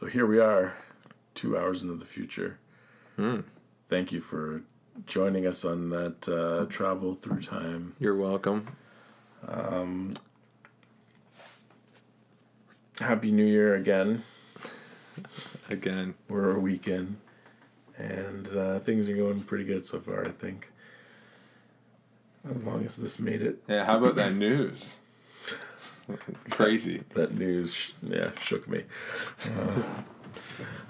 So here we are, two hours into the future. Hmm. Thank you for joining us on that uh, travel through time. You're welcome. Happy New Year again. Again. We're a weekend, and uh, things are going pretty good so far. I think. As long as this made it, Yeah, how about that news? Crazy. that news, sh- yeah, shook me. Uh,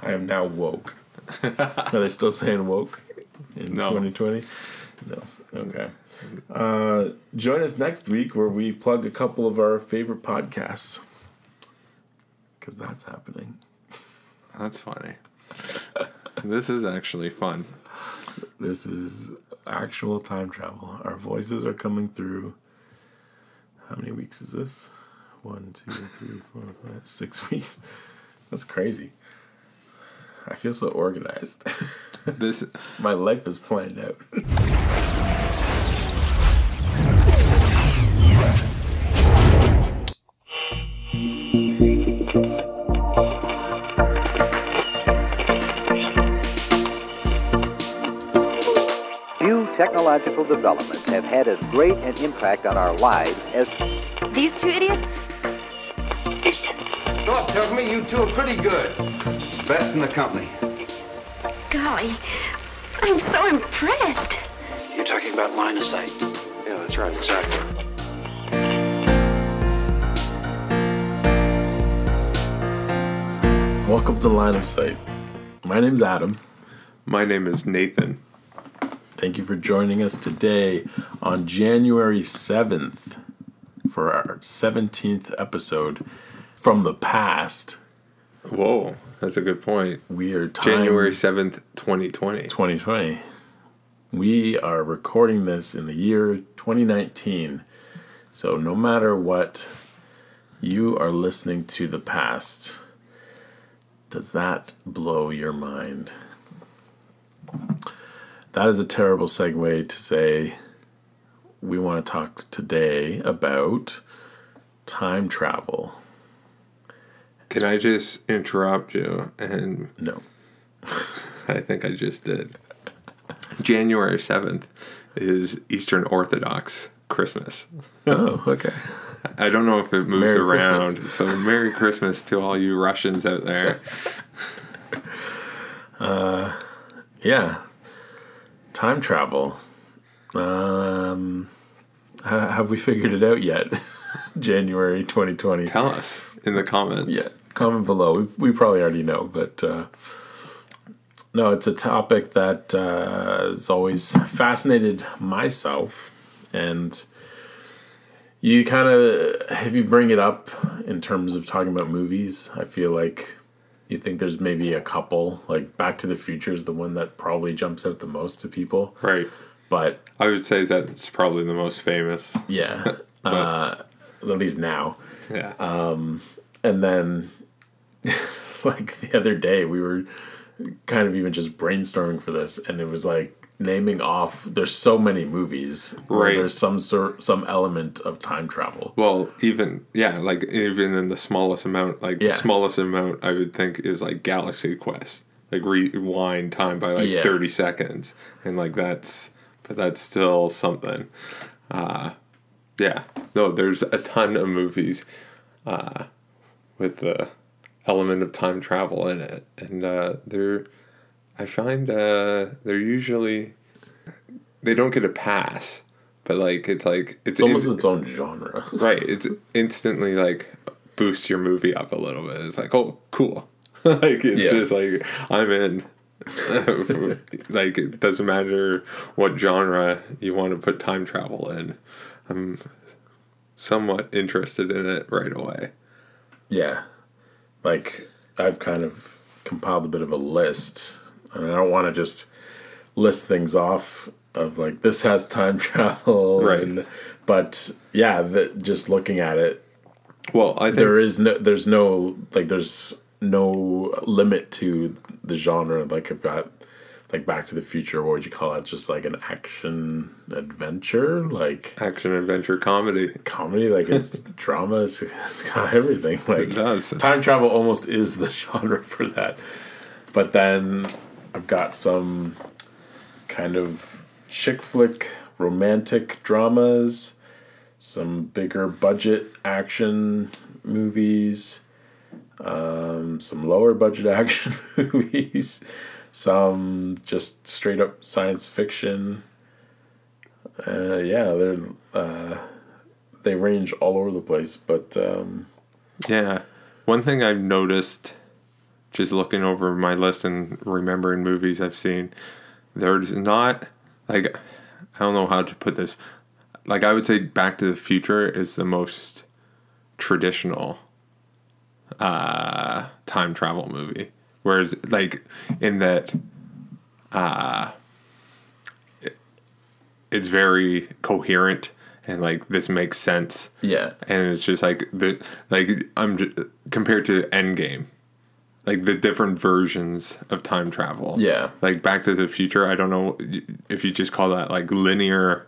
I am now woke. Are they still saying woke in No. 2020? No. Okay. Uh, join us next week where we plug a couple of our favorite podcasts. Because that's happening. That's funny. this is actually fun. This is actual time travel. Our voices are coming through. How many weeks is this? One, two, three, four, five, six weeks. That's crazy. I feel so organized. This My life is planned out. Few technological developments have had as great an impact on our lives as These two idiots? Doc tells me you two are pretty good. Best in the company. Golly, I'm so impressed. You're talking about line of sight. Yeah, that's right, exactly. Welcome to Line of Sight. My name's Adam. my name is Nathan. Thank you for joining us today on January 7th for our 17th episode from the past. Whoa, that's a good point. We are time January 7th, 2020. 2020. We are recording this in the year 2019. So no matter what, you are listening to the past. Does that blow your mind? That is a terrible segue to say we want to talk today about time travel. Can I just interrupt you? And No. I think I just did. January 7th is Eastern Orthodox Christmas. Oh, okay. I don't know if it moves Merry around. Christmas. So Merry Christmas to all you Russians out there. Uh, Yeah. Time travel. Um, have we figured it out yet? January 2020. Tell us in the comments. Yeah, comment below. We, we probably already know, but uh, no, it's a topic that uh, has always fascinated myself. And you kind of, if you bring it up in terms of talking about movies, I feel like you think there's maybe a couple, like Back to the Future is the one that probably jumps out the most to people. Right. But I would say that's probably the most famous. yeah, uh, at least now. Yeah. And then, like the other day, we were kind of even just brainstorming for this, and it was like naming off. There's so many movies where Right. there's some sort, some element of time travel. well, even yeah, like even in the smallest amount, like Yeah. the smallest amount I would think is like Galaxy Quest. Like rewind time by like Yeah. 30 seconds and like that's but that's still something. Uh yeah. No, there's a ton of movies uh with the element of time travel in it and uh they're I find uh they're usually they don't get a pass. But like it's like it's, It's almost in- its own genre. right. It's instantly like boost your movie up a little bit. It's like, oh, cool. like it's Yeah. just like I'm in. like it doesn't matter what genre you want to put time travel in. I'm somewhat interested in it right away. yeah, like I've kind of compiled a bit of a list, and I don't want to just list things off of like this has time travel, Right. and- but yeah, the, just looking at it, Well, I think there is no there's no like there's no limit to the genre like i've got like Back to the Future. What would you call it? Just like an action adventure, like Action adventure comedy. comedy, like it's drama. It's, it's got everything. Like It does. time travel almost is the genre for that. But then I've got some kind of chick flick romantic dramas, some bigger budget action movies, um, some lower budget action movies, some just straight up science fiction. Uh, yeah, they're uh, they range all over the place, but um, Yeah. One thing I've noticed just looking over my list and remembering movies I've seen, there's not like I don't know how to put this. Like I would say Back to the Future is the most traditional uh time travel movie. Whereas like in that uh it- it's very coherent and like this makes sense yeah, and it's just like the like I'm just, compared to Endgame, like the different versions of time travel. Yeah. like Back to the Future. I don't know if you just call that like linear,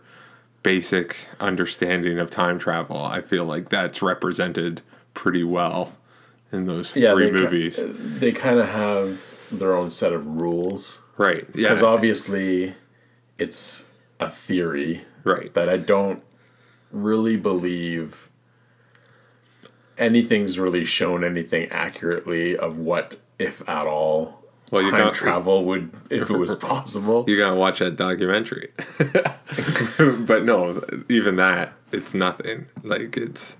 basic understanding of time travel. I feel like that's represented pretty well in those yeah. three they, movies. they kind of have their own set of rules right. Yeah. because obviously it's a theory right. that I don't really believe anything's really shown anything accurately of what, if at all, Well, you time got- travel would, if it was possible. You gotta watch that documentary. but no, even that, it's nothing. Like it's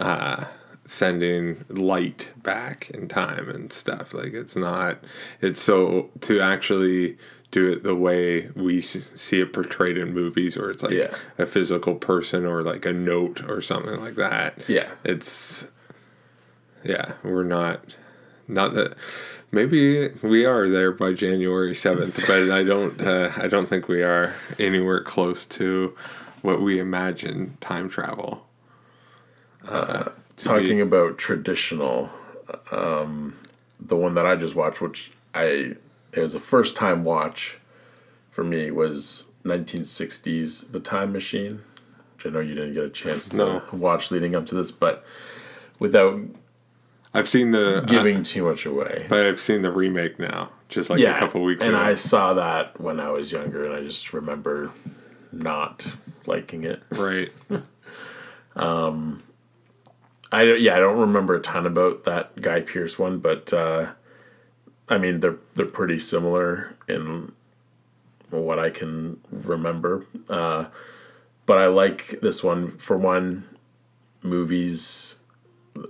uh, sending light back in time and stuff. Like it's not. It's so to actually do it the way we see it portrayed in movies, where it's like Yeah. a physical person or like a note or something like that. Yeah. it's yeah, we're not. Not that maybe we are there by January seventh, but I don't. Uh, I don't think we are anywhere close to what we imagine time travel. Uh, to Talking be. about traditional, um, the one that I just watched, which I it was a first time watch for me, was 1960s The Time Machine, which I know you didn't get a chance to No. watch leading up to this, but without I've seen the giving uh, too much away. but I've seen the remake now, just like yeah, a couple weeks and ago. And I saw that when I was younger, and I just remember not liking it. right. I yeah, I don't remember a ton about that Guy Pearce one, but uh, I mean they're they're pretty similar in what I can remember. Uh, but I like this one for one. Movies,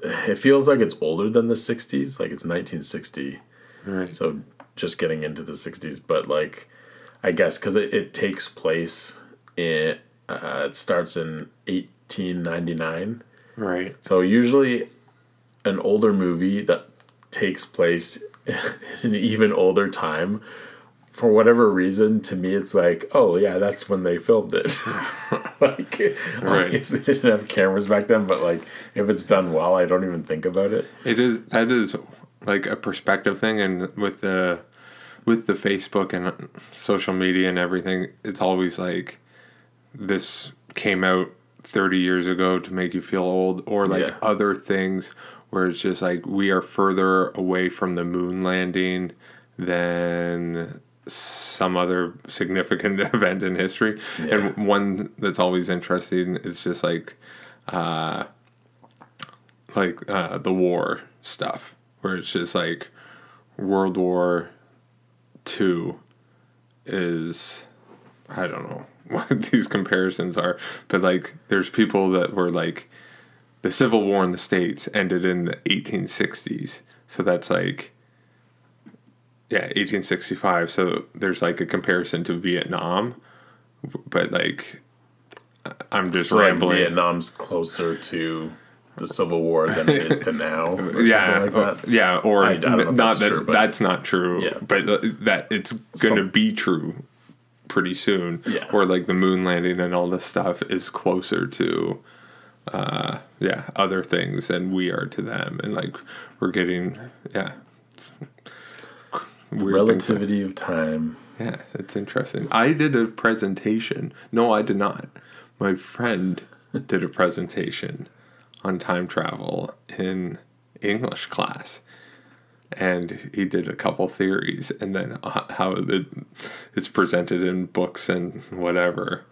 it feels like it's older than the '60s, like it's 1960. Right. So just getting into the 60s, but like I guess because it, it takes place in uh, it starts in 1899. Right. So usually, an older movie that takes place in an even older time, for whatever reason, to me it's like, oh yeah, that's when they filmed it. like, Right. obviously they didn't have cameras back then, but like if it's done well, I don't even think about it. It is that is like a perspective thing, and with the with the Facebook and social media and everything, it's always like this came out 30 years ago to make you feel old, or like Yeah. other things where it's just like we are further away from the moon landing than some other significant event in history. And one that's always interesting is just like uh like uh, the war stuff, where it's just like World War Two is I don't know what these comparisons are, but like there's people that were like the Civil War in the States ended in the 1860s, so that's like yeah 1865. So there's like a comparison to Vietnam, but like I'm just So like rambling. Vietnam's closer to the Civil War than it is to now. Yeah, like yeah, or I- I don't know not that's that true, but- that's not true. Yeah. but uh, that it's gonna be true pretty soon. Yeah. or like the moon landing and all this stuff is closer to, uh, yeah, other things than we are to them, and like we're getting yeah, it's weird things that- Relativity of time. Yeah, it's interesting. I did a presentation. No, I did not. My friend did a presentation on time travel in English class. And he did a couple theories and then how it, it's presented in books and whatever.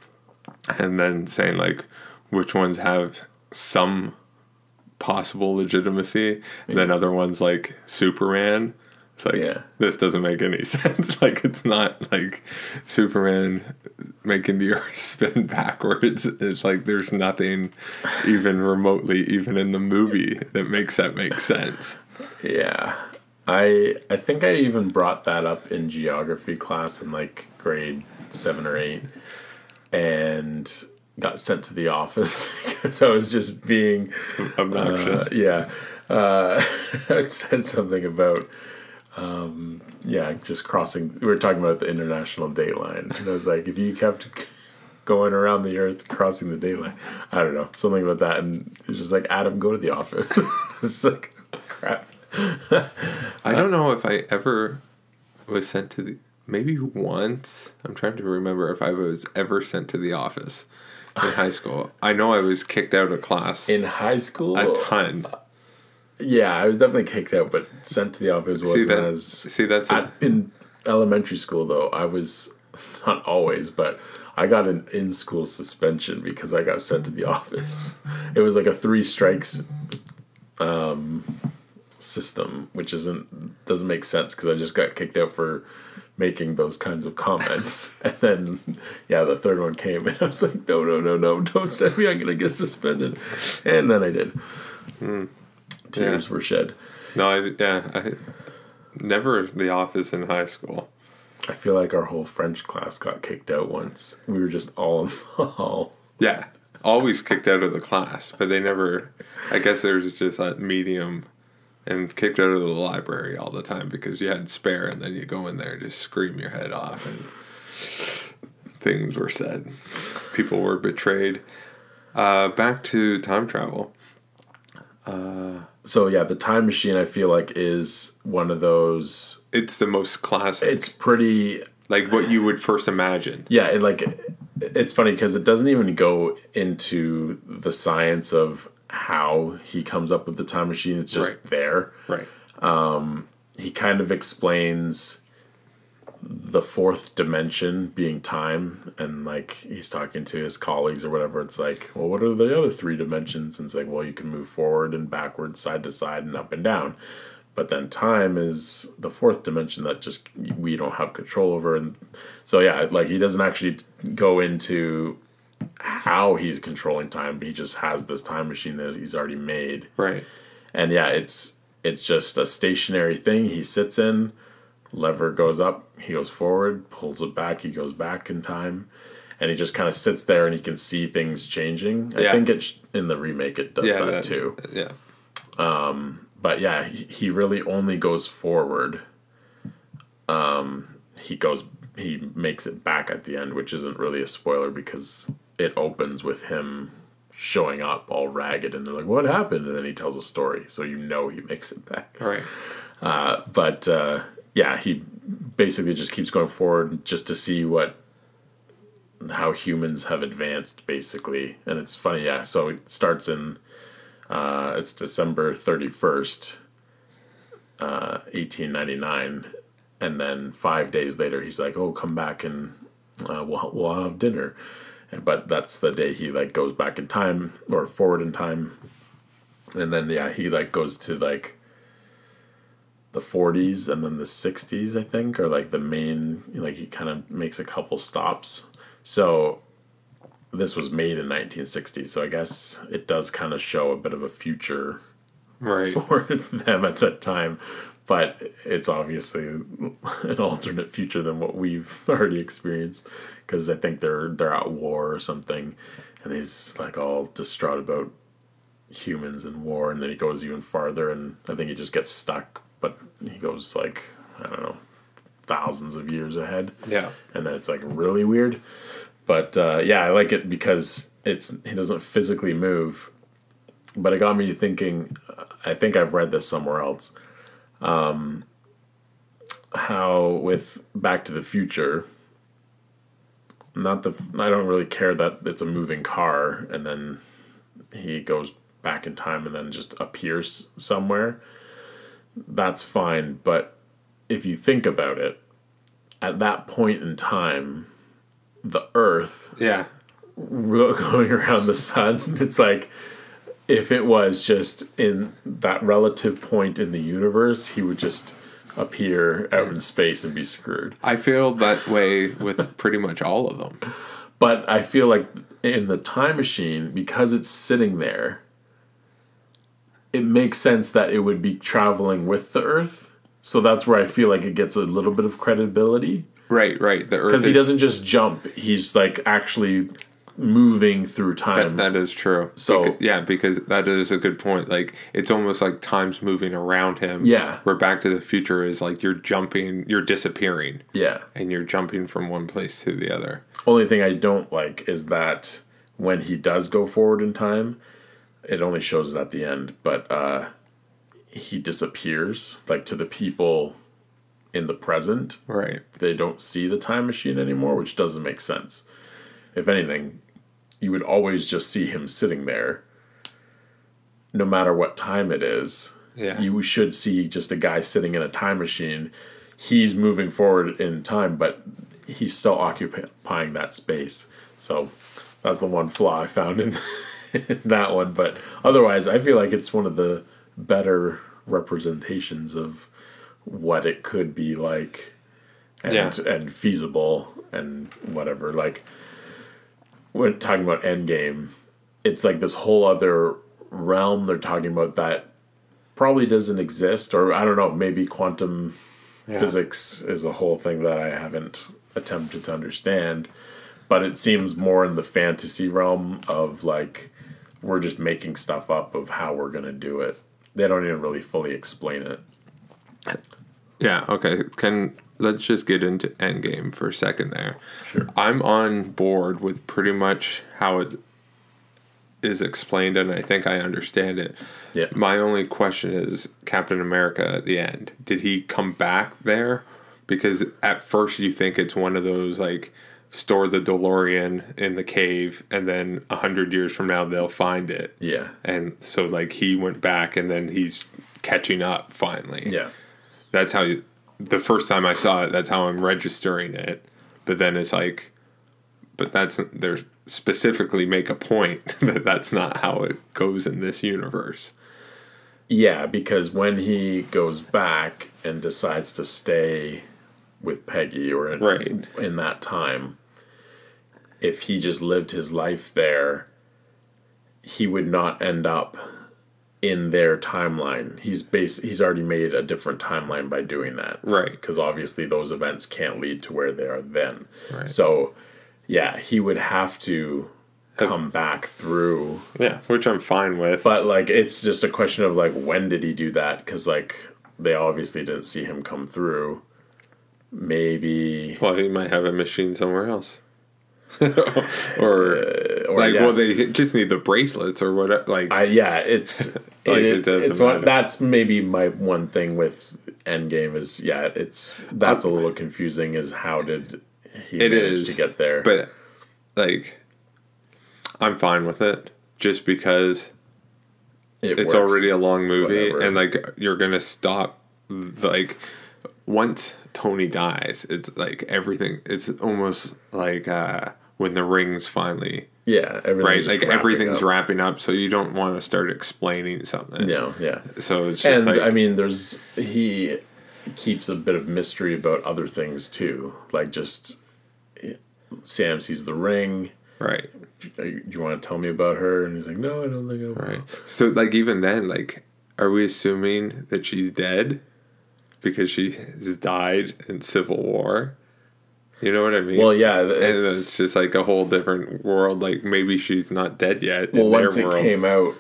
And then saying, like, which ones have some possible legitimacy, and then other ones like Superman. It's like Yeah. this doesn't make any sense. like it's not like Superman making the earth spin backwards. It's like there's nothing even remotely, even in the movie, that makes that make sense. Yeah. I I think I even brought that up in geography class in like grade 7 or 8 and got sent to the office because I was just being Obnoxious. uh, yeah. Uh, I said something about um, yeah, just crossing we were talking about the international date line. And I was like if you kept going around the earth crossing the date line. I don't know, something about that and it's just like Adam go to the office. it's like crap. I don't know if I ever was sent to the maybe once. I'm trying to remember if I was ever sent to the office in high school. I know I was kicked out of class In high school, a ton. yeah, I was definitely kicked out, but sent to the office wasn't that- as. see, that's a- in elementary school though. I was not always, but I got an in-school suspension because I got sent to the office. It was like a three strikes um, system, which isn't doesn't make sense because I just got kicked out for making those kinds of comments. and then, yeah, the third one came, and I was like, no, no, no, no, don't send me. I'm gonna get suspended. And then I did. Hmm. Tears were shed. No, I yeah, I never the office in high school. I feel like our whole French class got kicked out once. We were just all in hall. Yeah, always kicked out of the class, but they never. I guess there was just that medium, and kicked out of the library all the time because you had spare, and then you go in there and just scream your head off, and things were said. People were betrayed. Uh, back to time travel. So yeah, the time machine I feel like is one of those. It's the most classic. It's pretty. like what you would first imagine. Yeah, it like it's funny because it doesn't even go into the science of how he comes up with the time machine. It's just Right. there. Right. Um, he kind of explains the fourth dimension being time and like he's talking to his colleagues or whatever it's like well what are the other three dimensions and it's like well you can move forward and backwards side to side and up and down but then time is the fourth dimension that just we don't have control over and so yeah like he doesn't actually go into how he's controlling time but he just has this time machine that he's already made Right. and yeah, it's it's just a stationary thing he sits in. Lever goes up, he goes forward, pulls it back, he goes back in time, and he just kind of sits there and he can see things changing. I Yeah. think it's in the remake it does Yeah. that, that- too. Yeah. Um, But yeah, he, he really only goes forward. Um, he goes he makes it back at the end, which isn't really a spoiler because it opens with him showing up all ragged and they're like, What happened? And then he tells a story, so you know he makes it back. All right. Uh, but uh, yeah, he basically just keeps going forward just to see what how humans have advanced, basically. And it's funny, yeah. So it starts in uh, it's December thirty first, uh, eighteen ninety nine, and then five days later, he's like, "Oh, come back and uh, we'll we'll have dinner." But that's the day he like goes back in time or forward in time, and then yeah, he like goes to like the 40s and then the 60s i think are like the main like he kind of makes a couple stops. So this was made in 1960 so i guess it does kind of show a bit of a future Right. for them at that time but it's obviously an alternate future than what we've already experienced because i think they're they're at war or something and he's like all distraught about humans and war and then he goes even farther and i think he just gets stuck but he goes like i don't know thousands of years ahead. Yeah. and then it's like really weird. But uh, yeah i like it because it's he doesn't physically move. But it got me thinking i think i've read this somewhere else um, how with Back to the Future, not the I don't really care that it's a moving car and then he goes back in time and then just appears somewhere. That's fine, but if you think about it, at that point in time, the Earth Yeah. going around the sun. It's like if it was just in that relative point in the universe, he would just appear out in space and be screwed. I feel that way with pretty much all of them. But I feel like in the time machine, because it's sitting there, it makes sense that it would be traveling with the Earth. So that's where I feel like it gets a little bit of credibility. Right, right. The Earth Because he is- doesn't just jump, he's like actually moving through time. That, that is true. So- Beca- yeah, because that is a good point. Like it's almost like time's moving around him. Yeah. Where Back to the Future is like you're jumping, you're disappearing, yeah. and you're jumping from one place to the other. Only thing I don't like is that when he does go forward in time, it only shows it at the end, but uh, he disappears. Like to the people in the present, Right. they don't see the time machine anymore, which doesn't make sense. If anything, you would always just see him sitting there, no matter what time it is. Yeah. You should see just a guy sitting in a time machine. He's moving forward in time, but he's still occupying that space. So that's the one flaw I found in, in that one. But otherwise, I feel like it's one of the better representations of what it could be like and Yeah. and feasible and whatever. Like when talking about Endgame, it's like this whole other realm they're talking about that probably doesn't exist, or I don't know, maybe quantum physics is a whole thing that I haven't attempted to understand. But it seems more in the fantasy realm of like we're just making stuff up of how we're gonna do it. They don't even really fully explain it. Yeah. Okay. Can let's just get into Endgame for a second there. Sure. I'm on board with pretty much how it is explained, and I think I understand it. Yeah. My only question is Captain America at the end. Did he come back there? Because at first you think it's one of those like store the DeLorean in the cave, and then a hundred years from now they'll find it. Yeah. And so like he went back, and then he's catching up finally Yeah. that's how you, the first time I saw it, that's how I'm registering it. But then it's like, but that's they're specifically make a point that that's not how it goes in this universe. Yeah, because when he goes back and decides to stay with Peggy or in, Right. in that time, if he just lived his life there, he would not end up in their timeline. He's base he's already made a different timeline by doing that. Right. Because obviously those events can't lead to where they are then. Right. So yeah, he would have to come back through Yeah, which I'm fine with. but like, it's just a question of like, when did he do that? Because like, they obviously didn't see him come through. Maybe, well, he might have a machine somewhere else. or or like, yeah. well, they just need the bracelets or whatever. Like, I yeah, it's Like, it, it doesn't it's one, matter. that's maybe my one thing with Endgame is yeah, it's that's a little confusing. Is how did he It manage is, to get there? but like, I'm fine with it just because it it's works. already a long movie Whatever. and like you're gonna stop like once tony dies it's like everything it's almost like uh when the rings finally yeah, everything's right like everything's up. wrapping up so you don't want to start explaining something Yeah, yeah. so it's just and like I mean, there's he keeps a bit of mystery about other things too, like just Sam sees the ring. right you, do you want to tell me about her? And he's like, No, I don't think I will. right so like even then like are we assuming that she's dead because she has died in civil war you know what I mean? Well, yeah, and it's- it's just like a whole different world. Like maybe she's not dead yet. Well, once it world. came out,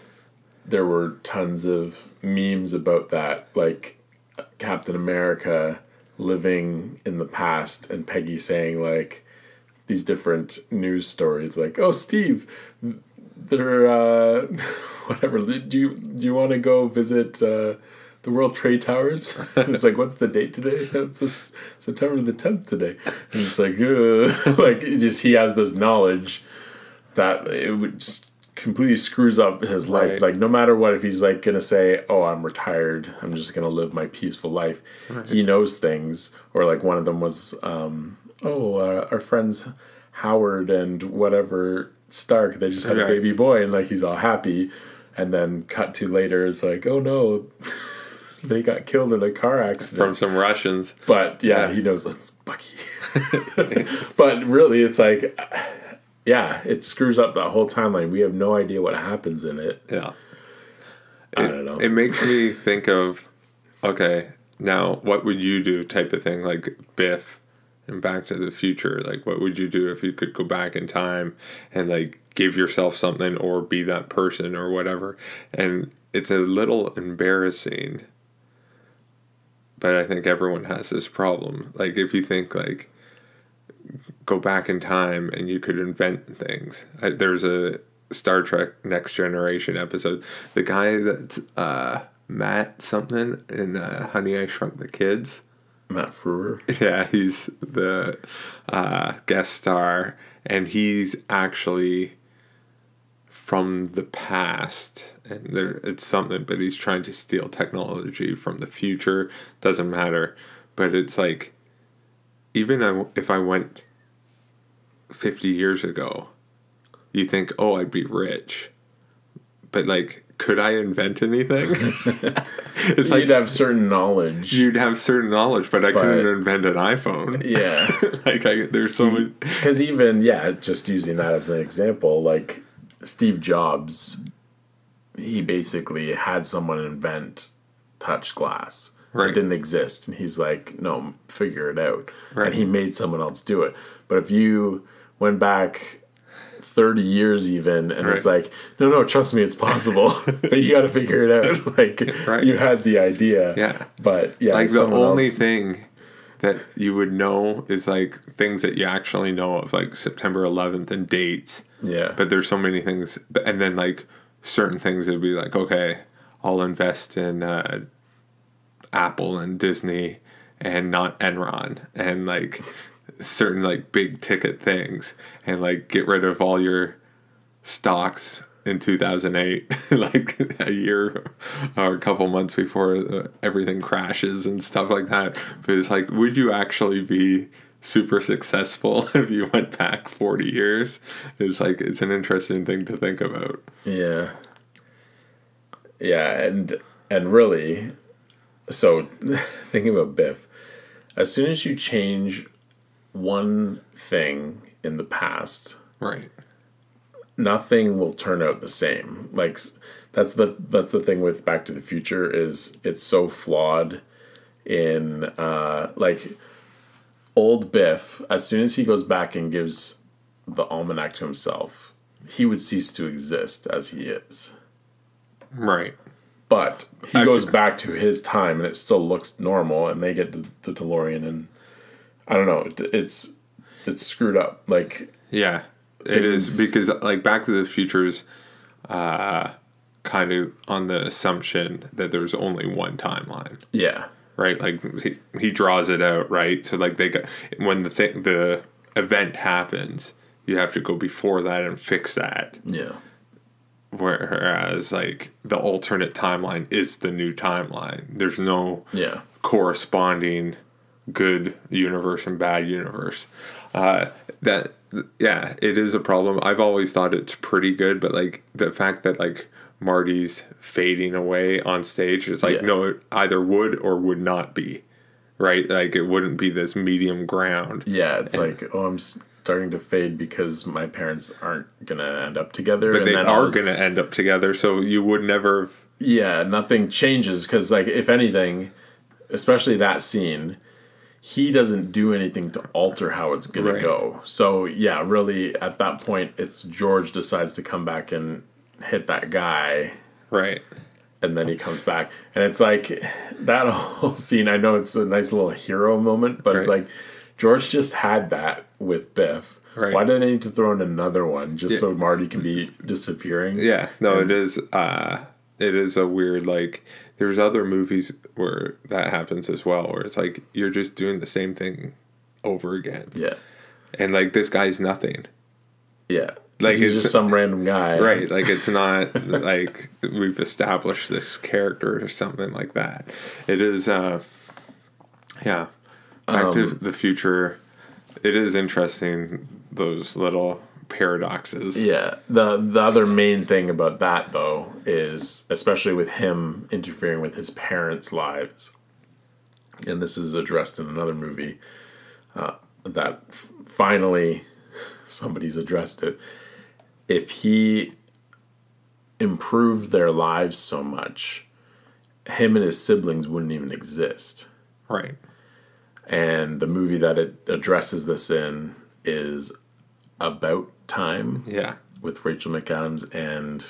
there were tons of memes about that, like Captain America living in the past and Peggy saying like these different news stories, like, "Oh, Steve, they're uh, whatever. Do you do you want to go visit uh, the World Trade Towers. And it's like, what's the date today? It's this September the tenth today. And it's like, uh, like it just he has this knowledge that it would completely screws up his life. Right. Like no matter what, if he's like gonna say, "Oh, I'm retired. I'm just gonna live my peaceful life," he knows things. Or like one of them was, um, "Oh, uh, our friends Howard and whatever Stark, they just had a baby boy," and like he's all happy. And then cut to later, it's like, "Oh no." They got killed in a car accident. From some Russians. But yeah, Yeah. he knows it's Bucky. but really, it's like, yeah, it screws up that whole timeline. We have no idea what happens in it. Yeah. I it, don't know. It makes me think of, okay, now what would you do type of thing, like Biff and Back to the Future. Like, what would you do if you could go back in time and like give yourself something or be that person or whatever? And it's a little embarrassing, but I think everyone has this problem. Like, if you think like go back in time and you could invent things. I, there's a Star Trek Next Generation episode. The guy that's uh, Matt something in uh, Honey I Shrunk the Kids. Matt Frewer. Yeah, he's the uh, guest star, and he's actually from the past, and there it's something, but he's trying to steal technology from the future. Doesn't matter, but it's like even if I went fifty years ago, you think, oh, I'd be rich, but like, could I invent anything? it's like You'd have certain knowledge. you'd have certain knowledge, but I But- couldn't invent an iPhone. yeah. like I, there's so many. Because even, yeah, just using that as an example, like Steve Jobs, he basically had someone invent touch glass. Right. It didn't exist. And he's like, no, figure it out. Right. And he made someone else do it. But if you went back 30 years even and it's like, no, no, trust me, it's possible. but you got to figure it out. Like, Right. you had the idea. Yeah. But yeah, Like the only else- thing that you would know is like things that you actually know of, like September 11th and dates. Yeah. But there's so many things, and then like certain things it'd be like, okay, I'll invest in uh, Apple and Disney and not Enron and like certain like big ticket things and like get rid of all your stocks in 2008 like a year or a couple months before uh, everything crashes and stuff like that but it's like would you actually be super successful if you went back 40 years it's like it's an interesting thing to think about Yeah. Yeah, and and really, so thinking about Biff, as soon as you change one thing in the past, right nothing will turn out the same. Like that's the that's the thing with Back to the Future is it's so flawed in uh like old Biff, as soon as he goes back and gives the almanac to himself, he would cease to exist as he is. right But he I- goes back to his time and it still looks normal and they get the, the DeLorean and I don't know, it, it's it's screwed up. Like Yeah, it is because like Back to the Future's uh, kind of on the assumption that there's only one timeline, yeah. Right? Like he, he draws it out, right? So like they got when the thing the event happens, you have to go before that and fix that. Yeah. Whereas like the alternate timeline is the new timeline. There's no Yeah. corresponding good universe and bad universe. Uh, that yeah, it is a problem. I've always thought it's pretty good, but like the fact that like Marty's fading away on stage It's like Yeah. no, it either would or would not be, right? Like it wouldn't be this medium ground. Yeah, it's like, oh, I'm starting to fade because my parents aren't gonna end up together. But and they are was- to end up together, so you would never. Have, Yeah, nothing changes because, like, if anything, especially that scene, he doesn't do anything to alter how it's gonna Right. go. So yeah, really, at that point, it's George decides to come back and hit that guy. right. and then he comes back and it's like that whole scene i know it's a nice little hero moment but it's like george just had that with biff Right. why did they need to throw in another one just Yeah. so marty can be disappearing Yeah, no, it is. Uh, it is a weird like. There's other movies where that happens as well, where it's like you're just doing the same thing over again, Yeah. and like this guy's nothing. Yeah. Like, he's it's- just some random guy. Right, like it's not like we've established this character or something like that. It is, uh, yeah. Back to Um, the Future. It is interesting those little paradoxes. Yeah. The the other main thing about that though is especially with him interfering with his parents' lives, and this is addressed in another movie, uh, that f- finally somebody's addressed it. If he improved their lives so much, him and his siblings wouldn't even exist. Right. And the movie that it addresses this in is About Time Yeah. with Rachel McAdams and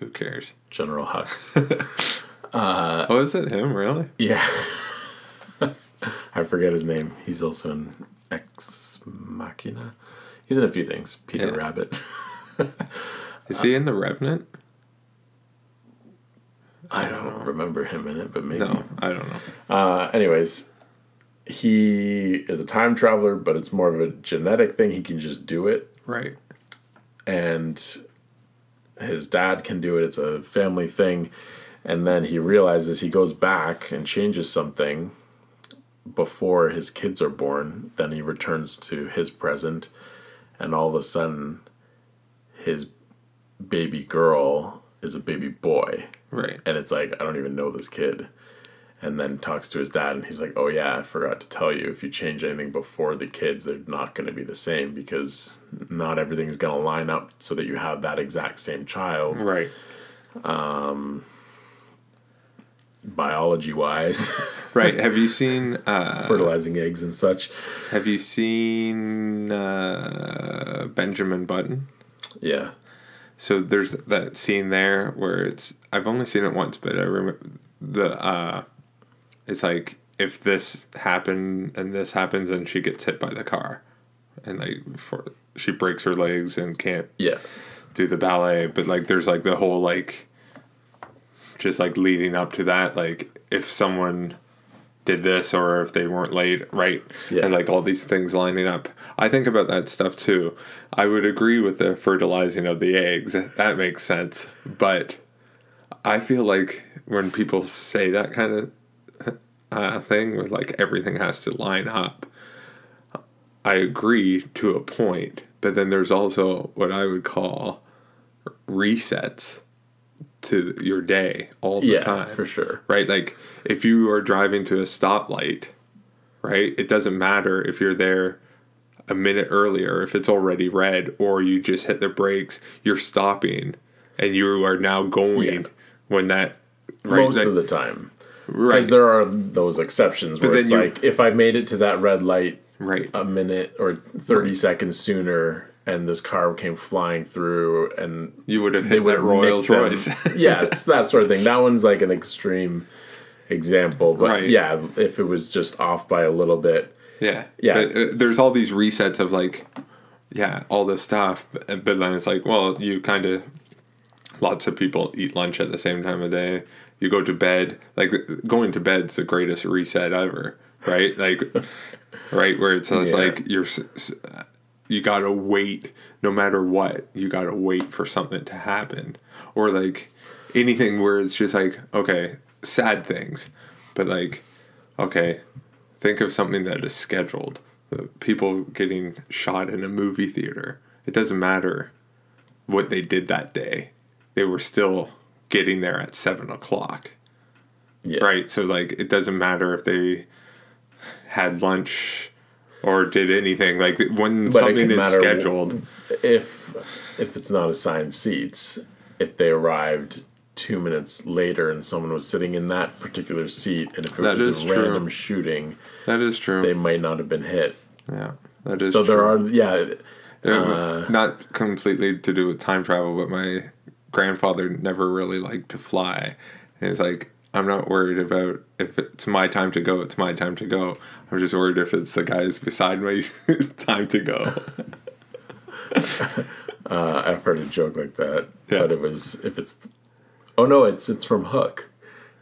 Who cares? General Hux. Uh, oh, is it him? Really? yeah. I forget his name. He's also in Ex Machina. He's in a few things. Peter Yeah. Rabbit. Is he in The Revenant? I don't remember him in it, but maybe. No, I don't know. Uh, anyways, he is a time traveler, but it's more of a genetic thing. He can just do it. Right. and his dad can do it. It's a family thing. And then he realizes he goes back and changes something before his kids are born. Then he returns to his present, and all of a sudden, his baby girl is a baby boy. Right. And it's like, I don't even know this kid. And then talks to his dad, and he's like, Oh, yeah, I forgot to tell you. If you change anything before the kids, they're not going to be the same because not everything's going to line up so that you have that exact same child, Right. Um, biology wise, Right. Have you seen uh fertilizing eggs and such. have you seen uh Benjamin Button? Yeah. So there's that scene there where it's I've only seen it once, but I remember the uh it's like if this happened and this happens and she gets hit by the car and like for she breaks her legs and can't Yeah. do the ballet, but like there's like the whole like just like leading up to that, like if someone did this or if they weren't late, right? Yeah. And like all these things lining up. I think about that stuff too. I would agree with the fertilizing of the eggs. That makes sense. But I feel like when people say that kind of uh, thing with like everything has to line up, I agree to a point, but then there's also what I would call resets to your day all the Yeah, time. for sure. Right? Like if you are driving to a stoplight, right? It doesn't matter if you're there a minute earlier, if it's already red, or you just hit the brakes, you're stopping and you are now going Yeah. when that right Most that- of the time. right Because there are those exceptions where then it's you- like, if I made it to that red light right a minute or 30 seconds sooner and this car came flying through and you would have hit that Rolls. Royce. yeah, it's that sort of thing. That one's like an extreme example, but Right. yeah, if it was just off by a little bit, Yeah, Yeah. But, uh, there's all these resets of like, yeah, all this stuff, but, but then it's like, well, you kind of, lots of people eat lunch at the same time of day. You go to bed, like going to bed's the greatest reset ever, right? Like, right where it's, it's Yeah. like you're, you gotta wait no matter what. You gotta wait for something to happen, or like anything where it's just like, okay, sad things, but like, okay, think of something that is scheduled. The people getting shot in a movie theater. It doesn't matter what they did that day. They were still getting there at seven o'clock. yeah. Right. So like it doesn't matter if they had lunch or did anything. Like when But something is scheduled. If if it's not assigned seats, if they arrived two minutes later and someone was sitting in that particular seat, and if it That was a true. random shooting, That is true. they might not have been hit. yeah. That is So there are, yeah, uh, not completely to do with time travel, but my grandfather never really liked to fly. And it's like, I'm not worried about if it's my time to go, it's my time to go. I'm just worried if it's the guys beside me time to go. uh, I've heard a joke like that, Yeah. but it was if it's oh no, it's it's from Hook.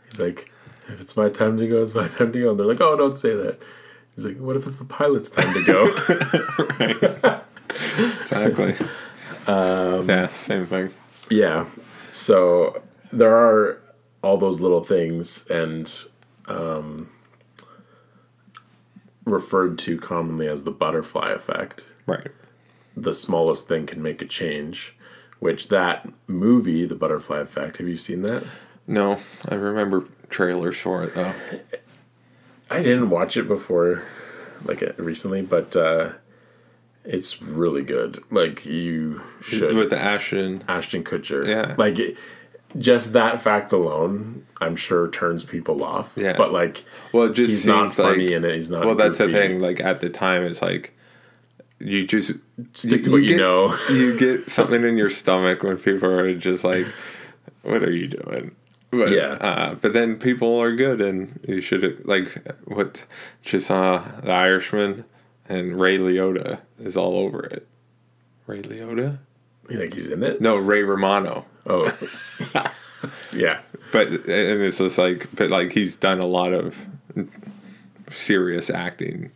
He's like, if it's my time to go, it's my time to go. And they're like, oh, don't say that. He's like, what if it's the pilot's time to go? Exactly. yeah, same thing. yeah. So there are all those little things, and um, referred to commonly as the butterfly effect. Right. the smallest thing can make a change. Which that movie, The Butterfly Effect, have you seen that? No, I remember trailers for it though. I didn't watch it before, like uh, recently, but uh, it's really good. Like you should. With the Ashton. Ashton Kutcher, Yeah. like it, just that fact alone, I'm sure turns people off. Yeah. but like, Well, it just he's not seems like funny in it. He's not. Well, that's the thing. Like at the time, it's like you just Stick to what you get, know. you get something in your stomach when people are just like, "What are you doing?" But, Yeah. Uh, but then people are good, and you should like what just saw the Irishman and Ray Liotta is all over it. Ray Liotta? You think he's in it? No, Ray Romano. Oh, yeah. But and it's just like, but like he's done a lot of serious acting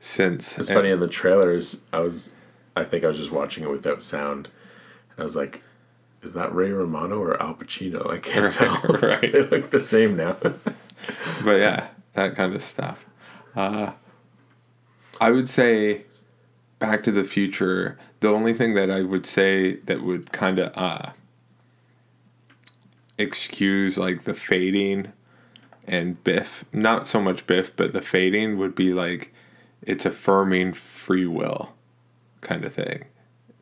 since. It's and- funny in the trailers. I was, I think I was just watching it without sound, and I was like, "Is that Ray Romano or Al Pacino?" I can't tell. right. they look the same now. but yeah, that kind of stuff. Uh, I would say Back to the Future. The only thing that I would say that would kind of uh, excuse like the fading and Biff, not so much Biff, but the fading would be like it's affirming free will kind of thing.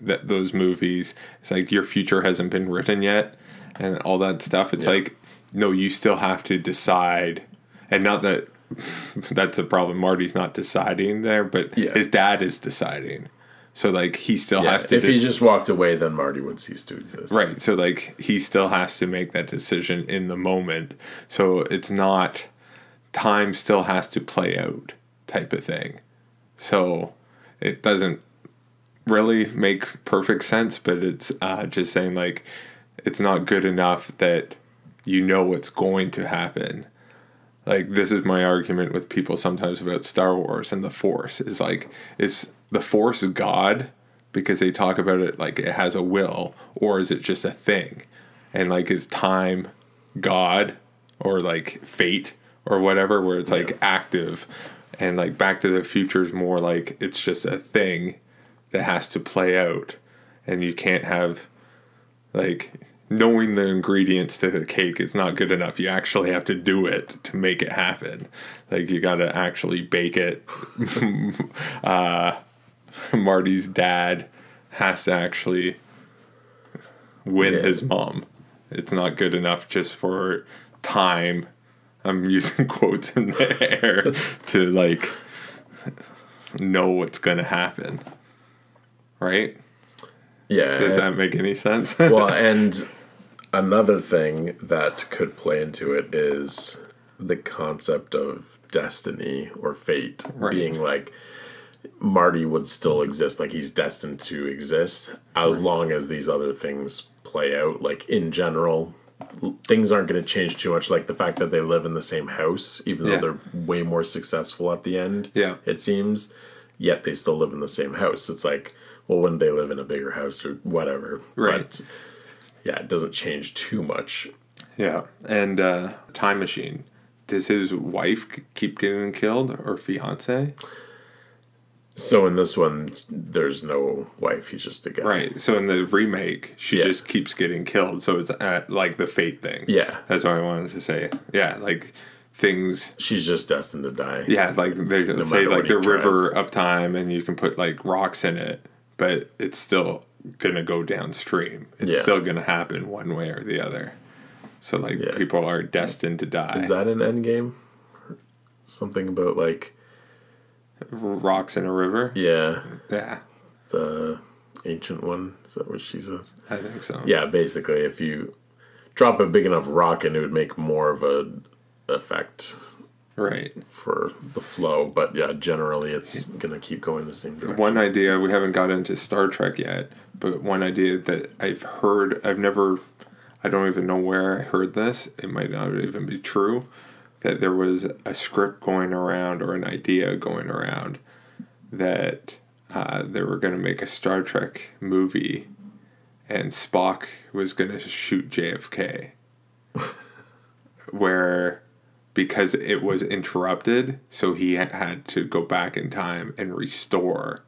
That those movies, it's like your future hasn't been written yet, and all that stuff. It's Yeah. like no, you still have to decide, and not that that's a problem. Marty's not deciding there, but Yeah. his dad is deciding. So like he still Yeah, has to. if he just walked away, then Marty would cease to exist. Right. So like he still has to make that decision in the moment. So it's not time still has to play out type of thing. So it doesn't really make perfect sense, but it's uh, just saying like it's not good enough that you know what's going to happen. Like this is my argument with people sometimes about Star Wars and the Force is like is the Force God because they talk about it like it has a will or is it just a thing? And like is time God or like fate or whatever where it's like active and like Back to the Future is more like it's just a thing that has to play out and you can't have like knowing the ingredients to the cake is not good enough. You actually have to do it to make it happen. Like you got to actually bake it. Uh marty's dad has to actually win Yeah. his mom. It's not good enough just for time. I'm using quotes in the air to like know what's gonna happen. Right? Yeah. does that make any sense? Well, and another thing that could play into it is the concept of destiny or fate Right. being like Marty would still exist, like he's destined to exist as long as these other things play out. Like in general, things aren't going to change too much. Like the fact that they live in the same house, even Yeah. though they're way more successful at the end. Yeah. it seems. Yet they still live in the same house. It's like, well, wouldn't they live in a bigger house or whatever? Right. But yeah, it doesn't change too much. Yeah, and uh, time machine. Does his wife keep getting killed or fiance? So in this one, there's no wife. He's just a guy. Right. So in the remake, she Yeah. just keeps getting killed. So it's at, like the fate thing. Yeah. That's what I wanted to say. Yeah, like things. She's just destined to die. Yeah, like they say like the he river of time, and you can put like rocks in it, but it's still gonna go downstream. It's Yeah. still gonna happen one way or the other. So like Yeah. people are destined to die. Is that an end game? Something about like rocks in a river? yeah, Yeah, the ancient one. Is that what she says? I think so. Yeah, basically, if you drop a big enough rock, and it would make more of a effect Right. for the flow. But yeah, generally, it's gonna keep going the same direction. One idea we haven't got into Star Trek yet, but one idea that I've heard, I've never, I don't even know where I heard this. It might not even be true. That there was a script going around or an idea going around that uh, they were going to make a Star Trek movie and Spock was going to shoot JFK. where because it was interrupted, so he had to go back in time and restore.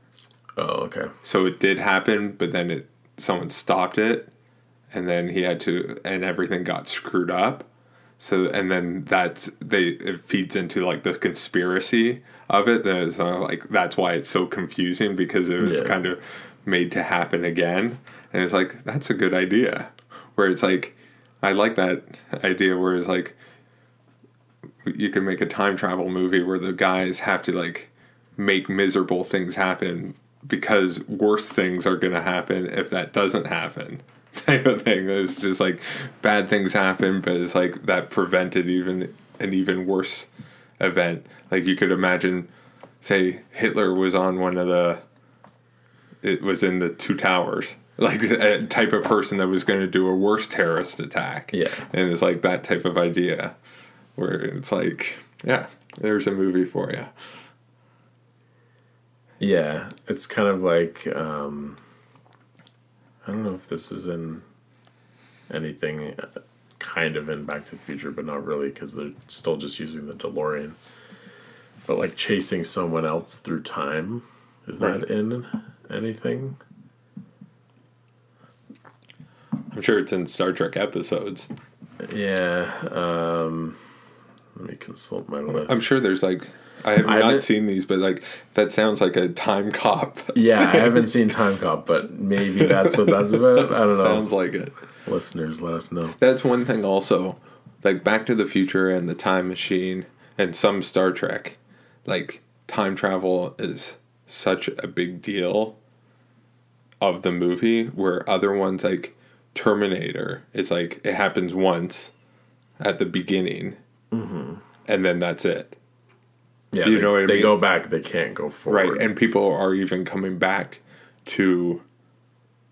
Oh, okay. So it did happen, but then it someone stopped it, and then he had to, and everything got screwed up. So and then that's they it feeds into like the conspiracy of it. There's uh, like that's why it's so confusing because it was Yeah. kind of made to happen again, and it's like that's a good idea. Where it's like, I like that idea where it's like you can make a time travel movie where the guys have to like make miserable things happen because worse things are going to happen if that doesn't happen type of thing. It's just like bad things happen but it's like that prevented even an even worse event. Like you could imagine say hitler was on one of the it was in the two towers like a type of person that was going to do a worse terrorist attack. Yeah. and it's like that type of idea where it's like yeah there's a movie for you Yeah, it's kind of like um, I don't know if this is in anything uh, kind of in Back to the Future, but not really because they're still just using the DeLorean. But like chasing someone else through time, is that in anything? i'm sure it's in star trek episodes Yeah. Um, let me consult my list. i'm sure there's like i have I not seen these but like that sounds like a time cop Yeah, I haven't seen Time Cop, but maybe that's what that's about. I don't know. sounds like it Listeners, let us know. That's one thing also. Like Back to the Future and the Time Machine and some Star Trek, like time travel is such a big deal of the movie where other ones like Terminator, it's like it happens once at the beginning and then that's it. Yeah, You they, know what I they mean? go back, they can't go forward. Right. And people are even coming back to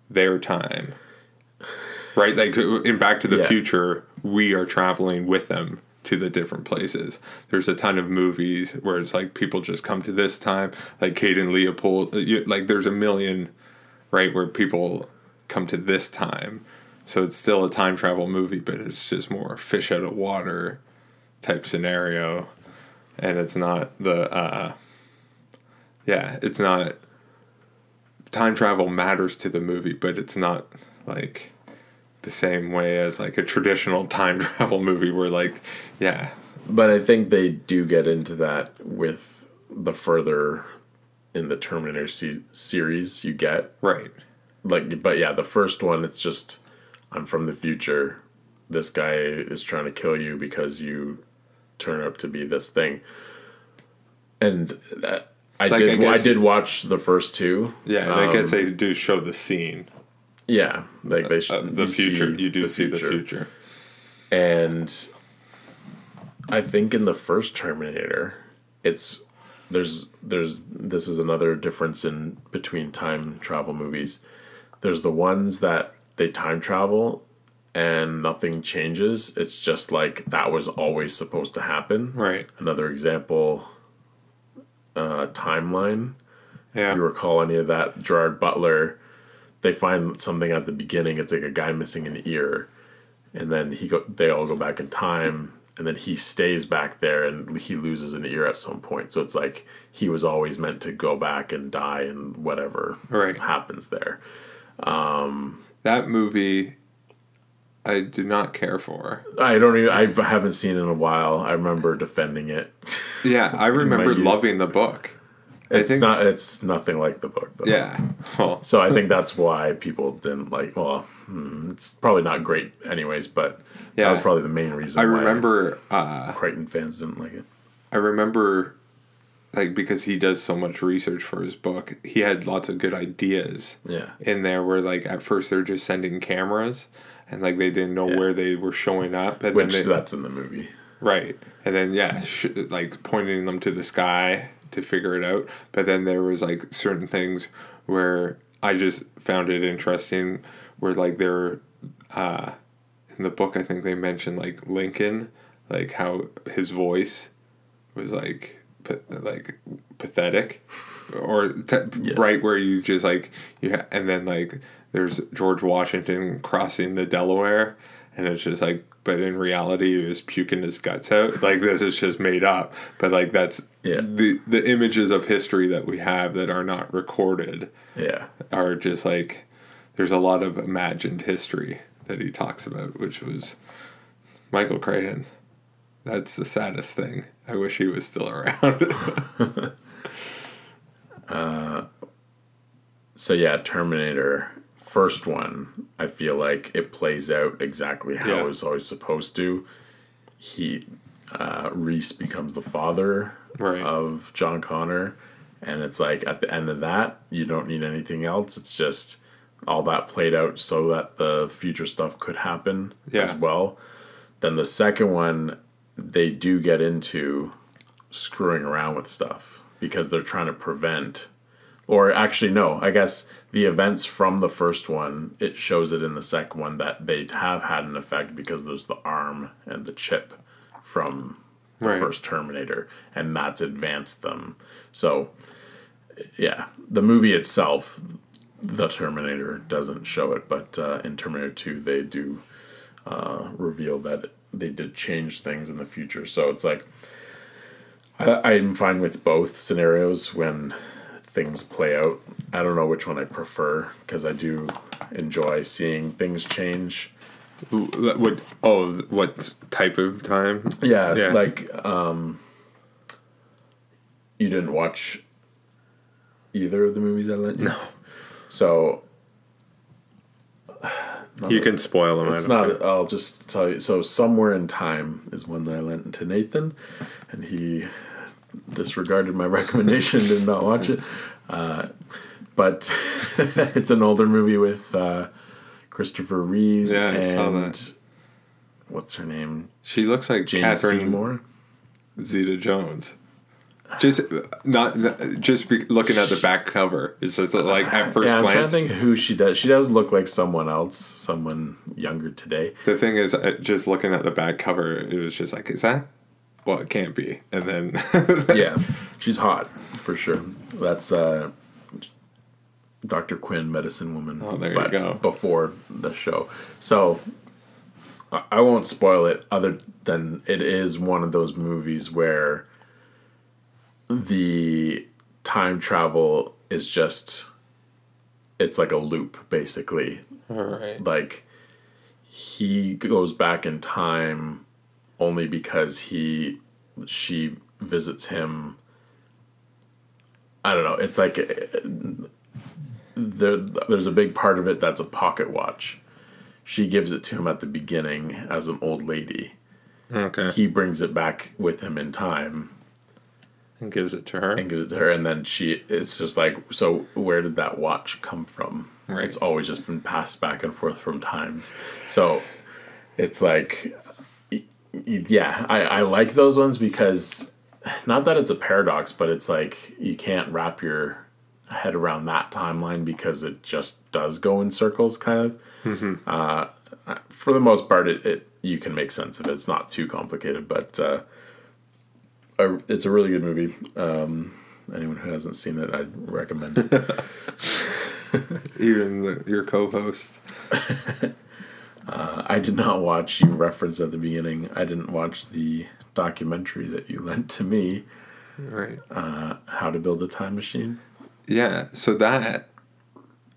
their time. Right? Like in Back to the Yeah. Future, we are traveling with them to the different places. There's a ton of movies where it's like people just come to this time, like Kate and Leopold. uh, Like there's a million, right, where people come to this time. So it's still a time travel movie, but it's just more fish out of water type scenario. And it's not the, uh, yeah, it's not time travel matters to the movie, but it's not like the same way as like a traditional time travel movie where like yeah, But I think they do get into that with the further in the Terminator se- series you get. right. Like, but yeah, the first one, it's just I'm from the future. This guy is trying to kill you because you turn out to be this thing. And that, I Like, did. I, guess- did watch the first two. Yeah, and I guess Um, they do show the scene Yeah, like they sh- of the future. You do see the future. and I think in the first Terminator, it's there's there's this is another difference in between time travel movies. There's the ones that they time travel and nothing changes. It's just like that was always supposed to happen. Right. Another example, uh, timeline. Yeah. If you recall any of that, Gerard Butler, they find something at the beginning. It's like a guy missing an ear, and then he go. They all go back in time, and then he stays back there, and he loses an ear at some point. So it's like he was always meant to go back and die, and whatever Right. happens there. that movie I do not care for. I don't even. I haven't seen it in a while. I remember defending it. Yeah, I remember loving the book. It's think- not. It's nothing like the book, though. Yeah. Well, So I think that's why people didn't like. Well, hmm, it's probably not great, anyways. But Yeah. that was probably the main reason. I why remember uh Crichton fans didn't like it. I remember like because he does so much research for his book, he had lots of good ideas. Yeah. In there where like at first they're just sending cameras and like they didn't know Yeah. where they were showing up and Which then they, that's in the movie. right and then yeah sh- like pointing them to the sky to figure it out but then there was like certain things where i just found it interesting where like they're uh in the book I think they mentioned like Lincoln, like how his voice was like like pathetic or t- right where you just like you ha- and then like there's George Washington crossing the Delaware and it's just like but in reality he was puking his guts out like this is just made up but like that's Yeah. the the images of history that we have that are not recorded Yeah. are just like there's a lot of imagined history that he talks about, which was Michael Crichton. That's the saddest thing. I wish he was still around. So yeah, Terminator first one, I feel like it plays out exactly how Yeah. it was always supposed to. He uh, Reese becomes the father Right. of John Connor, and it's like at the end of that, you don't need anything else. It's just all that played out so that the future stuff could happen as well. Then the second one, they do get into screwing around with stuff because they're trying to prevent or actually no i guess the events from the first one it shows it in the second one that they have had an effect because there's the arm and the chip from the Right. first terminator and that's advanced them so yeah the movie itself the terminator doesn't show it but uh, in terminator 2 they do uh, reveal that they did change things in the future so it's like I, I'm fine with both scenarios when things play out. I don't know which one I prefer because I do enjoy seeing things change. what? Oh, what type of time? Yeah, Yeah. like um, you didn't watch either of the movies I lent you. No. So You can spoil them. it's I don't not. I'll just tell you. So somewhere in time is one that I lent to Nathan, and he disregarded my recommendation, did not watch it. Uh, but it's an older movie with uh, Christopher Reeves Yeah, I and what's her name, She looks like Jane Catherine Seymour. Zeta Jones. Just not, not- just looking at the back cover. It's just like at first yeah, I'm trying to think who she does. She does look like someone else, someone younger today. The thing is, uh, just looking at the back cover, it was just like, is that? Well, it can't be. And then, yeah, she's hot for sure. That's uh, Dr. Quinn, medicine woman. Oh, there you go. Before the show, so I- I won't spoil it. Other than it is one of those movies where the time travel is just it's like a loop basically all right, like he goes back in time only because he she visits him i don't know it's like uh, there there's a big part of it that's a pocket watch. She gives it to him at the beginning as an old lady. Okay, he brings it back with him in time. And gives it to her. and gives it to her and then she it's just like so where did that watch come from? Right. it's always just been passed back and forth from times. So it's like yeah I, I like those ones because not that it's a paradox but it's like you can't wrap your head around that timeline because it just does go in circles kind of uh, for the most part it, it you can make sense of it it's not too complicated but uh, it's a really good movie. Um, anyone who hasn't seen it, I'd recommend it. Even the, your co-host. Uh, I did not watch. You referenced at the beginning. I didn't watch the documentary that you lent to me, Right. "How to Build a Time Machine." Yeah. So that,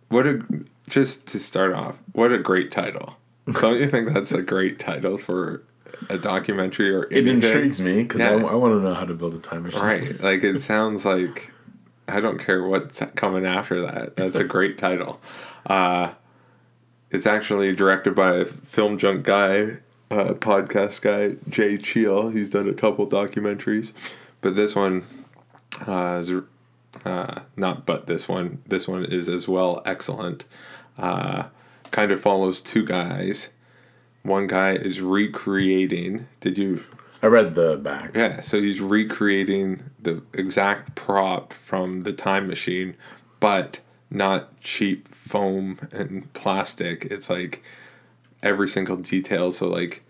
what a just to start off, what a great title. Don't you think that's a great title for a documentary or It intrigues me because I, I want to know how to build a time machine. Right. Like it sounds like I don't care what's coming after that. That's a great title. Uh, it's actually directed by a film junk guy, uh, podcast guy, Jay Cheel. He's done a couple documentaries, but this one uh, is uh, not. But this one, this one is as well excellent. Uh, kind of follows two guys. One guy is recreating. Did you I read the back. yeah, so he's recreating the exact prop from the time machine, but not cheap foam and plastic. It's like every single detail. So like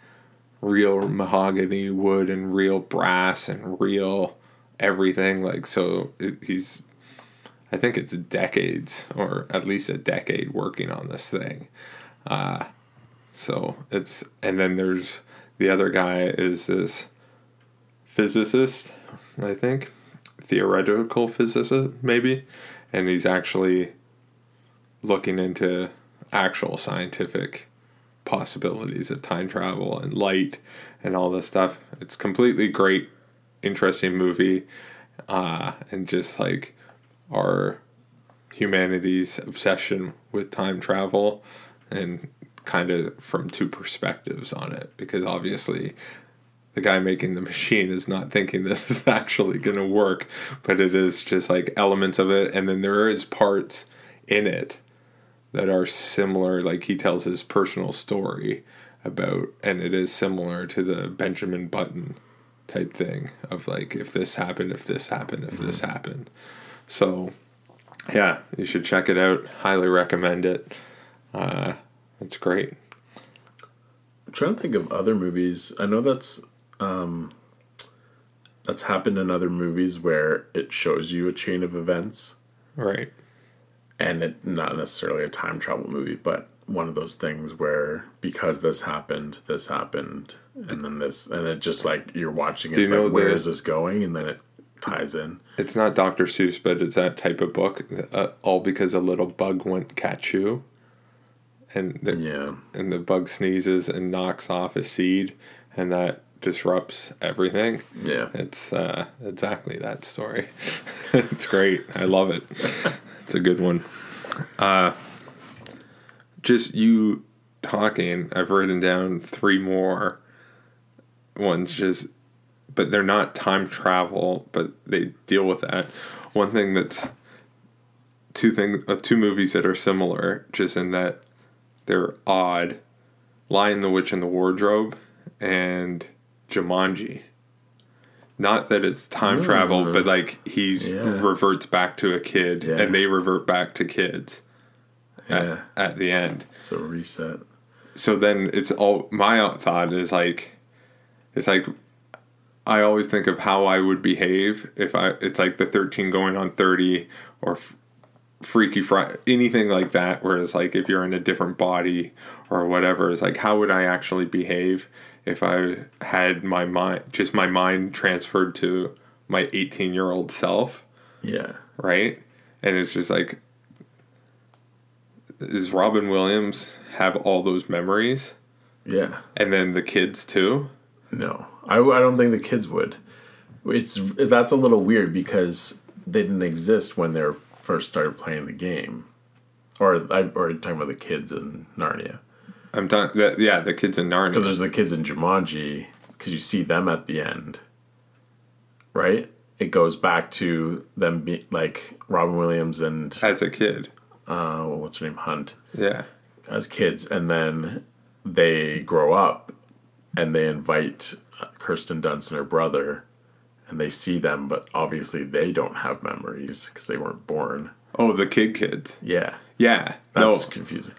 real mahogany wood and real brass and real everything. Like so, it, he's. I think it's decades or at least a decade working on this thing. Uh, so it's and then there's the other guy is this physicist, I think, theoretical physicist maybe, and he's actually looking into actual scientific possibilities of time travel and light and all this stuff. It's completely great, interesting movie, uh, and just like our humanity's obsession with time travel and kind of from two perspectives on it because obviously the guy making the machine is not thinking this is actually going to work but it is just like elements of it and then there is parts in it that are similar like he tells his personal story about and it is similar to the benjamin button type thing of like if this happened if this happened if this happened. So yeah you should check it out. Highly recommend it. Uh, it's great. I'm trying to think of other movies. I know that's um, that's happened in other movies where it shows you a chain of events, right and it not necessarily a time travel movie, but one of those things where because this happened, this happened, and then this, and it just like you're watching it. You It's know like, where is this going? And then it ties in. It's not Dr. Seuss, but it's that type of book. Uh, all because a little bug went Ka-Choo, and the, Yeah. and the bug sneezes and knocks off a seed, and that disrupts everything. Yeah. It's uh, exactly that story. it's great. I love it. It's a good one. Uh, just you talking, I've written down three more ones just but they're not time travel, but they deal with that. One thing that's two things, uh, two movies that are similar, just in that they're odd. Lion, the Witch, and the Wardrobe, and Jumanji. Not that it's time mm. travel, but like he's Yeah. reverts back to a kid, Yeah. and they revert back to kids Yeah. at, at the end It's a reset. so then it's all my thought is like it's like i always think of how i would behave if i it's like the 13 going on 30 or f- freaky friday anything like that where it's like if you're in a different body or whatever it's like how would i actually behave if i had my mind just my mind transferred to my 18 year old self Yeah. right and it's just like is robin williams have all those memories Yeah. and then the kids too. No, I, I don't think the kids would. It's that's a little weird because they didn't exist when they first started playing the game, or I or talking about the kids in Narnia I'm talking that yeah, the kids in Narnia. because there's the kids in Jumanji because you see them at the end, right? It goes back to them be like Robin Williams and As a kid, uh, what's her name Hunt yeah, as kids, and then they grow up and they invite Kirsten Dunst and her brother, and they see them, but obviously they don't have memories because they weren't born. Oh the kid kids, Yeah, yeah. that's no, confusing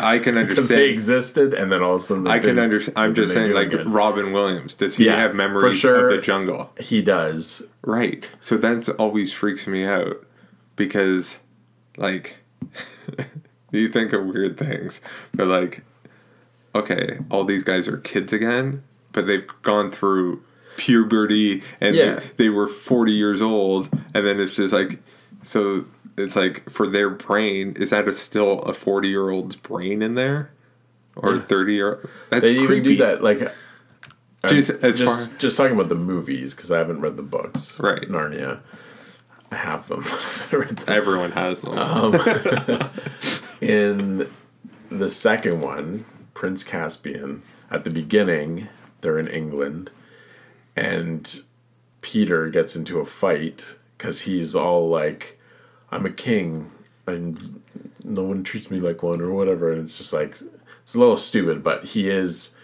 I can understand. they existed, and then all of a sudden they I can understand. I'm just saying, like? Robin Williams, does he Yeah, have memories sure. of the jungle? he does. Right. So that always freaks me out because, like, you think of weird things, but like, okay, all these guys are kids again, but they've gone through puberty and Yeah. they, they were 40 years old, and then it's just like, so it's like for their brain, is that a still a 40 year old's brain in there? Or Yeah. 30 year That's They even creepy. do that like. Just as just, far- just talking about the movies because I haven't read the books. Right. Narnia. I have them. I read them. Everyone has them. Uh-huh. in the second one, Prince Caspian, at the beginning, they're in England, and Peter gets into a fight because he's all like, I'm a king, and no one treats me like one, or whatever. And it's just like, it's a little stupid, but he is.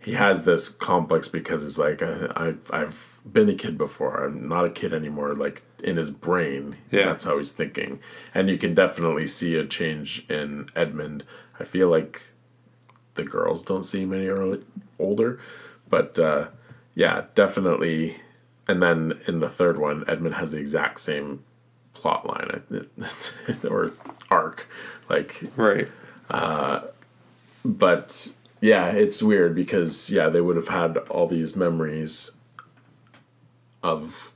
He has this complex because it's like I, I've I've been a kid before. I'm not a kid anymore. Like in his brain, Yeah. that's how he's thinking, and you can definitely see a change in Edmund. I feel like the girls don't seem any early, older, but uh, yeah, definitely. And then in the third one, Edmund has the exact same plot line or arc, like Right. but yeah, it's weird because yeah, they would have had all these memories of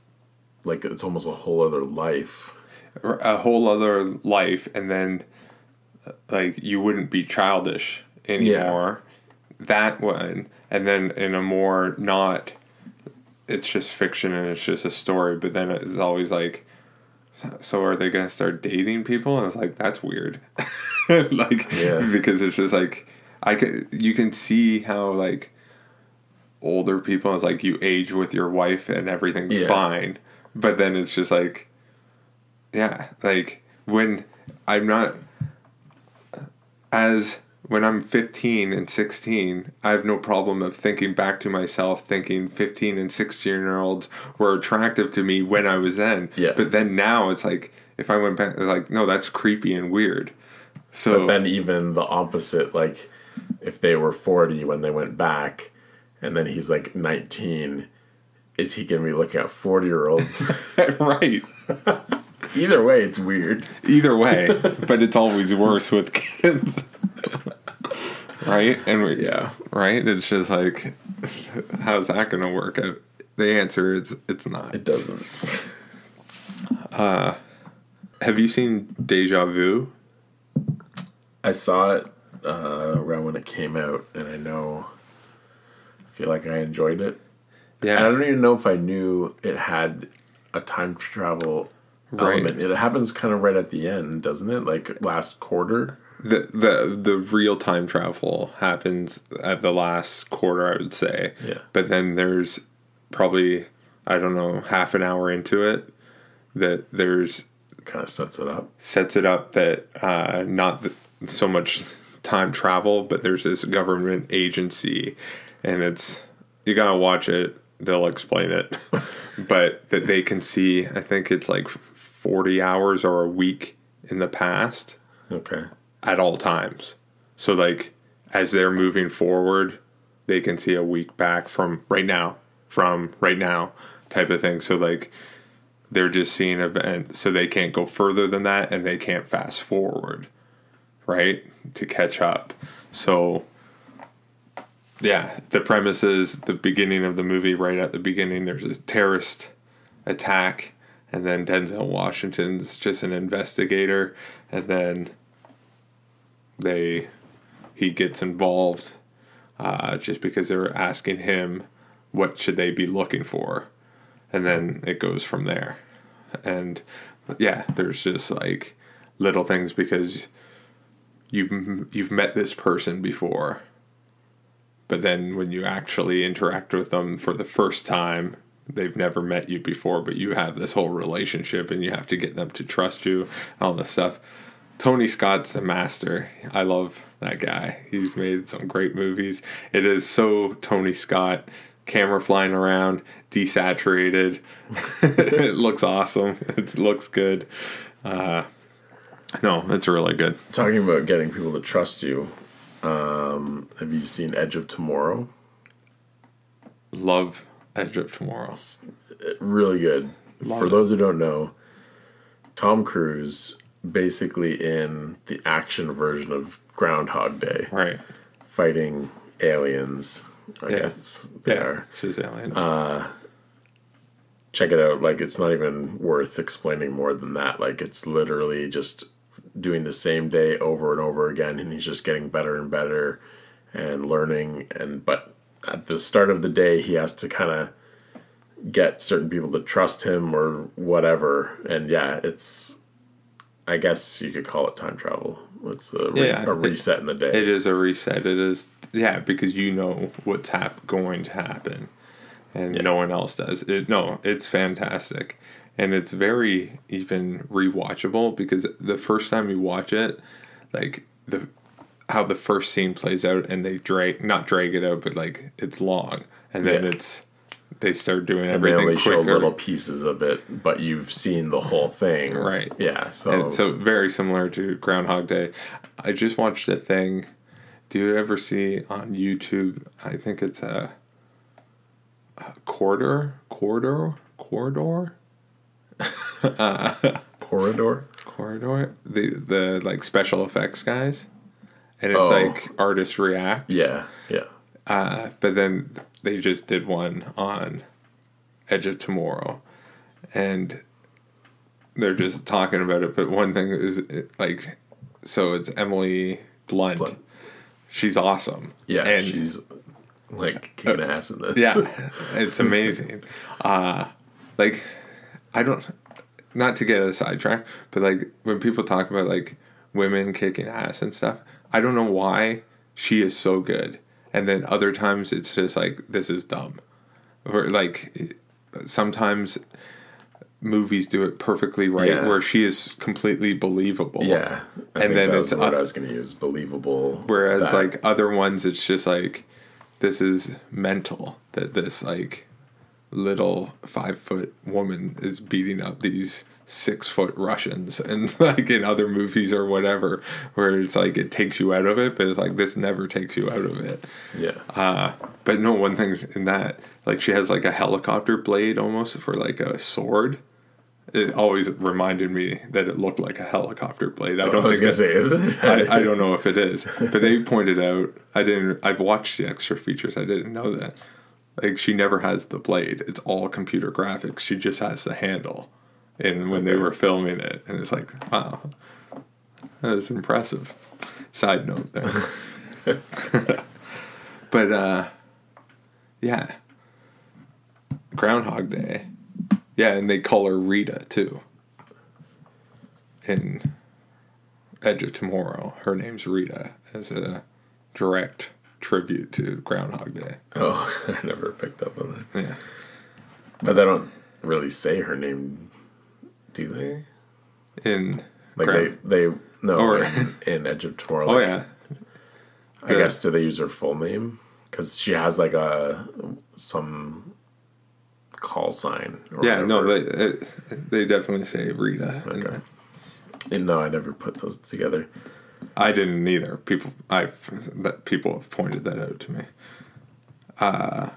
like it's almost a whole other life. a whole other life and then uh, like you wouldn't be childish anymore that one and then in a more not it's just fiction and it's just a story but then it's always like so- are they gonna start dating people and it's like that's weird like Yeah. because it's just like i can you can see how like older people it's like you age with your wife and everything's Yeah. fine but then it's just like yeah like when i'm not as when i'm 15 and 16 i have no problem of thinking back to myself thinking 15 and 16 year olds were attractive to me when i was then Yeah. but then now it's like if i went back it's like no that's creepy and weird so But then even the opposite, like if they were forty when they went back, and then he's like nineteen, is he gonna be looking at forty year olds? right Either way, it's weird. either way but it's always worse with kids right and we, Yeah. right it's just like how's that gonna work out the answer is it's not It doesn't. have you seen deja vu I saw it uh, around when it came out, and I know. I feel like I enjoyed it. And I don't even know if I knew it had a time travel Right. element. It happens kind of right at the end, doesn't it? Like last quarter. The the the real time travel happens at the last quarter i would say Yeah. but then there's probably i don't know half an hour into it that there's Kind of sets it up. sets it up that uh, not th- so much time travel, but there's this government agency, and it's you gotta watch it. They'll explain it, but that they can see. I think it's like forty hours or a week in the past Okay. At all times. So like as they're moving forward, they can see a week back from right now, from right now type of thing. So like they're just seeing event so they can't go further than that and they can't fast forward, right? To catch up. So yeah, the premise is the beginning of the movie, right at the beginning, there's a terrorist attack, and then Denzel Washington's just an investigator, and then they he gets involved uh, just because they're asking him what should they be looking for, and then it goes from there, and yeah, there's just like little things because you've you've met this person before. But then when you actually interact with them for the first time they've never met you before but you have this whole relationship and you have to get them to trust you all this stuff tony scott's a master i love that guy he's made some great movies it is so tony scott camera flying around desaturated it looks awesome it looks good uh, no it's really good Talking about getting people to trust you. Um, have you seen Edge of Tomorrow? love edge of tomorrow really good. Love For it. those who don't know, Tom Cruise basically in the action version of Groundhog Day, right fighting aliens. I Yeah. guess they yeah are. it's just aliens uh, Check it out. Like it's not even worth explaining more than that. Like it's literally just doing the same day over and over again, and he's just getting better and better and learning. And but at the start of the day, he has to kind of get certain people to trust him or whatever. And yeah, it's I guess you could call it time travel. It's a, re- Yeah, a reset in the day. It is a reset. It is yeah, because you know what's hap- going to happen, and Yeah. no one else does. It no, it's fantastic, and it's very even rewatchable because the first time you watch it, like the how the first scene plays out, and they drag not drag it out, but like it's long, and then Yeah. it's they start doing and they everything only show little pieces of it, but you've seen the whole thing. Right. Yeah. So, And so very similar to Groundhog Day. I just watched a thing Do you ever see on YouTube? I think it's a, a corridor, corridor, corridor, Corridor. corridor. The the like special effects guys, and it's Oh. like artists react. Yeah, yeah. Uh, but then they just did one on Edge of Tomorrow, and they're just talking about it. But one thing is like, so it's Emily Blunt. Blunt. She's awesome. Yeah, and she's like kicking ass in this. yeah, it's amazing. Uh, like, I don't, not to get a sidetrack, but like when people talk about like women kicking ass and stuff, I don't know why she is so good, and then other times it's just like this is dumb, or like sometimes movies do it perfectly right Yeah. where she is completely believable. yeah. I And then it's what uh, I was going to use. Believable. Whereas that- like other ones, it's just like this is mental that this like little five foot woman is beating up these six foot Russians, and like in other movies or whatever, where it's like it takes you out of it, but it's like this never takes you out of it. yeah, Uh, but no, one thing in that, like she has like a helicopter blade almost for like a sword. It always reminded me that it looked like a helicopter blade. I I don't was think going to it- say, is it? I, I don't know if it is, but they pointed out. I didn't. I've watched the extra features. I didn't know that. Like she never has the blade. It's all computer graphics. She just has the handle. And when they were filming it, and it's like, wow, that was impressive. Side note there. but uh, yeah, Groundhog Day. Yeah, and they call her Rita too. In Edge of Tomorrow. Her name's Rita as a direct tribute to Groundhog Day. Oh, I never picked up on that. Yeah. But they don't really say her name, do they? In Like Ground- they, they no, Or- in, in Edge of Tomorrow. Oh yeah. I guess do they use her full name? Because she has like a some call sign. Yeah, no, they they definitely say Rita. Okay. And no, I never put those together. I didn't either. People I've that people have pointed that out to me. Uh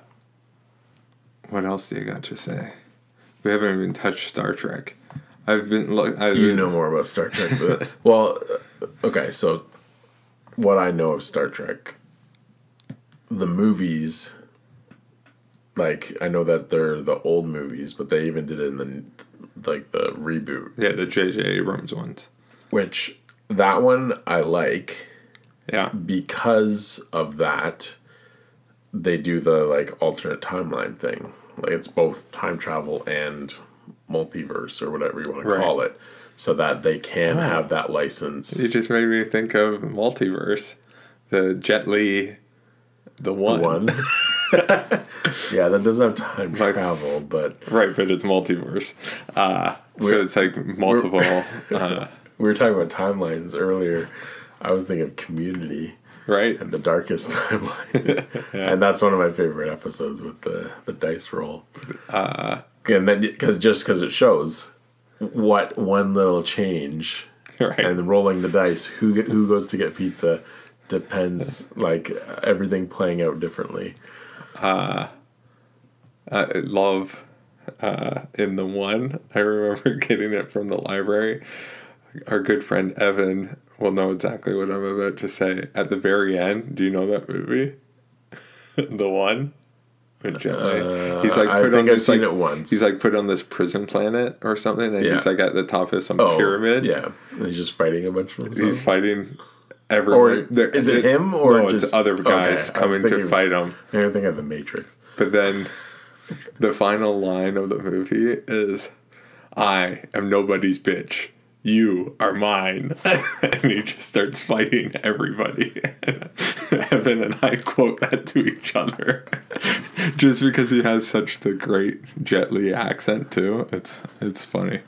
what else do you got to say? We haven't even touched Star Trek. I've been look. I've You been, know more about Star Trek, but well, uh, okay. So, what I know of Star Trek, the movies, like I know that they're the old movies, but they even did it in the like the reboot, Yeah, the J.J. Abrams ones. which that one I like Yeah. because of that. They do the like alternate timeline thing, like it's both time travel and multiverse or whatever you want Right. to call it, so that they can have that license. You just made me think of multiverse. The Jet Li, the one. one. yeah, that doesn't have time Like- travel, but Right, but it's multiverse. Uh, so We're- it's like multiple. Uh, we were talking about timelines earlier. I was thinking of Community right? and the Darkest Timeline, and that's one of my favorite episodes with the the dice roll. Uh, and then because just because it shows what one little change Right. and rolling the dice, who get, who goes to get pizza depends like everything playing out differently. I love uh, in the one. I remember getting it from the library. Our good friend Evan will know exactly what I'm about to say. At the very end, do you know that movie? the one. Jet Li. he's like Uh, I put think on I've this seen like it once. he's like put on this prison planet or something, and Yeah. he's like at the top of some Oh, pyramid. Yeah, and he's just fighting a bunch of himself. he's fighting Or everyone. There- is it him or no? just it's other guys was coming to was- fight him. I think of the Matrix. But then the final line of the movie is I am nobody's bitch. You are mine. and he just starts fighting everybody. Evan and I quote that to each other. just because he has such the great Jet Li accent too. It's it's funny.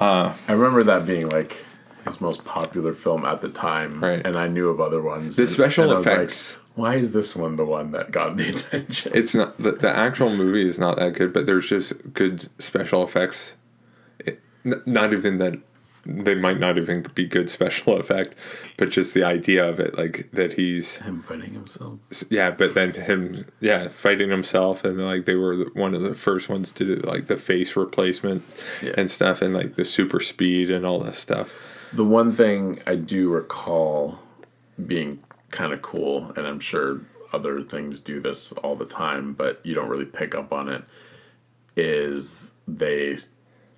Uh, I remember that being like his most popular film at the time, Right. And I knew of other ones. The and- special and was like, effects- Why is this one the one that got the attention? It's not the, the actual movie is not that good, but there's just good special effects. It, n- not even that they might not even be good special effect, but just the idea of it, like that he's Him fighting himself. yeah, but then him yeah fighting himself and like they were one of the first ones to do like the face replacement Yeah. and stuff and like the super speed and all this stuff. The one thing I do recall being kind of cool, and I'm sure other things do this all the time, but you don't really pick up on it, is they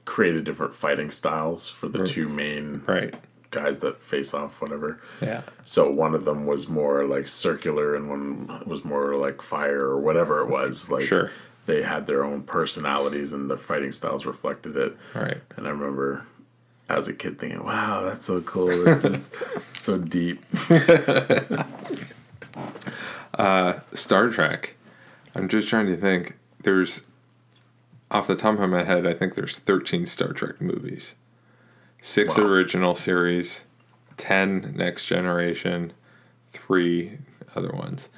created different fighting styles for the two main Right. guys that face off, whatever. Yeah. So one of them was more like circular, and one was more like fire or whatever it was. Like Sure. they had their own personalities, and the fighting styles reflected it. Right. And I remember as a kid thinking, "Wow, that's so cool! It's so deep." Uh, Star Trek. I'm just trying to think. There's off the top of my head, I think there's 13 Star Trek movies. Six Wow. original series, 10 next generation, 3 other ones.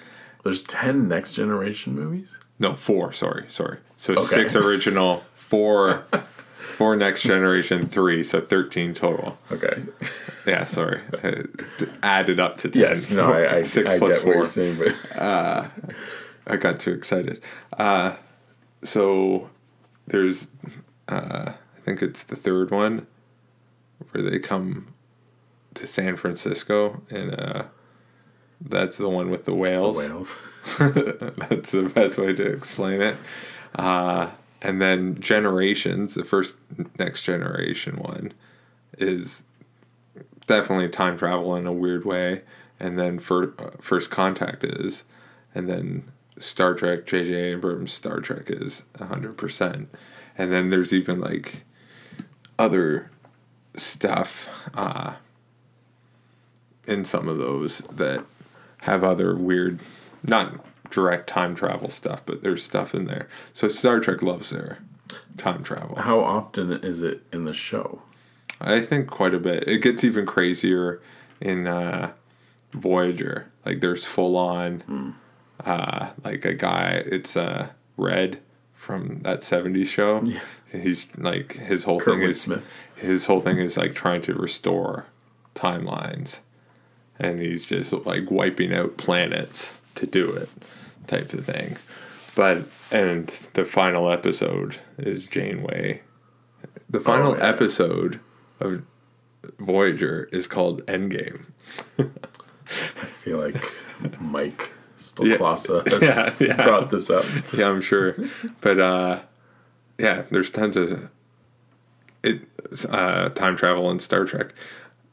There's ten next generation movies. No, 4, sorry, sorry. So Okay. 6 original, 4 4 next generation, 3, so 13 total. Okay. Yeah, sorry. Added up to 10. Yes. No. I. I, Six I plus get what you're four. saying, but I got too excited. Uh, so there's, uh, I think it's the third one where they come to San Francisco, and uh, that's the one with the whales. whales. that's the best way to explain it. Uh, and then Generations, the first next generation one, is definitely time travel in a weird way. And then for uh, First Contact is, and then Star Trek, J.J. Abrams' Star Trek is hundred percent. And then there's even like other stuff uh, in some of those that have other weird, not direct time travel stuff, but there's stuff in there. So Star Trek loves their time travel. How often is it in the show? I think quite a bit. It gets even crazier in uh, Voyager. Like there's full on, uh, like a guy. It's uh, Red from that '70s show. Yeah. He's like his whole thing Kurtwood is Smith. his whole thing is like trying to restore timelines, and he's just like wiping out planets to do it, type of thing. But and the final episode is Janeway. The final yeah. episode of Voyager is called Endgame. I feel like Mike Yeah. Stoklasa has Yeah, yeah. brought this up. yeah, I'm sure. But uh, yeah, there's tons of it uh, time travel in Star Trek.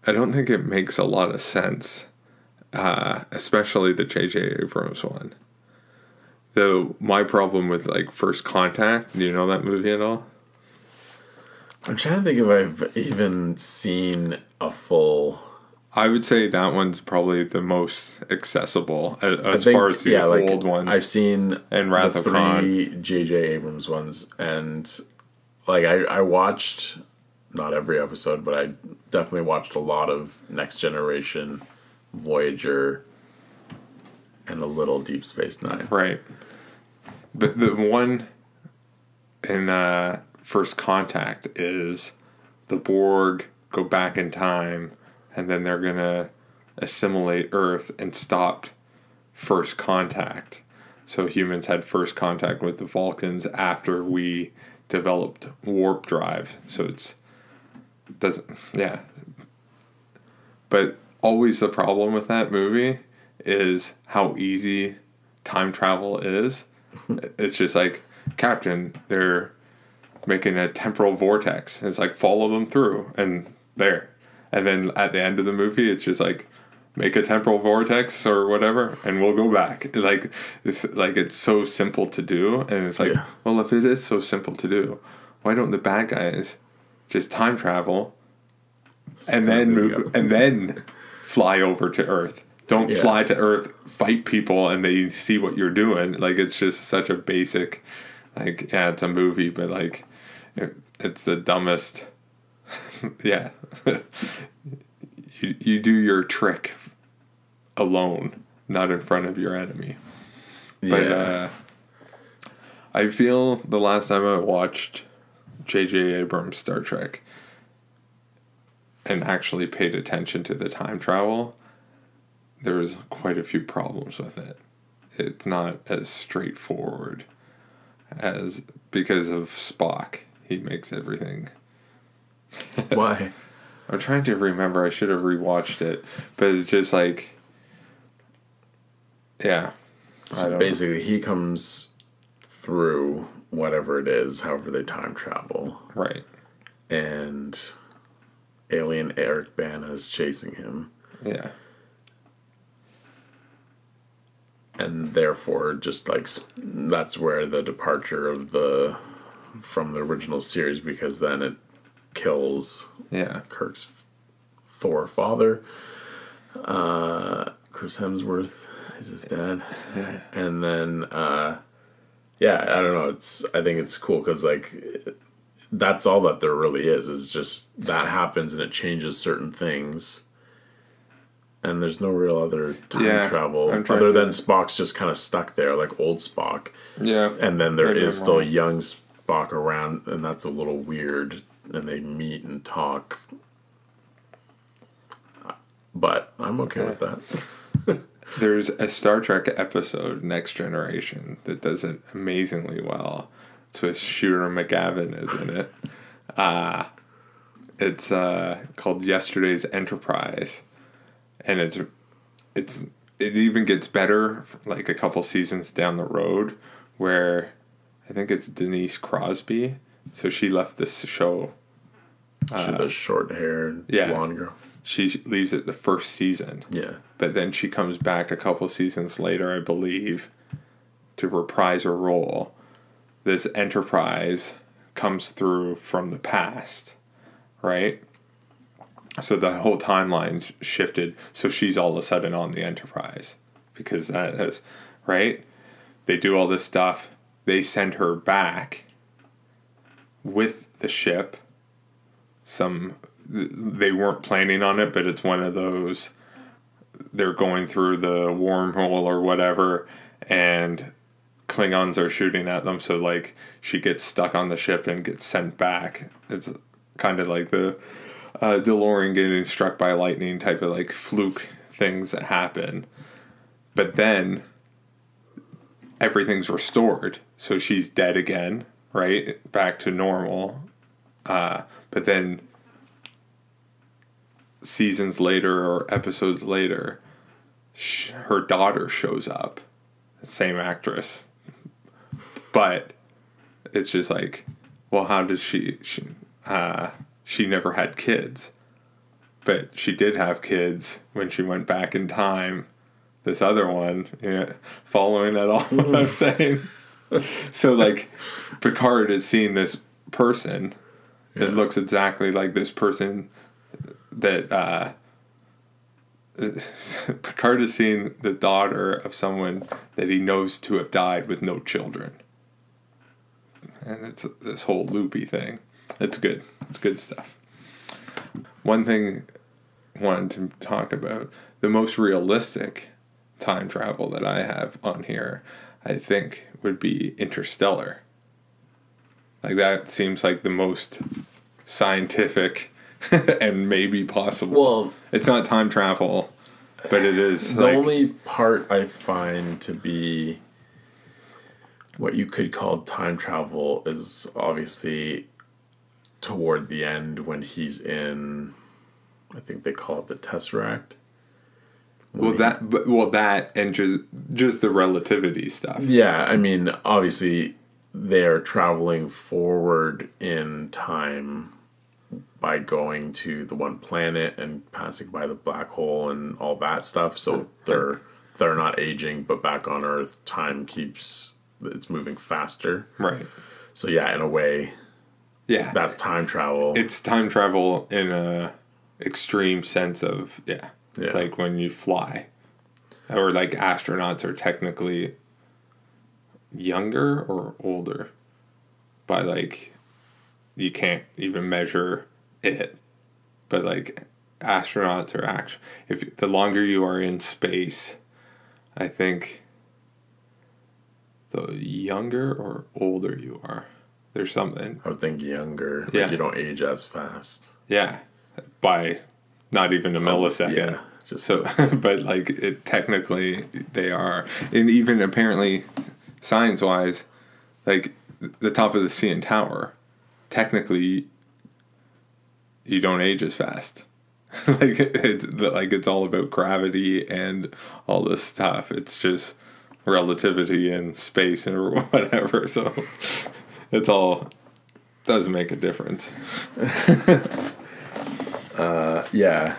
I don't think it makes a lot of sense, uh, especially the J.J. Abrams one. Though my problem with like First Contact, do you know that movie at all? I'm trying to think if I've even seen a full. I would say that one's probably the most accessible a- I as think, far as the yeah, like old ones. I've seen And Wrath the of Khan. three J.J. Abrams ones, and like I, I watched not every episode, but I definitely watched a lot of Next Generation, Voyager, and a little Deep Space Nine. Right. But the one in uh, First Contact is the Borg go back in time and then they're going to assimilate Earth and stop First Contact. So humans had first contact with the Vulcans after we developed warp drive. So it's doesn't yeah. But always the problem with that movie is how easy time travel is. it's just like, Captain, they're making a temporal vortex. It's like follow them through and there. And then at the end of the movie it's just like make a temporal vortex or whatever and we'll go back. Like it's like it's so simple to do and it's like, Yeah. well if it is so simple to do, why don't the bad guys just time travel and then move, and then fly over to Earth. Don't Yeah. fly to Earth, fight people, and they see what you're doing. Like it's just such a basic, like yeah, it's a movie, but like it's the dumbest. yeah, you you do your trick alone, not in front of your enemy. But yeah, uh, I feel the last time I watched J.J. Abrams Star Trek, and actually paid attention to the time travel, there's quite a few problems with it. It's not as straightforward as because of Spock. He makes everything. Why? I'm trying to remember. I should have rewatched it, but it's just like, yeah. So basically, he comes through whatever it is, however they time travel, right. and alien Eric Bana is chasing him, Yeah. and therefore, just like that's where the departure of the from the original series, because then it kills Yeah. Kirk's Thor father. Uh, Chris Hemsworth is his dad, and then uh, yeah, I don't know. It's I think it's cool because like that's all that there really is. Is just that happens and it changes certain things. And there's no real other time Yeah, travel other to- than Spock's just kind of stuck there, like old Spock. Yeah. And then there is still young Spock around, and that's a little weird. And they meet and talk. But I'm okay with that. There's a Star Trek episode, Next Generation, that does it amazingly well. It's with Shooter McGavin is in it. Uh, it's uh, called Yesterday's Enterprise, and it's it's it even gets better like a couple seasons down the road, where I think it's Denise Crosby. So she left this show She the short hair, Uh, yeah. blonde girl. she leaves it the first season. Yeah. But then she comes back a couple seasons later, I believe, to reprise her role. This Enterprise comes through from the past, right? So the whole timeline's shifted. So she's all of a sudden on the Enterprise because that has, right? They do all this stuff. They send her back with the ship. Some they weren't planning on it, but it's one of those they're going through the wormhole or whatever, and Klingons are shooting at them. So like she gets stuck on the ship and gets sent back. It's kind of like the uh, DeLorean getting struck by lightning type of like fluke things that happen. But then everything's restored, so she's dead again, right? Back to normal. Uh, but then seasons later or episodes later, sh- her daughter shows up, same actress, but it's just like, well, how did she? She, uh, she never had kids, but she did have kids when she went back in time. This other one, yeah, following at all what I'm saying. so like, Picard is seeing this person that looks exactly like this person that uh, Picard is seeing the daughter of someone that he knows to have died with no children. And it's this whole loopy thing. It's good. It's good stuff. One thing I wanted to talk about the most realistic time travel that I have on here, I think, would be Interstellar. Like, that seems like the most scientific and maybe possible. Well, It's not time travel, but it is the like only part I find to be what you could call time travel is obviously toward the end when he's in I think they call it the Tesseract. Well that but, well that and just just the relativity stuff. Yeah, I mean, obviously they're traveling forward in time by going to the one planet and passing by the black hole and all that stuff. So they're they're not aging, but back on Earth, time keeps it's moving faster. Right. So yeah, in a way, Yeah. that's time travel. it's time travel in a extreme sense of yeah, Yeah. like when you fly or like astronauts are technically younger or older by like you can't even measure it but like astronauts are actually if the longer you are in space i think the younger or older you are there's something I would think younger. Like you don't age as fast. Yeah, by not even a oh, millisecond. yeah, just- so, but like it technically they are, and even apparently, science wise, like the top of the CN Tower, technically, you don't age as fast. like it's like it's all about gravity and all this stuff. It's just relativity and space and whatever. So it's all doesn't make a difference. Uh, yeah.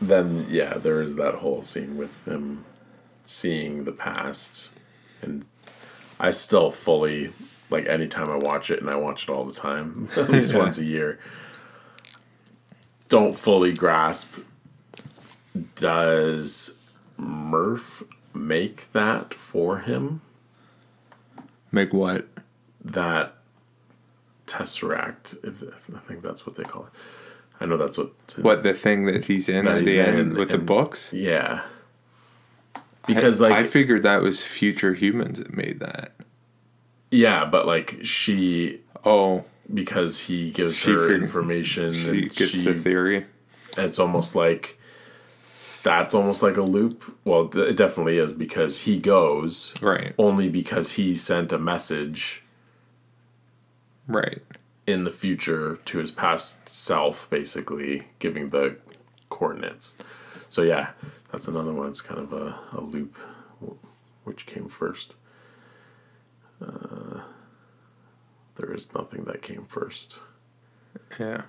Then yeah, there is that whole scene with him seeing the past, and I still fully like anytime I watch it, and I watch it all the time, at least Yeah. once a year. Don't fully grasp. Does Murph make that for him? Make what? That tesseract, if I think that's what they call it. I know that's what. What the thing that he's in That at he's the end in with the books? Yeah. Because I, like I figured that was future humans that made that. yeah, but like she Oh, because he gives She her fig- information she and gets she, the theory. it's almost like that's almost like a loop. Well, it definitely is because he goes Right, only because he sent a message right. In the future to his past self, basically giving the coordinates. So yeah, that's another one. It's kind of a, a loop. Which came first? Uh, there is nothing that came first Yeah.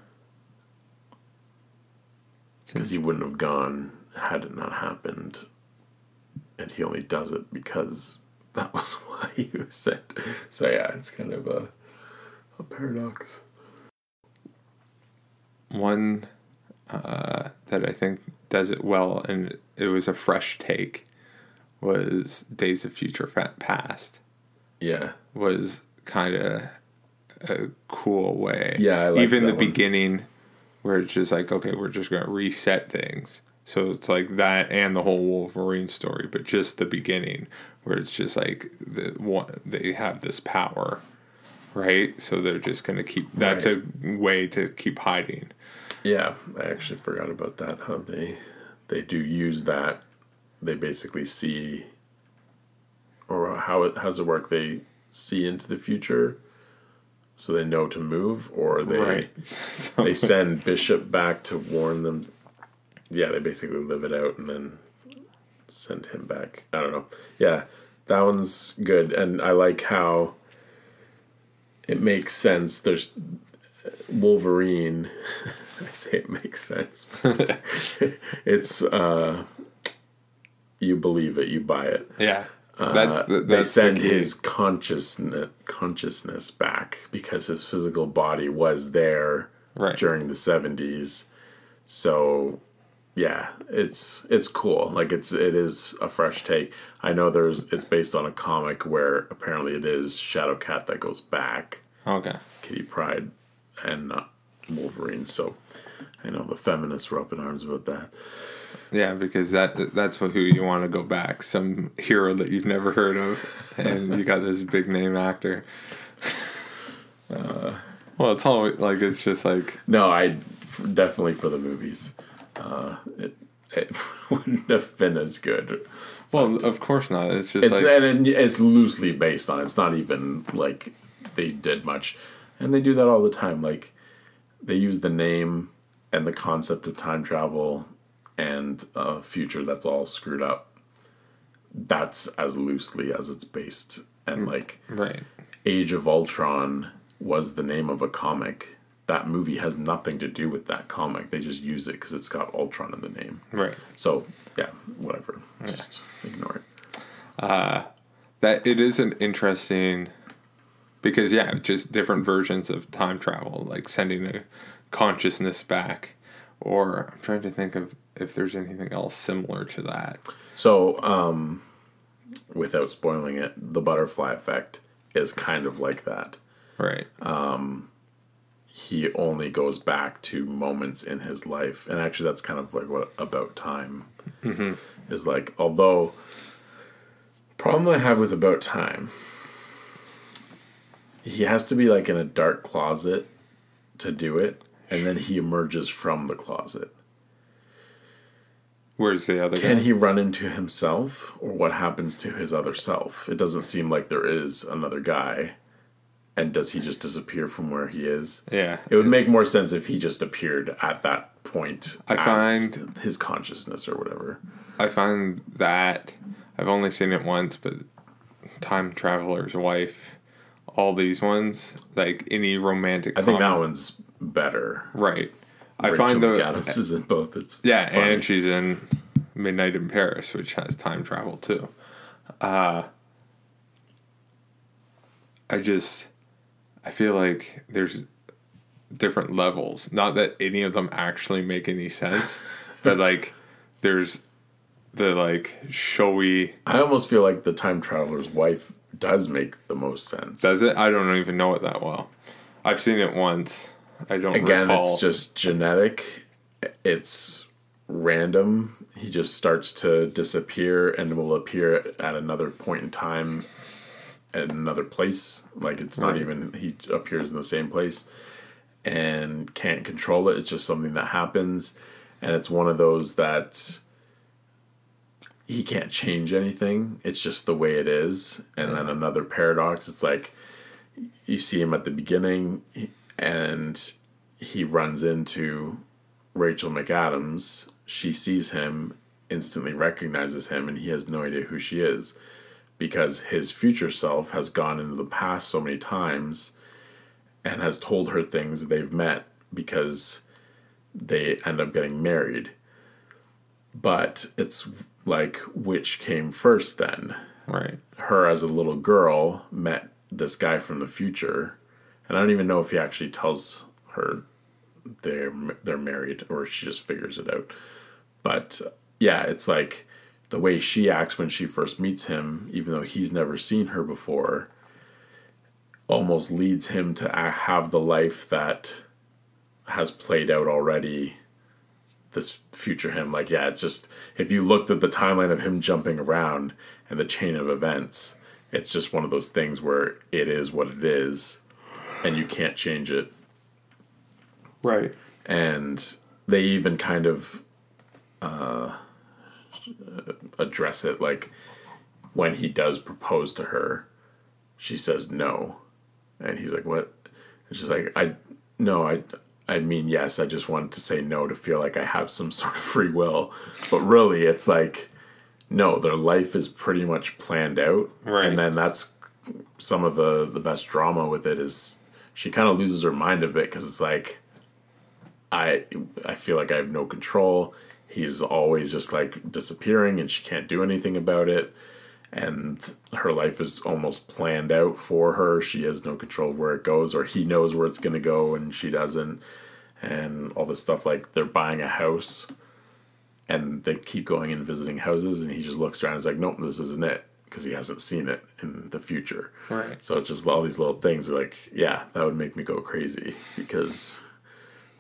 because he wouldn't have gone had it not happened, and he only does it because that was why he was sent. So yeah, it's kind of a a paradox. One uh, that I think does it well, and it was a fresh take, was Days of Future Past. Yeah, Was kind of a cool way. Yeah, I even that the one. beginning, where it's just like, okay, we're just gonna reset things. So it's like that and the whole Wolverine story, but just the beginning, where it's just like the one they have this power, right? So they're just gonna keep. That's a way to keep hiding. Yeah, I actually forgot about that. How they they do use that. They basically see, or how it how does it work? They see into the future, so they know to move, or they Right. So, they send Bishop back to warn them. Yeah, they basically live it out and then send him back. I don't know. Yeah, that one's good, and I like how it makes sense. There's Wolverine. I say it makes sense. but it's uh, you believe it, you buy it. yeah, that's the, Uh, they that's the send his consciousness consciousness back because his physical body was there Right. during the seventies. So yeah, it's it's cool. Like it's it is a fresh take. I know there's it's based on a comic where apparently it is Shadow Cat that goes back, okay. Kitty Pryde, and not Wolverine. So I know the feminists were up in arms about that. Yeah, because that that's who you want to go back. Some hero that you've never heard of, and you got this big name actor. Uh, well, it's all like it's just like No, I definitely for the movies. Uh, it it wouldn't have been as good. well, of course not. It's just It's like and it, it's loosely based on. It's not even like they did much, and they do that all the time. Like they use the name and the concept of time travel and a future that's all screwed up. That's as loosely as it's based, and like right. Age of Ultron was the name of a comic. That movie has nothing to do with that comic. They just use it because it's got Ultron in the name. Right. So yeah, whatever. Just ignore it. That it is an interesting because yeah, just different versions of time travel, like sending a consciousness back, or I'm trying to think of if there's anything else similar to that. So, um, without spoiling it, the butterfly effect is kind of like that. Right. He only goes back to moments in his life, and actually, that's kind of like what about time mm-hmm. is like. Although, problem I have with about time, he has to be like in a dark closet to do it, and then he emerges from the closet. Where's the other Can guy? he run into himself, or what happens to his other self? It doesn't seem like there is another guy. And does he just disappear from where he is? Yeah. It would make more sense if he just appeared at that point. I find- his consciousness or whatever. I find that I've only seen it once, but Time Traveler's Wife, all these ones, like any romantic. I think that one's better. right. I Rachel find the McAdams is in both. It's yeah, funny. and she's in Midnight in Paris, which has time travel too. Uh, I just I feel like there's different levels. Not that any of them actually make any sense, but like there's the like showy. I almost feel like the time traveler's wife does make the most sense. Does it? I don't even know it that well. I've seen it once. I don't know. Again, recall. it's just genetic. It's random. He just starts to disappear and will appear at another point in time at another place. Like it's not Right. even he appears in the same place and can't control it. It's just something that happens. And it's one of those that he can't change anything. It's just the way it is. And then another paradox, it's like you see him at the beginning and he runs into Rachel McAdams. She sees him, instantly recognizes him, and he has no idea who she is because his future self has gone into the past so many times and has told her things they've met because they end up getting married. But it's like, which came first then? right. her as a little girl met this guy from the future, and I don't even know if he actually tells her they're they're married or she just figures it out. But yeah, it's like the way she acts when she first meets him, even though he's never seen her before, almost leads him to have the life that has played out already this future him. Like, yeah, it's just if you looked at the timeline of him jumping around and the chain of events, it's just one of those things where it is what it is and you can't change it. Right. And they even kind of uh, Uh, address it like when he does propose to her, she says no. And he's like, What? And she's like, I no, I I mean yes, I just wanted to say no to feel like I have some sort of free will. But really it's like no, their life is pretty much planned out. Right. And then that's some of the the best drama with it is she kind of loses her mind a bit because it's like I I feel like I have no control. He's always just like disappearing and she can't do anything about it. And her life is almost planned out for her. She has no control of where it goes, or he knows where it's gonna go and she doesn't. And all this stuff like they're buying a house and they keep going and visiting houses and he just looks around and is like, Nope, this isn't it because he hasn't seen it in the future. Right. So it's just all these little things like, yeah, that would make me go crazy because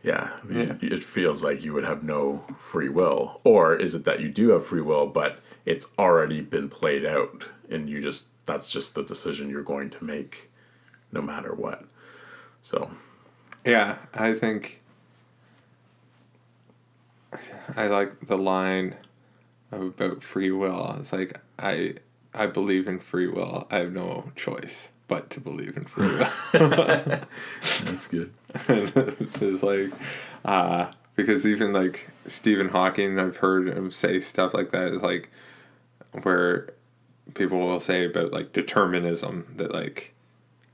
yeah, Yeah. it feels like you would have no free will. Or is it that you do have free will, but it's already been played out and you just, that's just the decision you're going to make no matter what. So, Yeah, I think I like the line about free will. It's like I I believe in free will. I have no choice but to believe in free will. that's good. it's just like uh because even like Stephen Hawking I've heard him say stuff like that is like where people will say about like determinism that like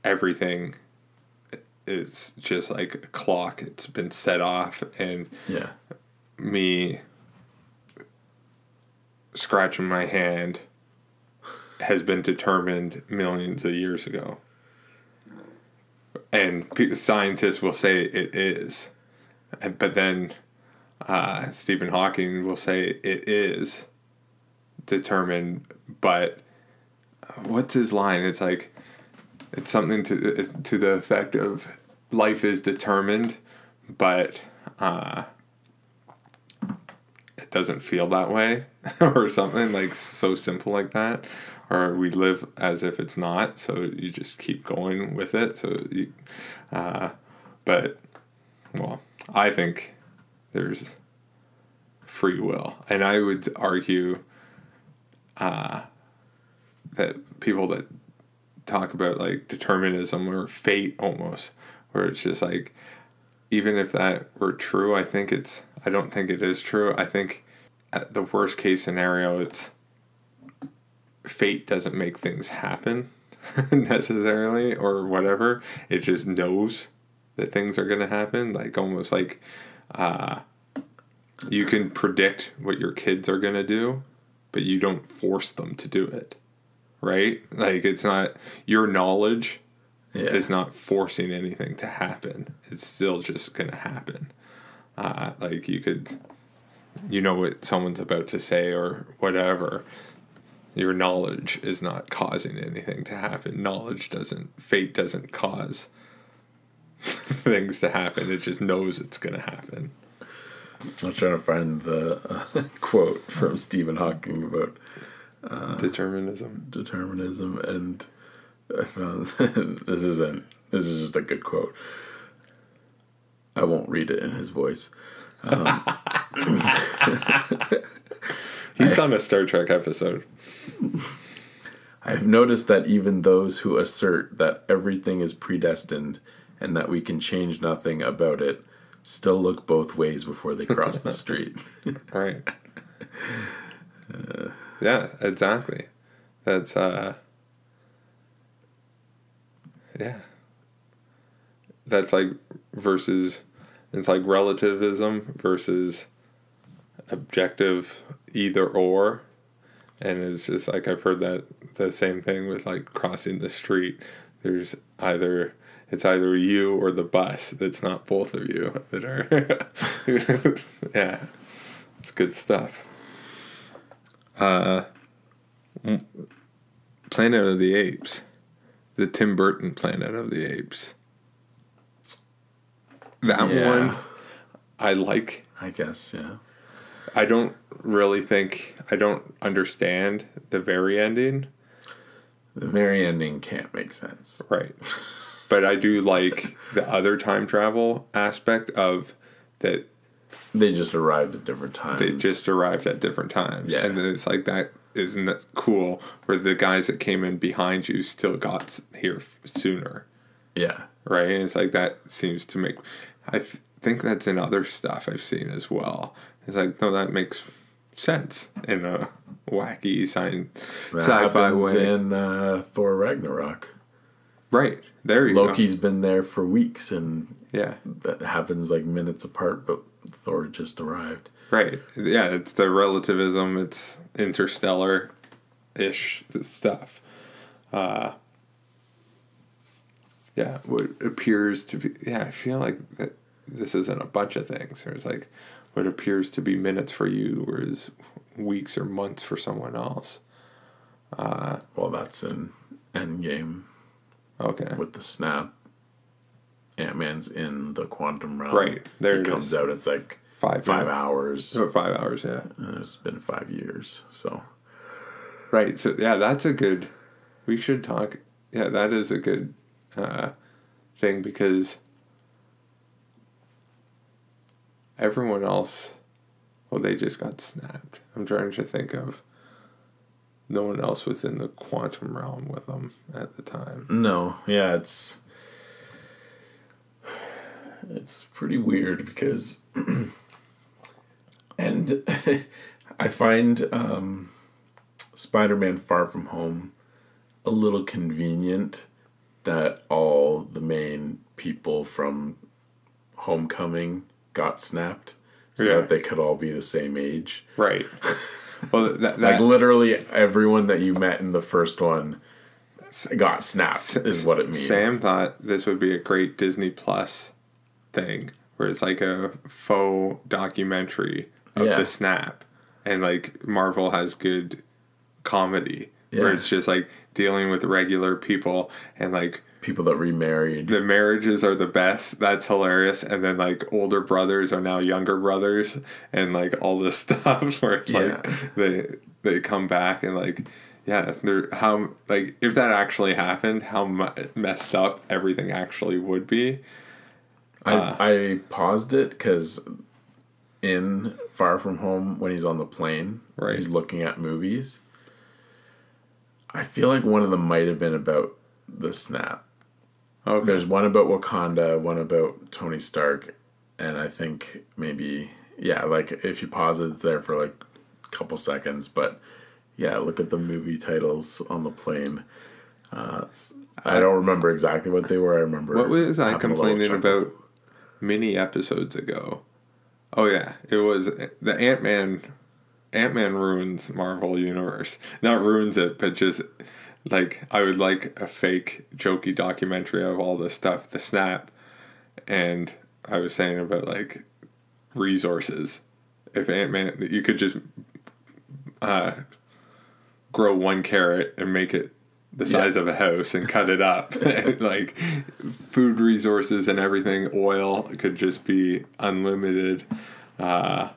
everything is just like a clock it's been set off and Yeah. me scratching my hand has been determined millions of years ago. And scientists will say it is. But then uh, Stephen Hawking will say it is determined, but what's his line? It's like, it's something to to the effect of life is determined, but uh, it doesn't feel that way or something like so simple like that or we live as if it's not so you just keep going with it so you uh, but well, I think there's free will, and I would argue uh, that people that talk about like determinism or fate almost, where it's just like, even if that were true, I think it's. I don't think it is true. I think at the worst case scenario, it's fate doesn't make things happen necessarily or whatever. It just knows that things are going to happen. Like almost like uh, you can predict what your kids are going to do, but you don't force them to do it. Right? Like it's not your knowledge Yeah. is not forcing anything to happen. It's still just going to happen. Uh, like you could, you know what someone's about to say or whatever. Your knowledge is not causing anything to happen. Knowledge doesn't, fate doesn't cause things to happen. It just knows it's going to happen. I'm trying to find the uh, quote from Stephen Hawking about uh, Determinism. determinism, and I uh, found this isn't. This is just a good quote. I won't read it in his voice. Um, He's on a Star Trek episode. I have noticed that even those who assert that everything is predestined and that we can change nothing about it still look both ways before they cross the street. Right. yeah, exactly. That's uh yeah. That's like versus it's like relativism versus objective either or. And it's just like I've heard that the same thing with like crossing the street. There's either it's either you or the bus. That's not both of you that are yeah. It's good stuff. Uh, Planet of the Apes, the Tim Burton Planet of the Apes. That Yeah. one, I like. I guess, yeah. I don't really think I don't understand the very ending, The very ending can't make sense. right? but I do like the other time travel aspect of that They just arrived at different times. they just arrived at different times. Yeah. And then it's like that isn't that cool where the guys that came in behind you still got here sooner, yeah. right? And it's like that seems to make I th- think that's in other stuff I've seen as well. It's like no that makes sense in a wacky sci- That sci-fi way. in uh, Thor Ragnarok. right. There you go. Loki's been there for weeks, and. Yeah. that happens like minutes apart, but Thor just arrived. Right. Yeah, it's the relativism, it's interstellar ish stuff. Uh yeah, what appears to be yeah, I feel like that this isn't a bunch of things. There's like what appears to be minutes for you whereas weeks or months for someone else. Well, that's in Endgame Okay. with the snap. Ant Man's in the quantum realm. Right, there it it comes is. out. It's like Five five minutes. hours. Or five hours, yeah. And it's been five years. So Right. So yeah, that's a good. We should talk. Yeah, that is a good uh, thing because everyone else, well, they just got snapped. I'm trying to think of. No one else was in the quantum realm with them at the time. no, yeah, it's it's pretty weird because and I find um, Spider-Man: Far From Home a little convenient that all the main people from Homecoming got snapped so Yeah. that they could all be the same age. Right. well, that, Like literally everyone that you met in the first one got snapped is what it means. Sam thought this would be a great Disney Plus thing where it's like a faux documentary of Yeah. the snap. And like Marvel has good comedy where it's just like dealing with regular people and like people that remarried. the marriages are the best. That's hilarious. And then like older brothers are now younger brothers and like all this stuff where it's like they they come back and like yeah, they're how like if that actually happened, how mu- messed up everything actually would be. I uh, I paused it because in Far From Home when he's on the plane, Right. he's looking at movies. I feel like one of them might have been about the snap. Okay. There's one about Wakanda, one about Tony Stark, and I think maybe yeah, like if you pause it, it's there for like a couple seconds. But yeah, look at the movie titles on the plane. Uh, I don't remember exactly what they were. I remember What was I complaining about many episodes ago? Oh yeah, it was the Ant Man. Ant Man ruins Marvel Universe. Not ruins it, but just like I would like a fake jokey documentary of all this stuff, the snap, and I was saying about like resources. If Ant Man, you could just uh, grow one carrot and make it the size of a house and cut it up. And, like food resources and everything, oil could just be unlimited. Uh,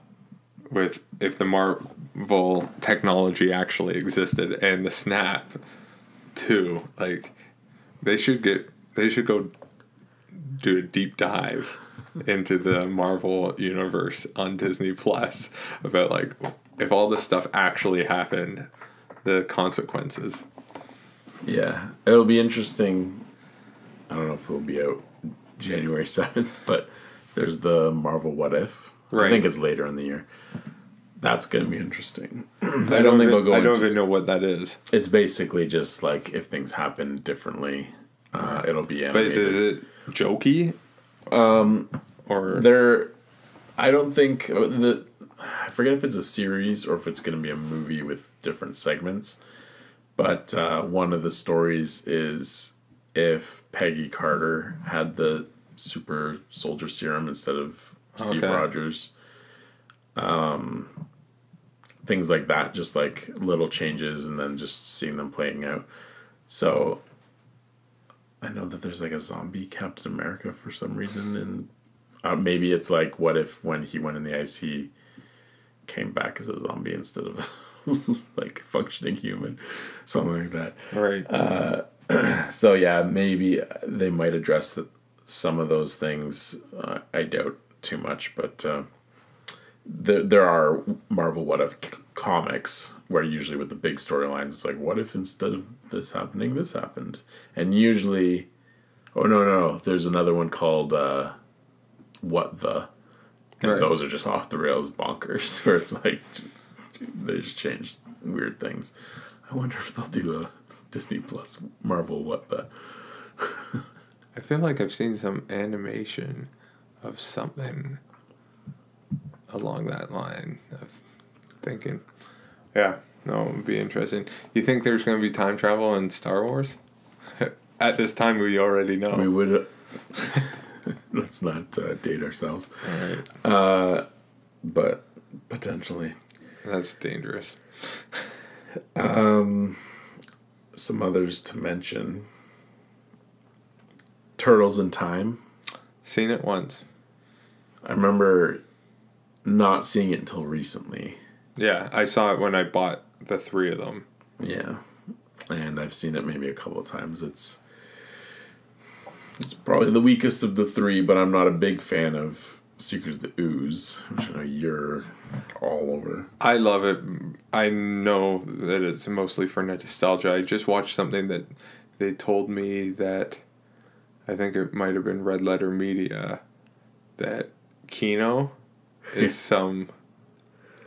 with if the Marvel technology actually existed and the snap too, like they should get they should go do a deep dive into the Marvel universe on Disney Plus about like if all this stuff actually happened, the consequences. Yeah, it'll be interesting. I don't know if it'll be out January seventh, but there's the Marvel What If. Right. I think it's later in the year. That's gonna be interesting. I I don't, don't, think they'll go. I don't into, even know what that is. It's basically just like if things happen differently, uh, it'll be But is it, is it jokey? Um, or There, I don't think uh, the. I forget if it's a series or if it's going to be a movie with different segments. But uh, one of the stories is if Peggy Carter had the super soldier serum instead of Steve Okay. Rogers. Um, things like that, just like little changes, and then just seeing them playing out. So I know that there's like a zombie Captain America for some reason, and uh, maybe it's like what if when he went in the ice he came back as a zombie instead of like functioning human, something like that. right? So yeah, maybe they might address some of those things. Uh, I doubt too much, but uh, there there are Marvel What If comics where usually with the big storylines, it's like, what if instead of this happening, this happened? And usually, oh no no, no there's another one called uh, What the, and Right. those are just off the rails bonkers, where it's like they just change weird things. I wonder if they'll do a Disney Plus Marvel What the. I feel like I've seen some animation of something along that line of thinking. Yeah, no, it would be interesting. You think there's going to be time travel in Star Wars? At this time, we already know. We would. let's not uh, date ourselves, All right, but potentially that's dangerous. Um, some others to mention. Turtles in Time. Seen it once. I remember not seeing it until recently. Yeah, I saw it when I bought the three of them. Yeah, and I've seen it maybe a couple of times. It's it's probably the weakest of the three, but I'm not a big fan of Secret of the Ooze, which I know you're all over. I love it. I know that it's mostly for nostalgia. I just watched something that they told me that I think it might have been Red Letter Media that Keno is some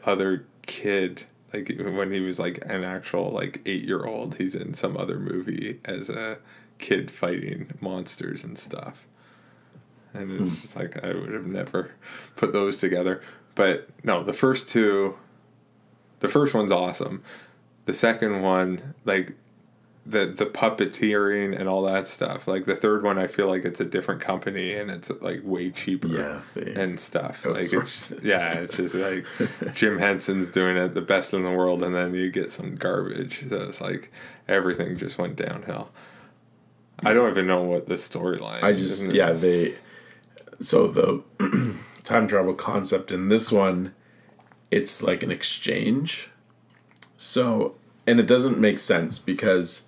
other kid like when he was like an actual like 8-year-old he's in some other movie as a kid fighting monsters and stuff. And it's hmm. just like I would have never put those together. But no, the first two the first one's awesome. The second one, like the the puppeteering and all that stuff. Like the third one, I feel like it's a different company and it's like way cheaper. Yeah, and stuff. Like it's it. yeah, it's just like Jim Henson's doing it the best in the world, and then you get some garbage. So it's like everything just went downhill. I don't even know what the storyline. I just is. yeah they so the time travel concept in this one it's like an exchange so and it doesn't make sense because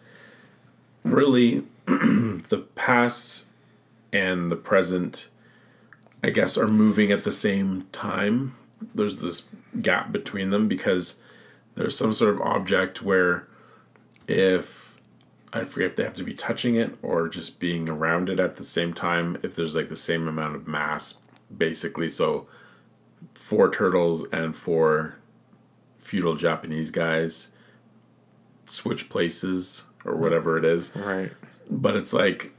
really the past and the present I guess, are moving at the same time. There's this gap between them because there's some sort of object where if I forget if they have to be touching it or just being around it at the same time, if there's like the same amount of mass, basically. So four turtles and four feudal Japanese guys switch places or whatever it is. Right. but it's like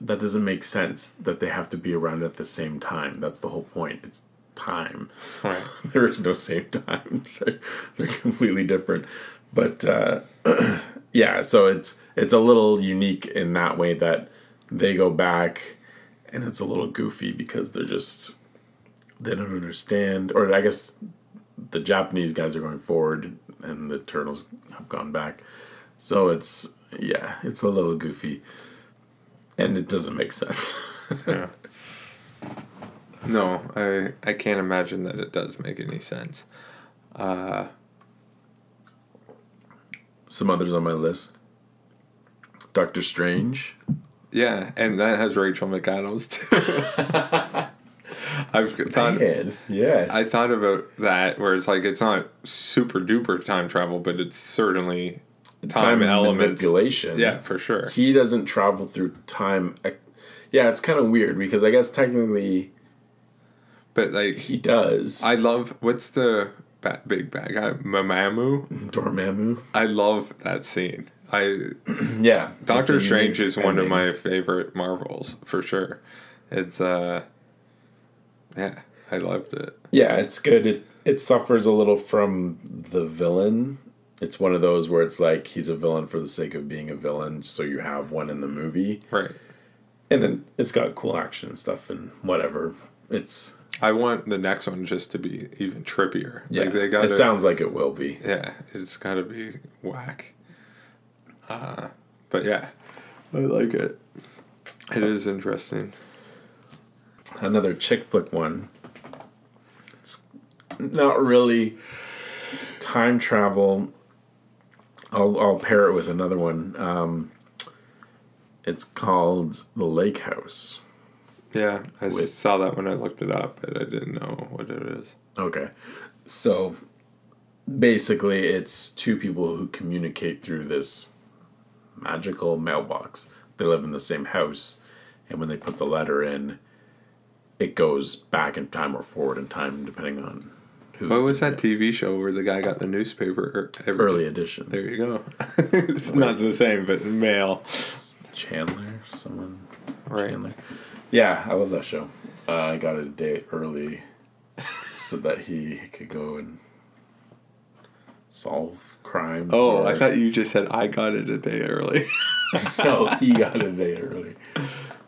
that doesn't make sense that they have to be around at the same time. That's the whole point. It's time. Right. there is no same time. They're, they're completely different. But uh, yeah so it's it's a little unique in that way that they go back and it's a little goofy because they're just they don't understand or i guess the japanese guys are going forward and the turtles have gone back so it's yeah, it's a little goofy, and it doesn't make sense. Yeah. No, I I can't imagine that it does make any sense. Uh, Some others on my list: Doctor Strange. yeah, and that has Rachel McAdams too. I've thought yes. I thought about that where it's like it's not super duper time travel, but it's certainly time, elements. manipulation. Yeah, for sure. he doesn't travel through time. Yeah, it's kind of weird because I guess technically But like he does. I love what's the bat, big bad guy Mamamoo. Dormammu. I love that scene. I Yeah, Doctor Strange is one of my favorite Marvels for sure. It's uh, yeah, I loved it. Yeah, it's good. It it suffers a little from the villain. It's one of those where it's like he's a villain for the sake of being a villain, so you have one in the movie, Right. and then it's got cool action and stuff and whatever. It's I want the next one just to be even trippier. yeah, Like they got it sounds like it will be. Yeah, it's got to be whack. Uh, but yeah, I like it. It is interesting. Another chick flick one. It's not really time travel. I'll I'll pair it with another one. Um, it's called The Lake House. Yeah, I With- saw that when I looked it up, but I didn't know what it is. Okay. So basically, it's two people who communicate through this magical mailbox. They live in the same house, and when they put the letter in, it goes back in time or forward in time, depending on who's. What was that it. TV show where the guy got the newspaper every Early edition. There you go. it's not the same, but mail. Chandler, someone. Right. Chandler. Yeah, I love that show. Uh, I got it a day early so that he could go and solve crimes. Oh, or- I thought you just said I got it a day early. no, he got it a day early.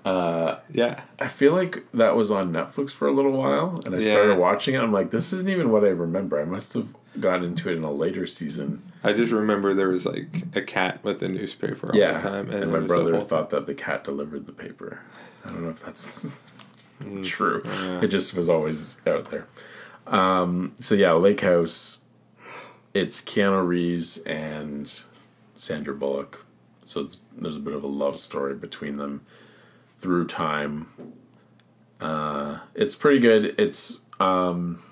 Yeah. I feel like that was on Netflix for a little while, and I Yeah. started watching it. I'm like, this isn't even what I remember. I must have got into it in a later season. I just remember there was like a cat with a newspaper all yeah, the time, and, it my brother whole- thought that the cat delivered the paper. I don't know if that's true. It just was always out there. Um, so yeah, Lake House. It's Keanu Reeves and Sandra Bullock. So it's, there's a bit of a love story between them through time. Uh, it's pretty good. It's um,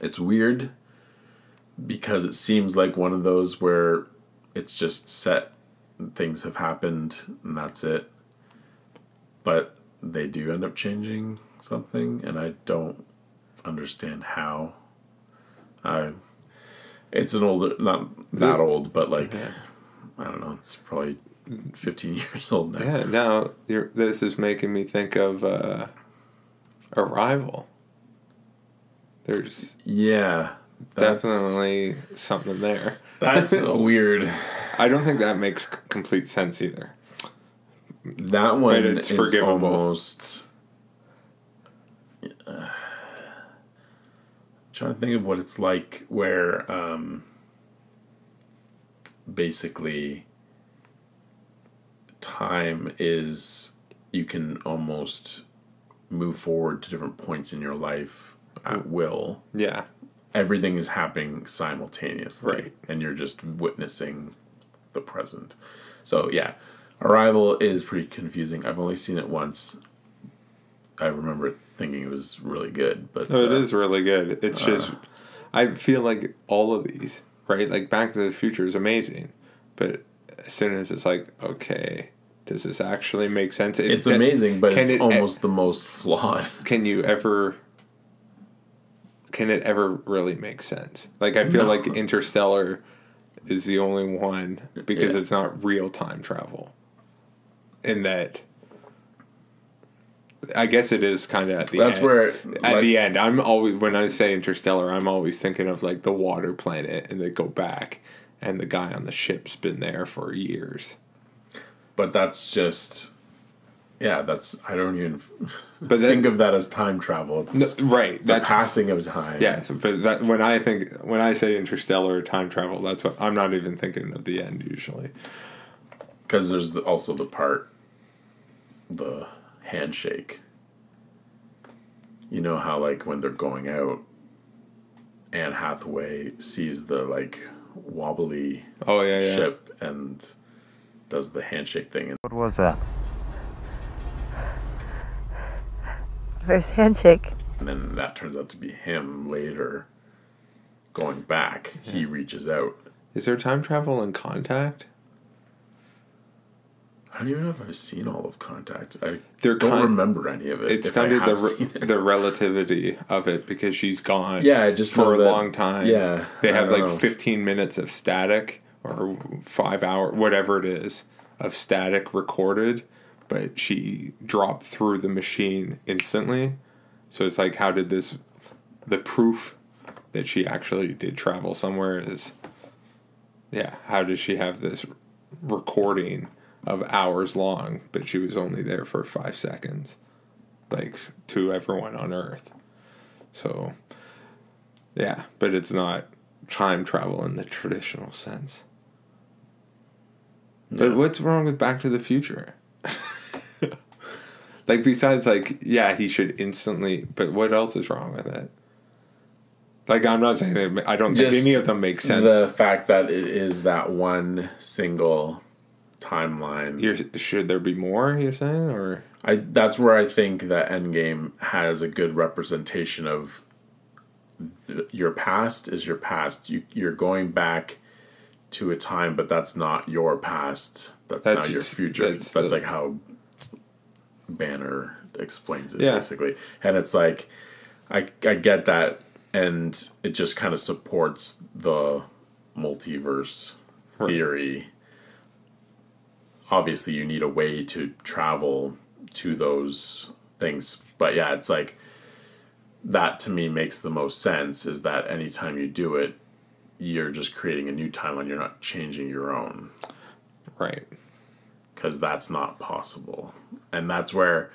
it's weird because it seems like one of those where it's just set things have happened and that's it but they do end up changing something and i don't understand how i it's an older not that old but like i don't know it's probably 15 years old now Yeah, now you're, this is making me think of uh, Arrival. There's yeah definitely something there. that's a weird I don't think that makes complete sense either. That one it's is forgivable. almost. Uh, trying to think of what it's like where um, basically time is you can almost move forward to different points in your life at will. Yeah, Everything is happening simultaneously, Right. and you're just witnessing the present. So yeah, Arrival is pretty confusing. I've only seen it once, I remember thinking it was really good, but No, it uh, is really good. It's just, I feel like all of these, right? Like Back to the Future is amazing, but as soon as it's like, okay, does this actually make sense? It- It's amazing, but it's it almost the most flawed. Can you ever? Can it ever really make sense? Like I feel No. like Interstellar is the only one because Yeah. it's not real time travel. In that, I guess it is kind of at the That's end. where at the end i'm always when i say interstellar i'm always thinking of like the water planet and they go back and the guy on the ship's been there for years but that's just yeah. That's I don't even but think of that as time travel. It's right the that's passing of time. yeah but that when i think when i say interstellar time travel that's what i'm not even thinking of the end usually because there's the, also the part, the handshake. You know how like when they're going out, Anne Hathaway sees the like wobbly oh yeah yeah ship and does the handshake thing, What was that? First handshake. And then that turns out to be him later. Going back, he reaches out. is there time travel in contact I don't even know if I've seen all of Contact. I They're don't remember any of it. it's kind of the re- the relativity of it because she's gone Yeah, I just for a that- long time. yeah, they have like know. 15 minutes of static or five hour, whatever it is, of static recorded, but she dropped through the machine instantly. So it's like, how did this? The proof that she actually did travel somewhere is, yeah. How does she have this recording of hours long, but she was only there for five seconds, like to everyone on Earth? So, yeah, but it's not time travel in the traditional sense. But what's wrong with Back to the Future? like besides like yeah, he should instantly, but what else is wrong with it? Like I'm not saying it, I don't think any of them make sense. The fact that it is that one single timeline. You're, should there be more? You're saying, or I that's where I think that Endgame has a good representation of th- your past is your past. You you're going back to a time, but that's not your past. That's, That's now your future. that's That's, the- like how Banner explains it Yeah. basically, and it's like I I get that, and it just kind of supports the multiverse theory obviously you need a way to travel to those things but yeah it's like that to me makes the most sense is that anytime you do it you're just creating a new timeline you're not changing your own right? because that's not possible and that's where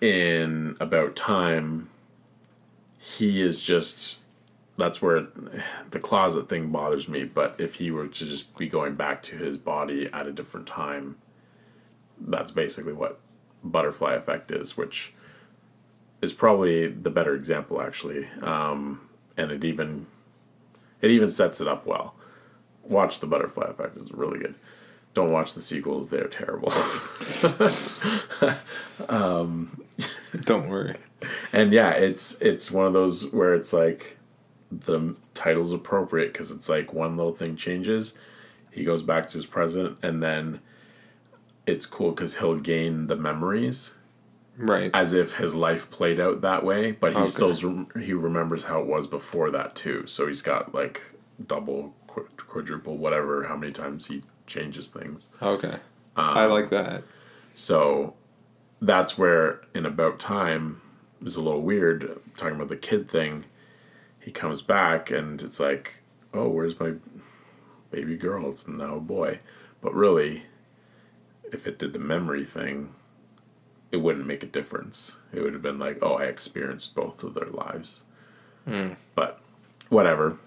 in about time he is just that's where the closet thing bothers me but if he were to just be going back to his body at a different time that's basically what butterfly effect is which is probably the better example actually. Um, and it even it even sets it up well. Watch the butterfly effect it's really good. Don't watch the sequels they're terrible. Don't worry. and yeah it's it's one of those where it's like the title's appropriate because it's like one little thing changes he goes back to his present and then it's cool because he'll gain the memories Right. as if his life played out that way but he Okay. still he remembers how it was before that too so he's got like double quadruple whatever how many times he changes things okay. Um, I like that. So that's where in about time is a little weird talking about the kid thing. He comes back and it's like, oh, where's my baby girl? It's now a boy. But really, if it did the memory thing, it wouldn't make a difference. It would have been like, oh, I experienced both of their lives. But whatever.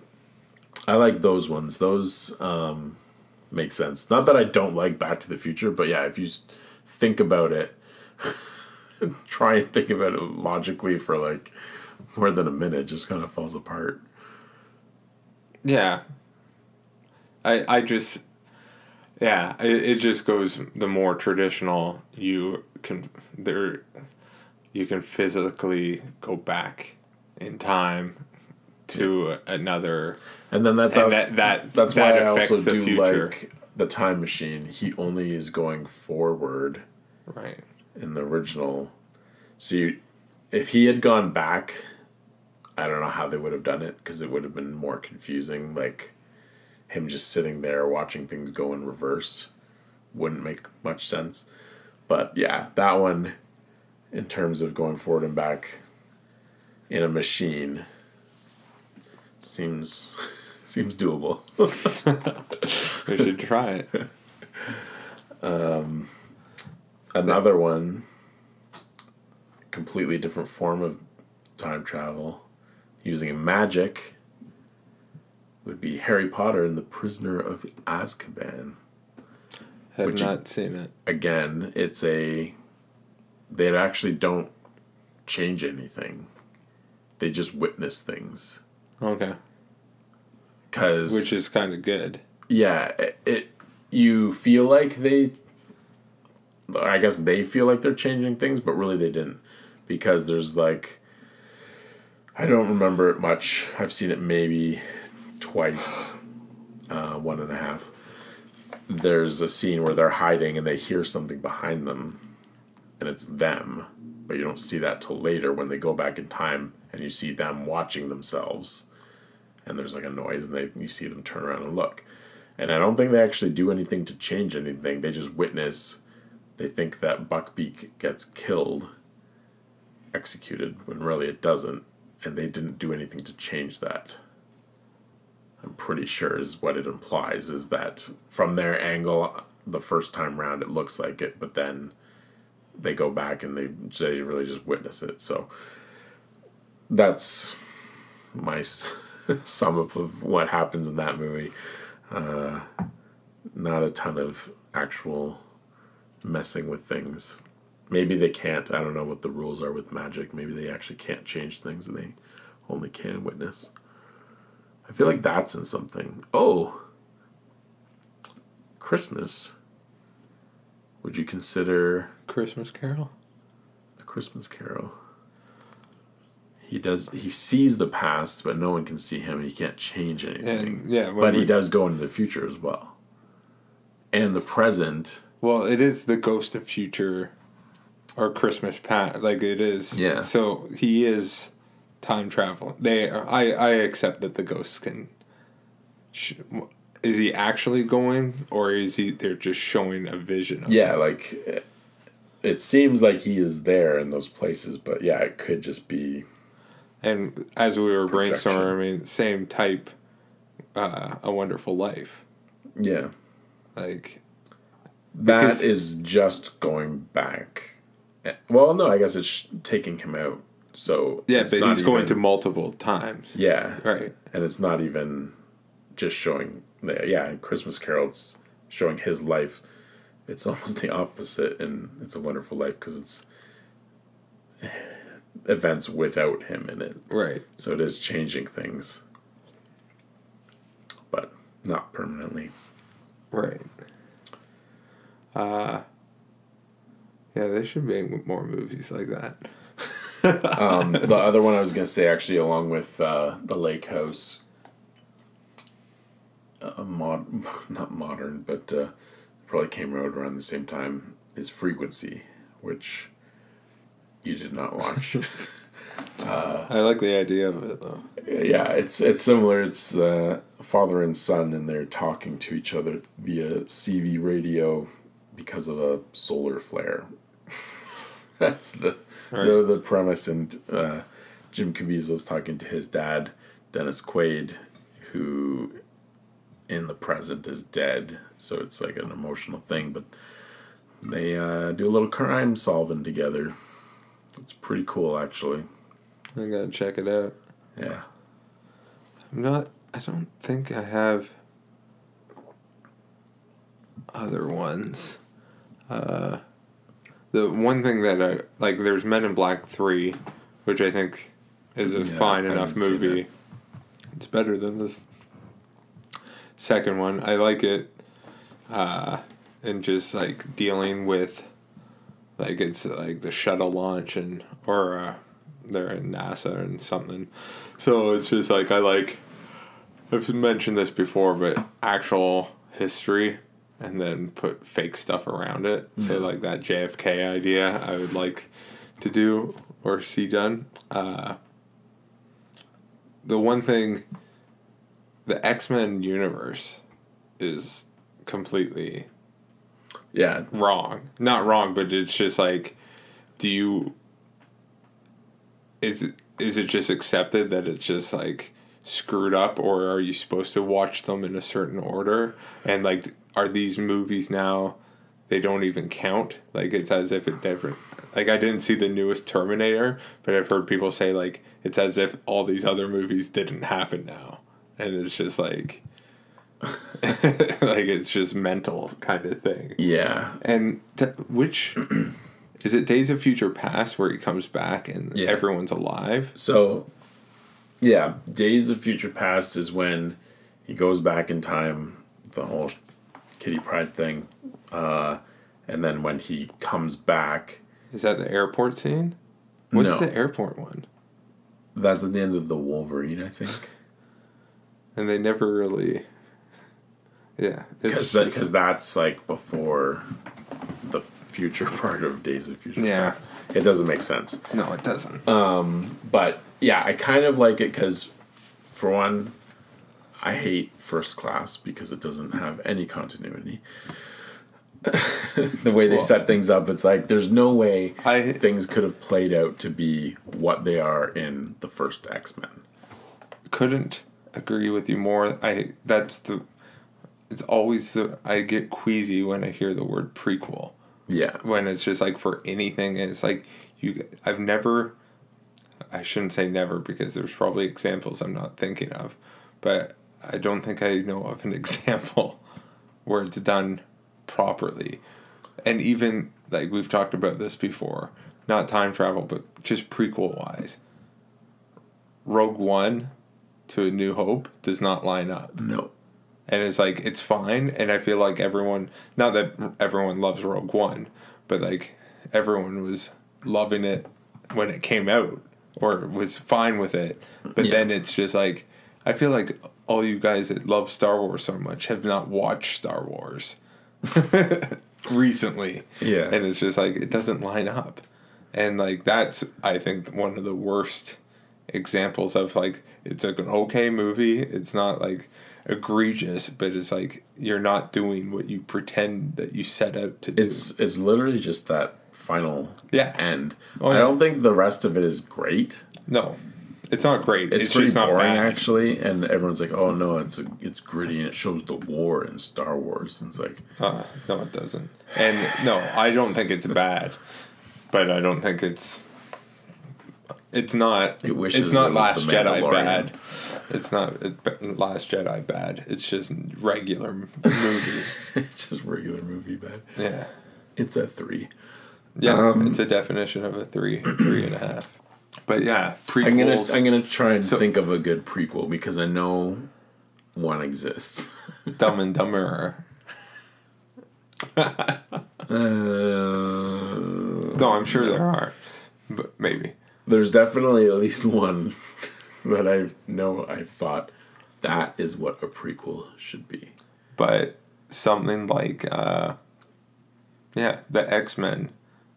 I like those ones. Those um, make sense. Not that I don't like Back to the Future, but yeah, if you think about it, try and think about it logically for like more than a minute, just kind of falls apart. Yeah. I I just yeah, it, it just goes the more traditional you can there you can physically go back in time to another And then that's and how, that that that's that why I also the do future. like the time machine. He only is going forward right. in the original. So you, if he had gone back, I don't know how they would have done it because it would have been more confusing. Like him just sitting there watching things go in reverse wouldn't make much sense. But yeah, that one, in terms of going forward and back in a machine, seems seems doable. We should try it. Um, another one, completely different form of time travel, using magic, would be Harry Potter and the Prisoner of Azkaban. Have you- not seen it. Again, it's a. They actually don't change anything. They just witness things. Okay. Because Which is kind of good. yeah, it, it you feel like they I guess they feel like they're changing things, but really they didn't because there's like I don't remember it much. I've seen it maybe twice, uh, one and a half. There's a scene where they're hiding and they hear something behind them, and it's them, but you don't see that till later when they go back in time and you see them watching themselves, and there's like a noise and they you see them turn around and look, and I don't think they actually do anything to change anything. They just witness. They think that Buckbeak gets killed, executed, when really it doesn't, and they didn't do anything to change that. I'm pretty sure is what it implies is that from their angle, the first time round it looks like it, but then they go back and they they really just witness it. So that's my sum up of what happens in that movie. Uh, not a ton of actual messing with things. Maybe they can't. I don't know what the rules are with magic. Maybe they actually can't change things and they only can witness. I feel like that's in something. Oh, Christmas. Would you consider Christmas Carol. a Christmas Carol? He does. He sees the past, but no one can see him. and He can't change anything. And yeah, but he does go into the future as well, and the present. Well, it is the ghost of future or Christmas past. Like it is. Yeah. So he is time travel. They. I. I accept that the ghosts can. Sh- is he actually going, or is he? They're just showing a vision. Of Yeah, like it- it seems like he is there in those places, but yeah, it could just be And as we were Projection. brainstorming, same type. Uh, a Wonderful Life. yeah. Like that is just going back. Well, no, I guess it's taking him out. So yeah, it's but he's going to multiple times. yeah, Right. and it's not even just showing. the- Yeah, in Christmas Carol, it's showing his life. It's almost the opposite, and it's a wonderful life because it's events without him in it. Right. So it is changing things, but not permanently. Right. Uh. Yeah, there should be more movies like that. Um, the other one I was gonna say, actually, along with uh, the Lake House, a mod, not modern, but uh, probably came out around the same time, is Frequency, which you did not watch. I like the idea of it though. yeah, it's it's similar. It's uh, father and son, and they're talking to each other via CB radio because of a solar flare. That's the the, the premise, and uh, Jim Caviezel's talking to his dad, Dennis Quaid, who in the present is dead. So it's like an emotional thing, but they uh, do a little crime solving together. It's pretty cool, actually. I gotta check it out. Yeah. I'm not. I don't think I have other ones. Uh, the one thing that I like, there's Men in Black Three, which I think is a Yeah, fine I enough movie. It's better than this second one. I like it, uh, and just like dealing with like it's like the shuttle launch and or uh, they're in NASA and something. So it's just like I like I've mentioned this before, but actual history and then put fake stuff around it. So like that JFK idea, I would like to do or see done. Uh, the one thing, the X Men universe is completely Yeah, wrong. Not wrong, but it's just like, do you? Is is it just accepted that it's just like screwed up, or are you supposed to watch them in a certain order? And like, are these movies now? They don't even count. Like it's as if it never. Like I didn't see the newest Terminator, but I've heard people say like it's as if all these other movies didn't happen now, and it's just like. like it's just mental kind of thing. yeah, And th- which is it? Days of Future Past where he comes back and Yeah. everyone's alive. So, yeah, Days of Future Past is when he goes back in time, the whole Kitty Pryde thing, uh, and then when he comes back, Is that the airport scene? What's No. the airport one? that's at the end of the Wolverine, I think, And they never really. Yeah, because that, just- that's like before the future part of Days of Future Yeah. Past. It doesn't make sense. no, it doesn't. But yeah, I kind of like it because, for one, I hate First Class because it doesn't have any continuity. the way they Well- set things up, it's like there's no way I- things could have played out to be what they are in the first X Men. Couldn't agree with you more. I that's the. It's always the I get queasy when I hear the word prequel. Yeah, when it's just like for anything and it's like you i've never i shouldn't say never because there's probably examples i'm not thinking of but i don't think i know of an example where it's done properly. And even like we've talked about this before not time travel but just prequel wise rogue one to a new hope does not line up. No, and it's like it's fine and i feel like everyone not that everyone loves rogue one but like everyone was loving it when it came out or was fine with it. But Yeah. then it's just like i feel like all you guys that love star wars so much have not watched star wars recently Yeah. and it's just like it doesn't line up and like that's i think one of the worst examples of like it's like an okay movie it's not like egregious but it's like you're not doing what you pretend that you set out to do it's it's literally just that final Yeah. end. Oh, I don't think the rest of it is great. no it's not great It's, it's, pretty just not boring bad. actually, and everyone's like, "Oh no, it's it's gritty and it shows the war in Star Wars." And it's like, Uh, no, it doesn't. And no, I don't think it's bad, but I don't think it's. It's not. It wishes it's not it Last Jedi bad. It's not it, Last Jedi bad. It's just regular movie. it's just regular movie bad. yeah, It's a three. yeah. Um, it's a definition of a three, three and a half. But yeah, prequels. I'm gonna I'm gonna try and So- think of a good prequel because I know one exists. Dumb and Dumber. Uh, No, I'm sure there are, but maybe. there's definitely at least one that I know I've thought that is what a prequel should be. but something like uh yeah the x-men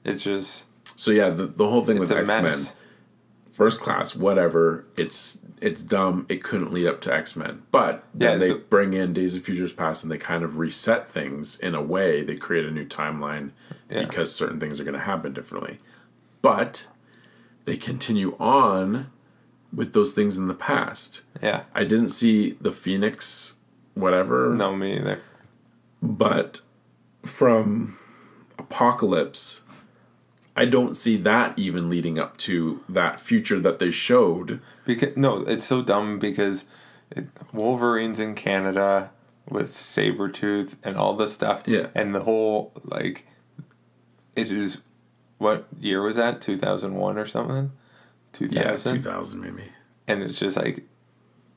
it's just So yeah, the, the whole thing with X Men, first class, whatever. It's it's dumb. It couldn't lead up to X Men, but then Yeah, they the- bring in Days of Futures Past and they kind of reset things in a way. They create a new timeline Yeah. because certain things are going to happen differently, but they continue on with those things in the past. yeah I didn't see the Phoenix, whatever. no me either But from Apocalypse, I don't see that even leading up to that future that they showed. because no it's so dumb because it, wolverine's in canada with Sabretooth and all this stuff Yeah. and the whole like it is what year was that 2001 or something 2000 Yeah, 2000 maybe. and it's just like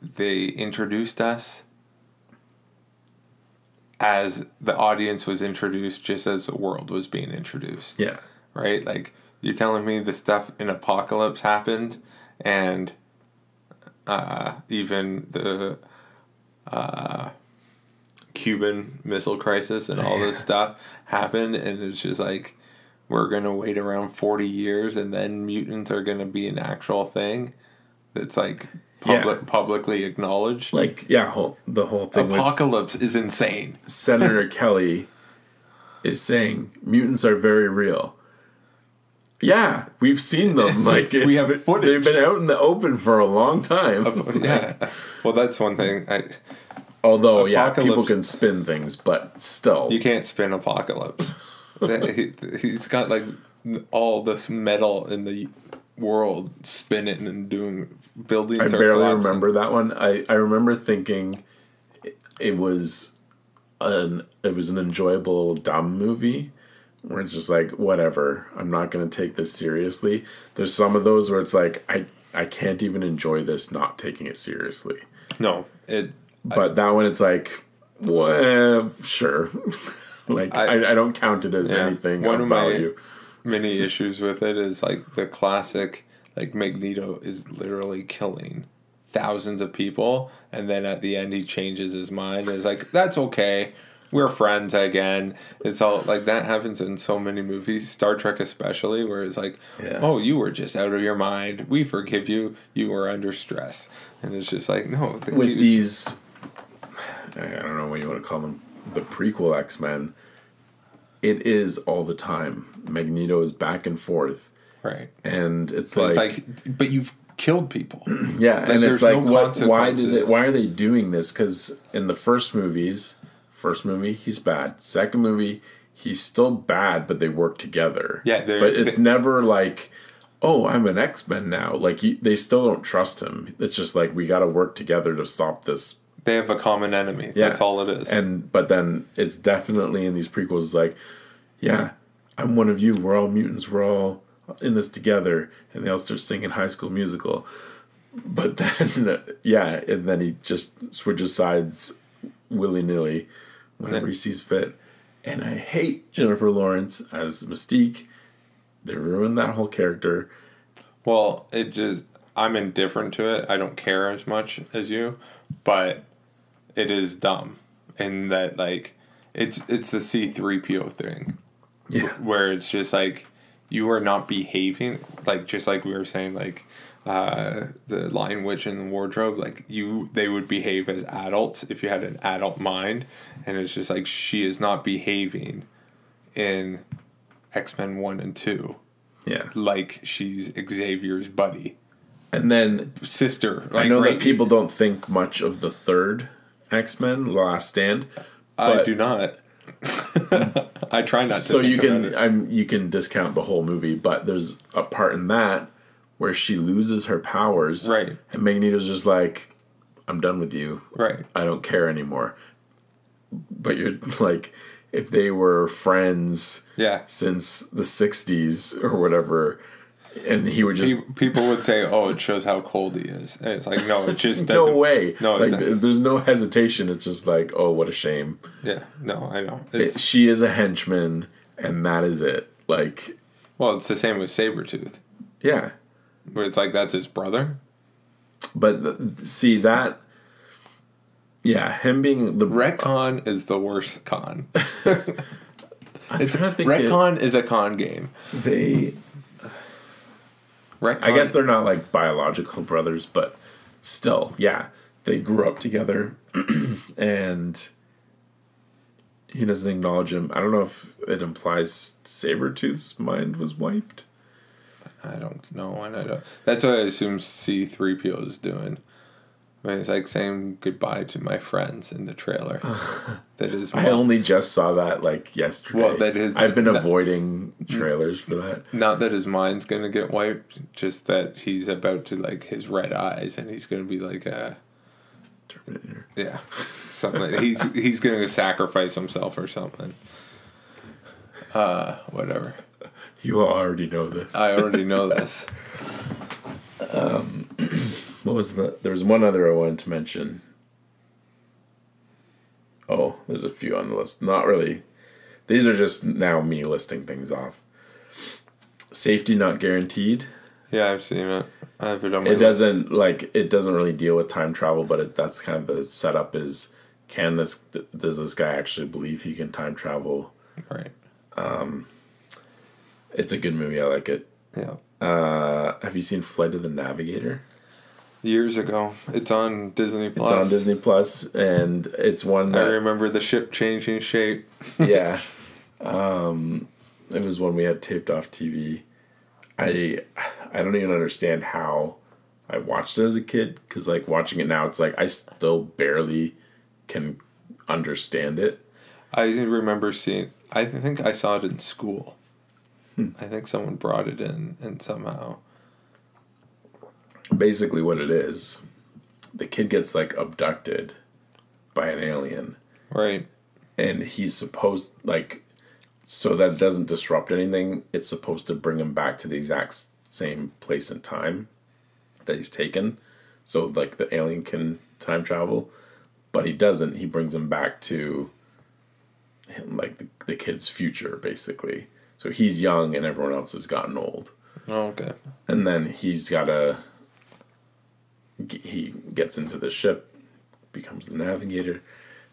they introduced us as the audience was introduced just as the world was being introduced Yeah. Right? Like you're telling me the stuff in Apocalypse happened, and uh, even the uh, Cuban Missile Crisis and all this stuff happened, and it's just like we're gonna wait around forty years, and then mutants are gonna be an actual thing. That's like public, Yeah. publicly acknowledged. Like yeah, whole, the whole thing Apocalypse is insane. Senator Kelly is saying mutants are very real. Yeah, we've seen them. Like it's, have footage. They've been out in the open for a long time. yeah. Well, that's one thing. I, Although, yeah, people can spin things, but still, You can't spin Apocalypse. he, he's got like all this metal in the world spinning and doing buildings. I barely remember that one. I, I remember thinking it, it was an it was an enjoyable dumb movie where it's just like whatever. I'm not going to take this seriously. There's some of those where it's like I I can't even enjoy this not taking it seriously. No, it. But that one it's like well, sure. like I, I- I, don't count it as Yeah. anything One of of my- value. Many issues with it is like the classic, like Magneto is literally killing thousands of people, and then at the end he changes his mind. and is like, that's okay. We're friends again. It's all like that happens in so many movies, Star Trek especially, where it's like, Yeah. oh, you were just out of your mind. We forgive you. You were under stress, and it's just like, no. th- with these I don't know what you want to call them the prequel X-Men it is all the time Magneto is back and forth right. and it's like, it's like, but you've killed people. yeah and it's like no what why did they, why are they doing this cuz in the first movies first movie he's bad second movie he's still bad but they work together Yeah, but it's never like oh i'm an x-men now like you, they still don't trust him it's just like we got to work together to stop this They have a common enemy. Yeah. That's all it is. And but then it's definitely in these prequels like, yeah, I'm one of you. We're all mutants. We're all in this together. And they all start singing High School Musical. But then, yeah, and then he just switches sides willy nilly whenever he sees fit. And I hate Jennifer Lawrence as Mystique. They ruined that whole character. Well, it just I'm indifferent to it. I don't care as much as you, but it is dumb in that like it's it's the C3PO thing Yeah. where it's just like you are not behaving like just like we were saying like uh the lion witch in the wardrobe like you they would behave as adults if you had an adult mind and it's just like she is not behaving in X-Men 1 and 2 Yeah. like she's Xavier's buddy, And then sister. I know that people don't think much of the third X Men Last Stand. I do not. I try not to. so you can. I'm you can discount the whole movie, but there's a part in that where she loses her powers, Right. And Magneto's just like, "I'm done with you. right. I don't care anymore." But you're like, if they were friends Yeah. since the '60s or whatever, and he would just People would say, "Oh, it shows how cold he is." And it's like, no, it just no doesn't. way, No, like there's no hesitation. It's just like, oh, what a shame. Yeah. No, I know. It- she is a henchman, and that is it. Like, well, it's the same with Sabretooth. yeah. Where it's like that's his brother. But th- see that, yeah, him being the Retcon is the worst con. I'm It's trying to think. it- Retcon is a con game. they, Retcon, I guess they're not like biological brothers, but still, yeah, they grew up together, and he doesn't acknowledge him. I don't know if it implies Sabretooth's mind was wiped. I don't know, and I don't. That's what I assume C three PO is doing. I mean, it's like saying goodbye to my friends in the trailer. that is. I only just saw that like yesterday. Well, that is- I've been that- avoiding trailers for that. Not that his mind's gonna get wiped, just that he's about to like his red eyes, and he's gonna be like a Terminator. yeah, something. Like, he's he's gonna sacrifice himself or something. Uh, whatever. You already know this. I already know this. Um, what was the? There was one other I wanted to mention. Oh, there's a few on the list. Not really. These are just now me listing things off. Safety not guaranteed. Yeah, I've seen it. I have it on my It doesn't like it doesn't really deal with time travel, but it, that's kind of the setup. Is can this does this guy actually believe he can time travel? Right. Um, It's a good movie. I like it. Yeah. Uh, have you seen Flight of the Navigator? Years ago, it's on Disney It's on Disney Plus, and it's one I remember the ship changing shape. yeah. Um, it was one we had taped off TV. I I don't even understand how I watched it as a kid because like watching it now, it's like I still barely can understand it. I remember seeing. I think I saw it in school. Hmm. I think someone brought it in, and somehow. Basically, what it is, the kid gets like abducted by an alien, Right. and he's supposed like so that it doesn't disrupt anything. It's supposed to bring him back to the exact same place and time that he's taken, so like the alien can time travel, but he doesn't. He brings him back to him, like the, the kid's future, basically. So he's young and everyone else has gotten old Oh, okay. and then he's got a. he gets into the ship becomes the navigator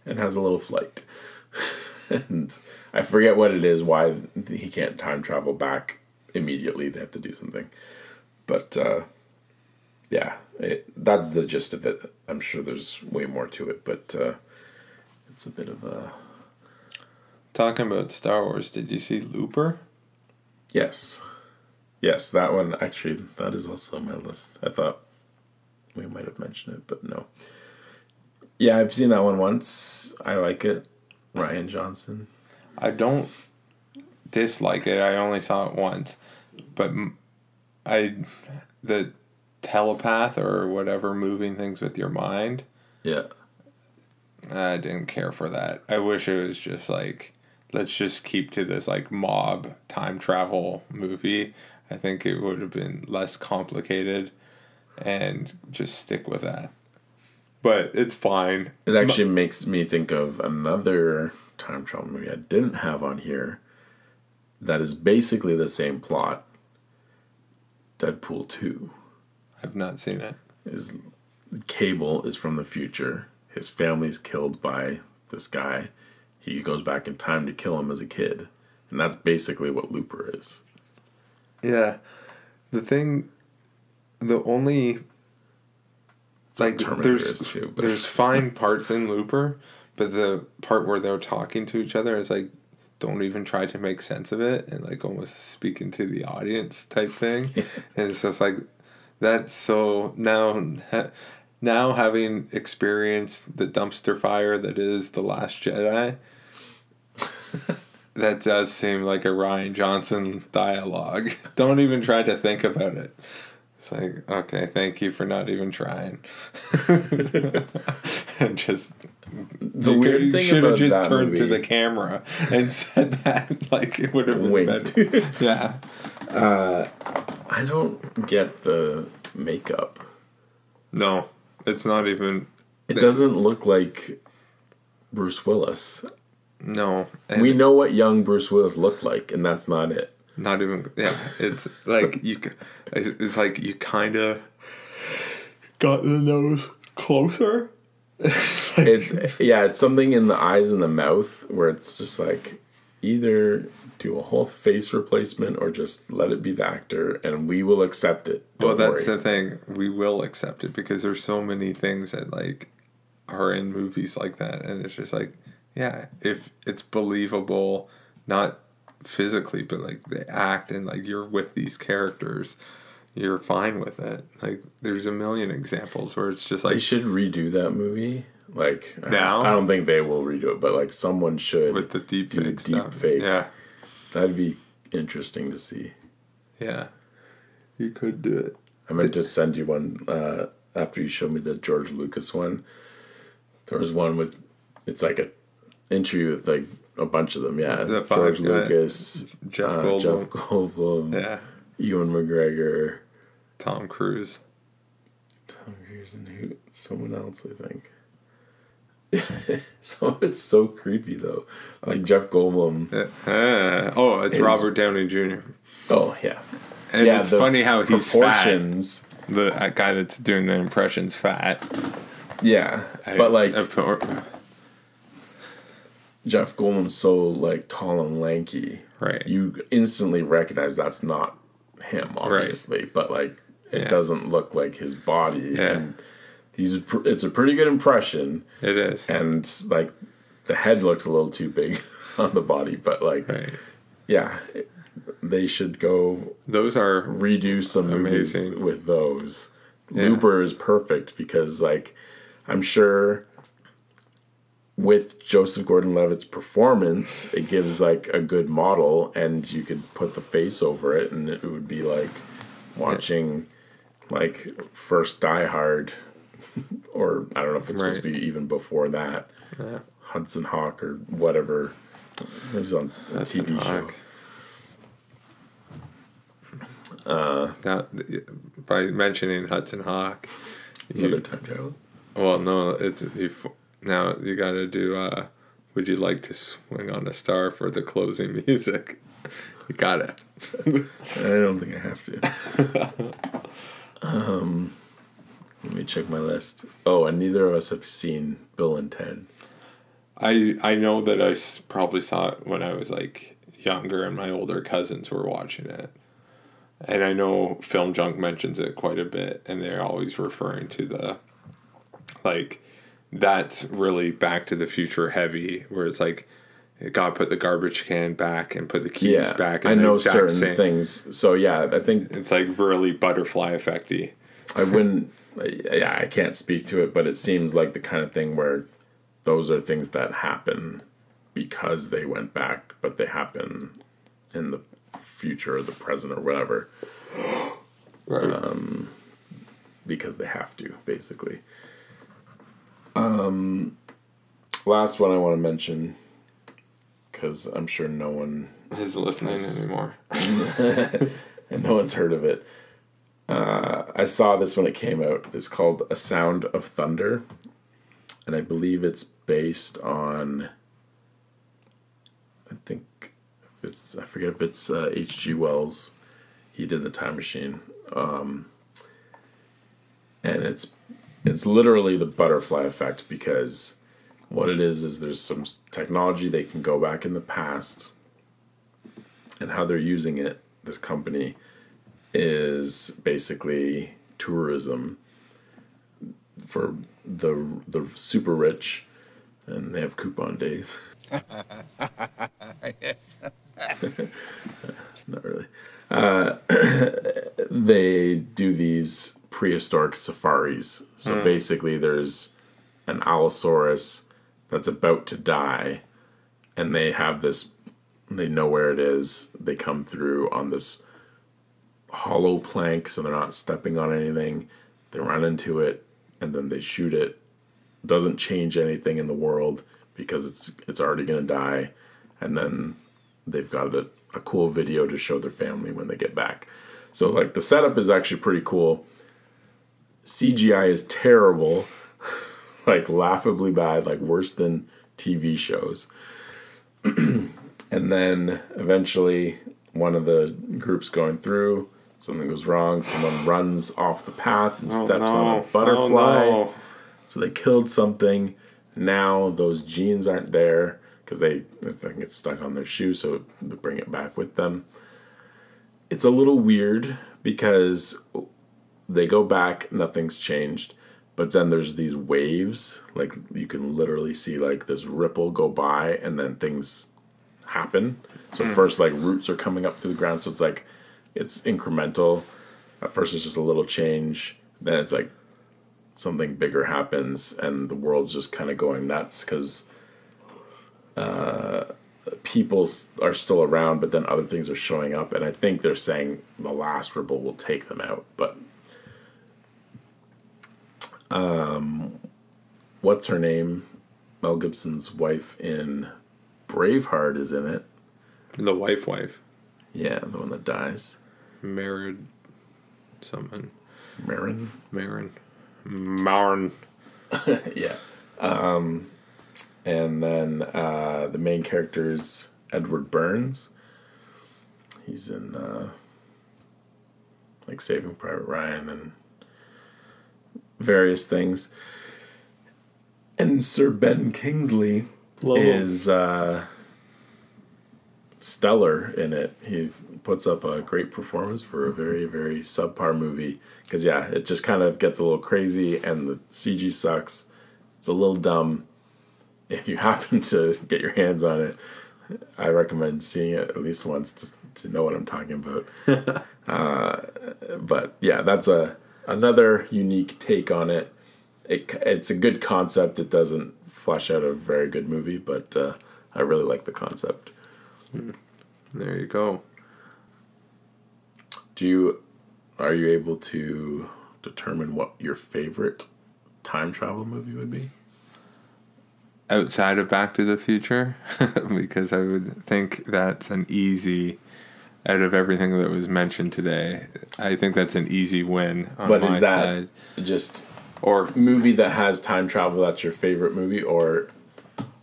and has a little flight and i forget what it is why he can't time travel back immediately they have to do something but uh yeah it, that's the gist of it i'm sure there's way more to it but uh it's a bit of a Talking about Star Wars, did you see Looper? yes yes that one actually that is also on my list i thought we might have mentioned it but no yeah i've seen that one once i like it Rian Johnson I don't dislike it. I only saw it once, but I the telepath or whatever moving things with your mind. yeah I didn't care for that. I wish it was just like let's just keep to this like mob time travel movie. I think it would have been less complicated and just stick with that. But it's fine. it actually makes me think of another time travel movie i didn't have on here that is basically the same plot deadpool 2 I've not seen it. is Cable is from the future. His family's killed by this guy. He goes back in time to kill him as a kid. And that's basically what Looper is. Yeah. The thing the only like there's too, there's fine parts in Looper, but the part where they're talking to each other is like don't even try to make sense of it and like almost speaking to the audience type thing. and it's just like that's so now now having experienced the dumpster fire that is the last Jedi that does seem like a Rian Johnson dialogue. Don't even try to think about it. It's like, okay, thank you for not even trying. and just The you weird could- thing should have just turned to the camera and said that like it would have been better. Yeah. Uh, I don't get the makeup. No, it's not even. It doesn't look like Bruce Willis. No, We know what young Bruce Willis looked like, and that's not it. Not even. Yeah, it's like you. It's like you kind of got the nose closer. It, yeah, it's something in the eyes and the mouth where it's just like either do a whole face replacement or just let it be the actor and we will accept it. Well, Don't that's worry. the thing. We will accept it because there's so many things that like are in movies like that, and it's just like, yeah, if it's believable, not physically, but like the act and like you're with these characters, you're fine with it. Like there's a million examples where it's just like They should redo that movie. Like Now? I don't think they will redo it, but like someone should with the deep do fake deep stuff. fake. Yeah, That'd be interesting to see. yeah, you could do it. I meant to send you one uh, after you showed me the George Lucas one. There was one with it's like a interview with like a bunch of them. Yeah, The George Lucas, Jeff uh, Goldblum. Jeff Goldblum, Yeah, Ewan McGregor, Tom Cruise. Tom Cruise, and who, someone else, I think. Some of it's so creepy though. Like Jeff Goldblum. Uh, oh, it's Is- Robert Downey Jr. Oh yeah. And yeah, it's funny how he's fat. The guy that's doing the impressions fat. Yeah, but like It's- Jeff Goldblum's so like tall and lanky, Right. You instantly recognize that's not him, obviously, but like it Yeah. doesn't look like his body, Yeah. and he's it's a pretty good impression, it is. and like the head looks a little too big on the body, but like Right. yeah, they should go Those are redo some movies Amazing. with those. Yeah. Looper is perfect because like I'm sure with Joseph Gordon-Levitt's performance, it gives like a good model and you could put the face over it and it would be like watching like first Die Hard or I don't know if it's supposed to be even before that. Yeah. Hudson Hawk or whatever. It was on a Hudson TV show. Hawk. Now, by mentioning Hudson Hawk, Another you, time travel. well, no, it's you, now you got to do. Uh, would you like to swing on a star for the closing music? You got it. I don't think I have to. um, let me check my list. Oh, and neither of us have seen Bill and Ted. I I know that I probably saw it when I was like younger, and my older cousins were watching it. And I know Film Junk mentions it quite a bit, and they're always referring to the like that's really Back to the Future heavy, where it's like God put the garbage can back and put the keys Yeah, back. I know certain same- things. So yeah, I think It's like really butterfly effecty. I wouldn't. Yeah, I can't speak to it, but it seems like the kind of thing where those are things that happen because they went back, but they happen in the future or the present or whatever. Right. because they have to, basically. Um, last one I want to mention, because I'm sure no one Is listening anymore. and no one's heard of it. Uh, I saw this when it came out. It's called A Sound of Thunder, and I believe it's based on. I think it's I forget if it's uh, H.G. Wells. He did the Time Machine, um, and it's it's literally the butterfly effect because what it is is there's some technology they can go back in the past and how they're using it this company is basically tourism for the the super rich and they have coupon days. Not really. Uh, they do these prehistoric safaris. So basically there's an allosaurus that's about to die and they have this they know where it is. They come through on this hollow plank so they're not stepping on anything. They run into it and then they shoot it. Doesn't change anything in the world because it's it's already going to die. And then they've got a, a cool video to show their family when they get back. So like the setup is actually pretty cool. Cgi is terrible like laughably bad like worse than tv shows. And then eventually one of the groups going through something goes wrong someone runs off the path and oh, steps on a oh, butterfly Oh, no. so they killed something. Now those genes aren't there because they I think it's stuck on their shoe so they bring it back with them. It's a little weird because they go back nothing's changed but then there's these waves like you can literally see like this ripple go by and then things happen. So hmm. first like roots are coming up through the ground so it's like it's incremental. At first it's just a little change. Then it's like something bigger happens and the world's just kind of going nuts because uh, people are still around but then other things are showing up and i think they're saying the last ripple will take them out but um, what's her name? Mel gibson's wife in braveheart is in it. The wife, wife, yeah the one that dies married, something, Marin. Marin, Marin. yeah. Um, and then uh, the main character is Edward Burns. He's in uh, like Saving Private Ryan and various things. And Sir Ben Kingsley is uh, stellar in it. He puts up a great performance for a very, very subpar movie. Because, yeah, it just kind of gets a little crazy and the CG sucks. It's a little dumb. If you happen to get your hands on it, I recommend seeing it at least once to, to know what I'm talking about. uh, but yeah, that's a another unique take on it. It it's a good concept. It doesn't flesh out a very good movie, but uh, I really like the concept. There you go. Do you are you able to determine what your favorite time travel movie would be? Outside of Back to the Future, because I would think that's an easy. Out of everything that was mentioned today, I think that's an easy win on But is that side. just Or movie that has time travel that's your favorite movie or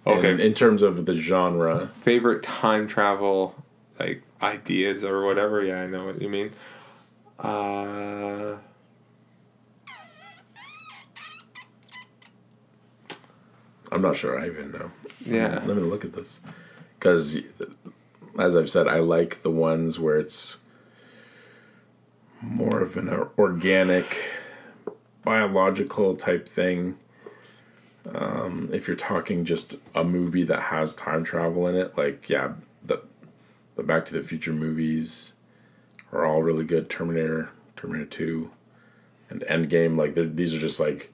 okay, in, in terms of the genre favorite time travel like ideas or whatever. Yeah, I know what you mean. Uh, i'm not sure i even know yeah, let me look at this because as i've said i like the ones where it's more of an organic biological type thing um, if you're talking just a movie that has time travel in it like yeah the back to the future movies are all really good terminator terminator 2 and endgame like these are just like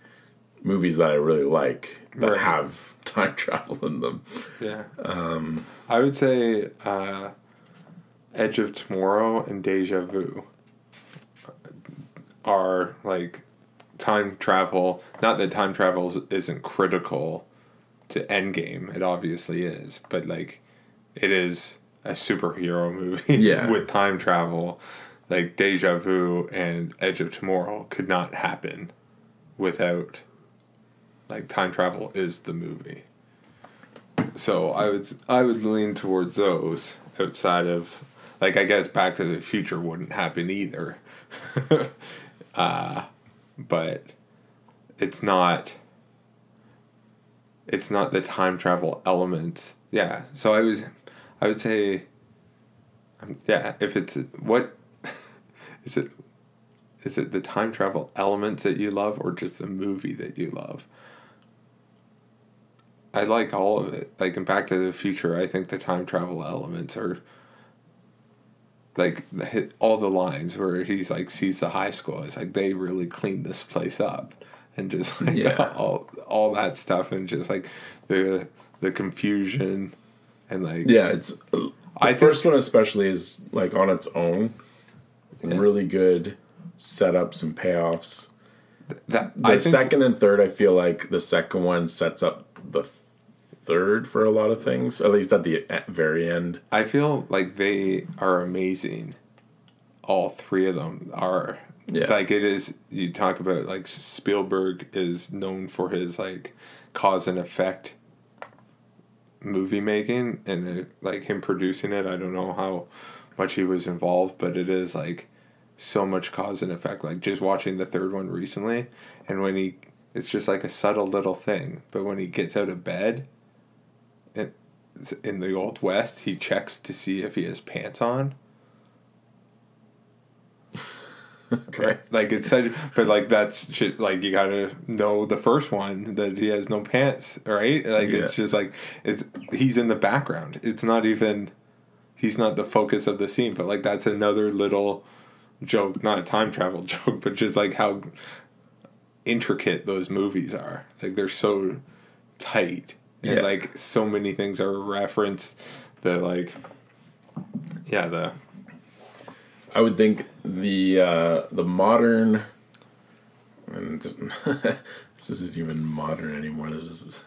movies that i really like that Right. have time travel in them yeah. Um, I would say uh, Edge of Tomorrow and Deja Vu are like time travel. Not that time travel isn't critical to Endgame. It obviously is, but like it is a superhero movie Yeah. with time travel. Like Deja Vu and Edge of Tomorrow could not happen without like time travel is the movie. So I would I would lean towards those outside of like I guess Back to the Future wouldn't happen either. uh, but it's not it's not the time travel elements. Yeah. So I was I would say um, yeah, if it's what is it is it the time travel elements that you love or just the movie that you love? I like all of it. Like in Back to the Future, I think the time travel elements are like the hit all the lines where he's like sees the high school. It's like they really cleaned this place up, and just like Yeah. all all that stuff, and just like the the confusion, and like Yeah, it's uh, the I first one especially is like on its own, really good setups and payoffs. that. The I think second and third, I feel like the second one sets up the third for a lot of things. At least at the very end. I feel like they are amazing. All three of them are. Yeah. Like it is. You talk about like Spielberg is known for his like cause and effect movie making, and uh like him producing it. I don't know how much he was involved, but it is like so much cause and effect. Like just watching the third one recently, and when he, it's just like a subtle little thing, but when he gets out of bed in the old west he checks to see if he has pants on Okay. like it's said but like that's like you gotta know the first one that he has no pants right? Like it's just like it's he's in the background. It's not even he's not the focus of the scene but like that's another little joke not a time travel joke but just like how intricate those movies are. Like they're so tight and Yeah. like so many things are referenced that like yeah the I would think the uh, the modern and this isn't even modern anymore. This is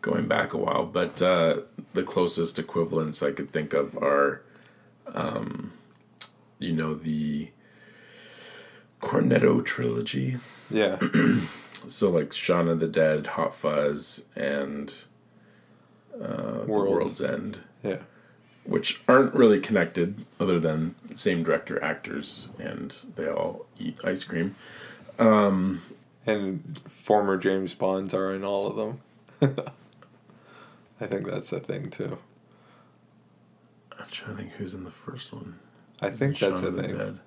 going back a while, but uh, the closest equivalents I could think of are, um, you know, the Cornetto trilogy. yeah So like Shaun of the Dead, Hot Fuzz, and The World. World's End, Yeah. Which aren't really connected other than same director, actors, and they all eat ice cream. And former James Bonds are in all of them. I think that's the thing too. I'm trying to think who's in the first one. I think that's Shaun the thing.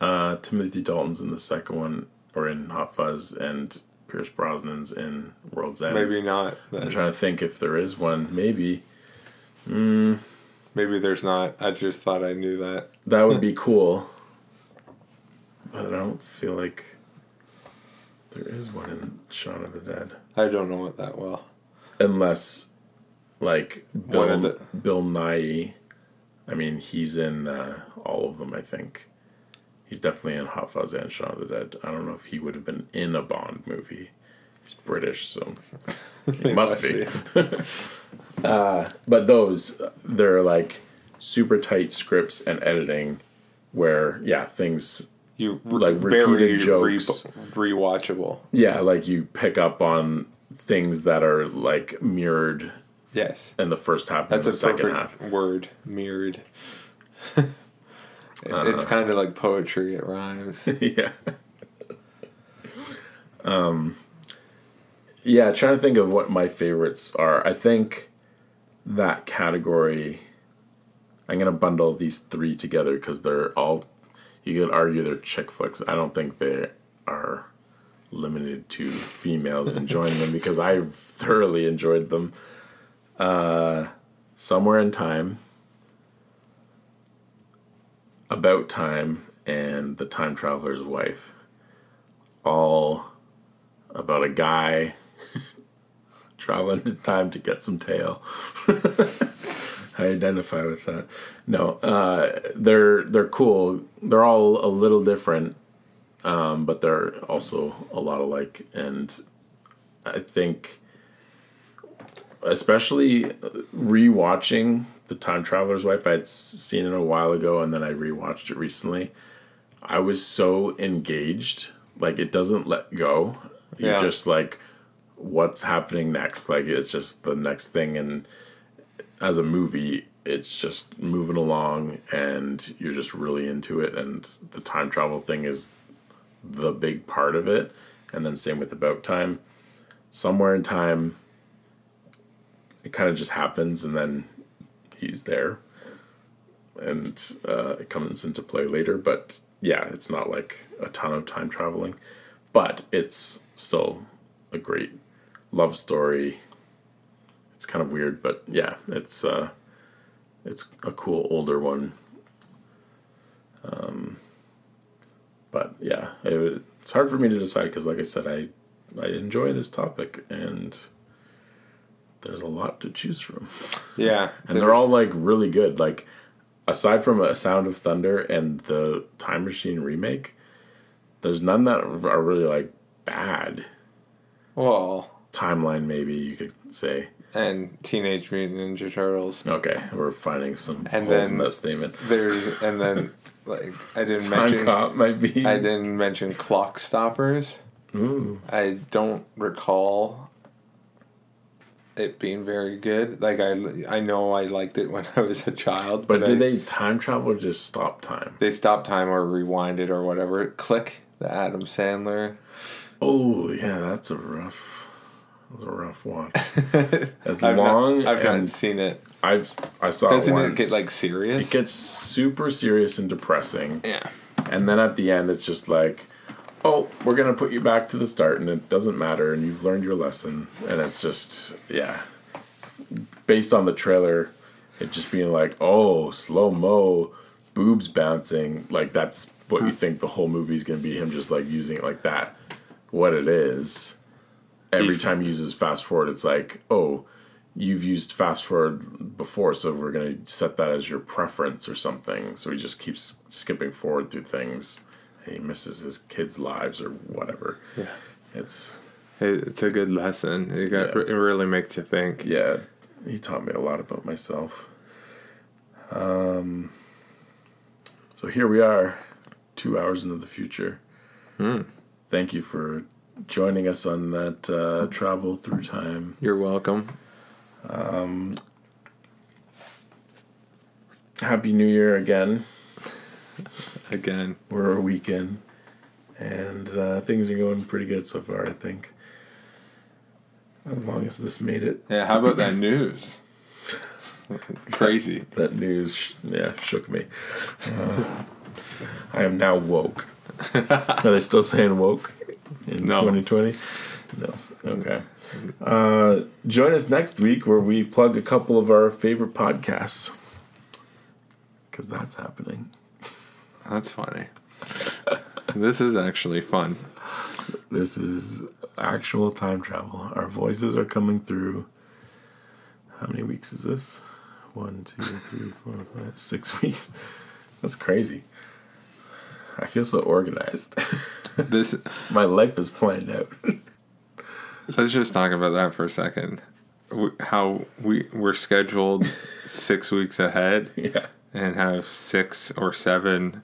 Uh, Timothy Dalton's in the second one, or in Hot Fuzz, and Pierce Brosnan's in World's End. Maybe not. I'm trying to think if there is one. Maybe Maybe there's not. I just thought I knew that. that would be cool, but I don't feel like there is one in Shaun of the Dead, I don't know it that well. unless like Bill the- Bill Nighy. I mean, he's in uh, all of them. I think he's definitely in Hot Fuzz and Shaun of the Dead. I don't know if he would have been in a Bond movie. He's British, so he must, must be. but those they're like super tight scripts and editing where yeah things You Like very repeated jokes. Re- rewatchable. yeah like you pick up on things that are like mirrored Yes, in the first half that's and a the second half word. Mirrored. Uh. it's kind of like poetry. It rhymes. yeah um yeah trying to think of what my favorites are. I think that category i'm gonna bundle these three together because they're all you could argue they're chick flicks. I don't think they are limited to females enjoying them because i've thoroughly enjoyed them. Uh somewhere in time about time and the time traveler's wife. All about a guy traveling to time to get some tail. I identify with that. No uh, they're they're cool. They're all a little different um, but they're also a lot alike. And i think especially rewatching the time traveler's wife i'd seen it a while ago and then i rewatched it recently. I was so engaged. Like it doesn't let go. You're Yeah. just like what's happening next. Like it's just the next thing. And as a movie it's just moving along and you're just really into it. And the time travel thing is the big part of it. And then same with about time. Somewhere in time it kind of just happens and then he's there. And uh, it comes into play later. But yeah it's not like a ton of time traveling. But it's still a great love story it's kind of weird but yeah it's uh it's a cool older one um but yeah it, it's hard for me to decide because like i said i i enjoy this topic and there's a lot to choose from Yeah, and they're all like really good. Like aside from a Sound of Thunder and the Time Machine remake, there's none that are really like bad. well, Timeline, maybe you could say. and Teenage Mutant Ninja Turtles. Okay, we're finding some And holes in then- that statement. There's and then like I didn't Time mention Cop might be. I didn't mention Clock Stoppers. Ooh. I don't recall it being very good. Like I, I know I liked it when I was a child, But I- did they time travel or just stop time? They stopped time or rewind it or whatever. Click the Adam Sandler. Oh yeah, that's a rough. That's a rough one. As I've long. Not, I've not seen it. I've I saw Doesn't it it get like serious? It gets super serious and depressing. yeah. And then at the end, it's just like, oh, we're going to put you back to the start and it doesn't matter and you've learned your lesson. And it's just, yeah. Based on the trailer, it just being like, oh, slow mo, boobs bouncing. Like, that's what you think the whole movie is going to be him just like using it like that. What it is, every time he uses fast forward, it's like, oh, you've used fast forward before, so we're going to set that as your preference or something. So he just keeps skipping forward through things. He misses his kids' lives or whatever. Yeah. It's, It's a good lesson. It got Yeah. it really makes you think. yeah, he taught me a lot about myself. Um, so here we are, two hours into the future. Thank you for joining us on that uh, travel through time. You're welcome. Um, Happy New Year again. Again, We're a weekend, and uh, things are going pretty good so far. I think. As long as this made it, yeah. How about that news? Crazy. that news, sh- yeah, shook me. Uh, I am now woke. Are they still saying woke in No. 2020? No. Okay. Uh, join us next week where we plug a couple of our favorite podcasts. Because that's happening. That's funny. this is actually fun. This is actual time travel. Our voices are coming through. How many weeks is this? One, two, three, four, five, six weeks. That's crazy. I feel so organized. This My life is planned out. let's just talk about that for a second. How we we're scheduled six weeks ahead yeah. and have six or seven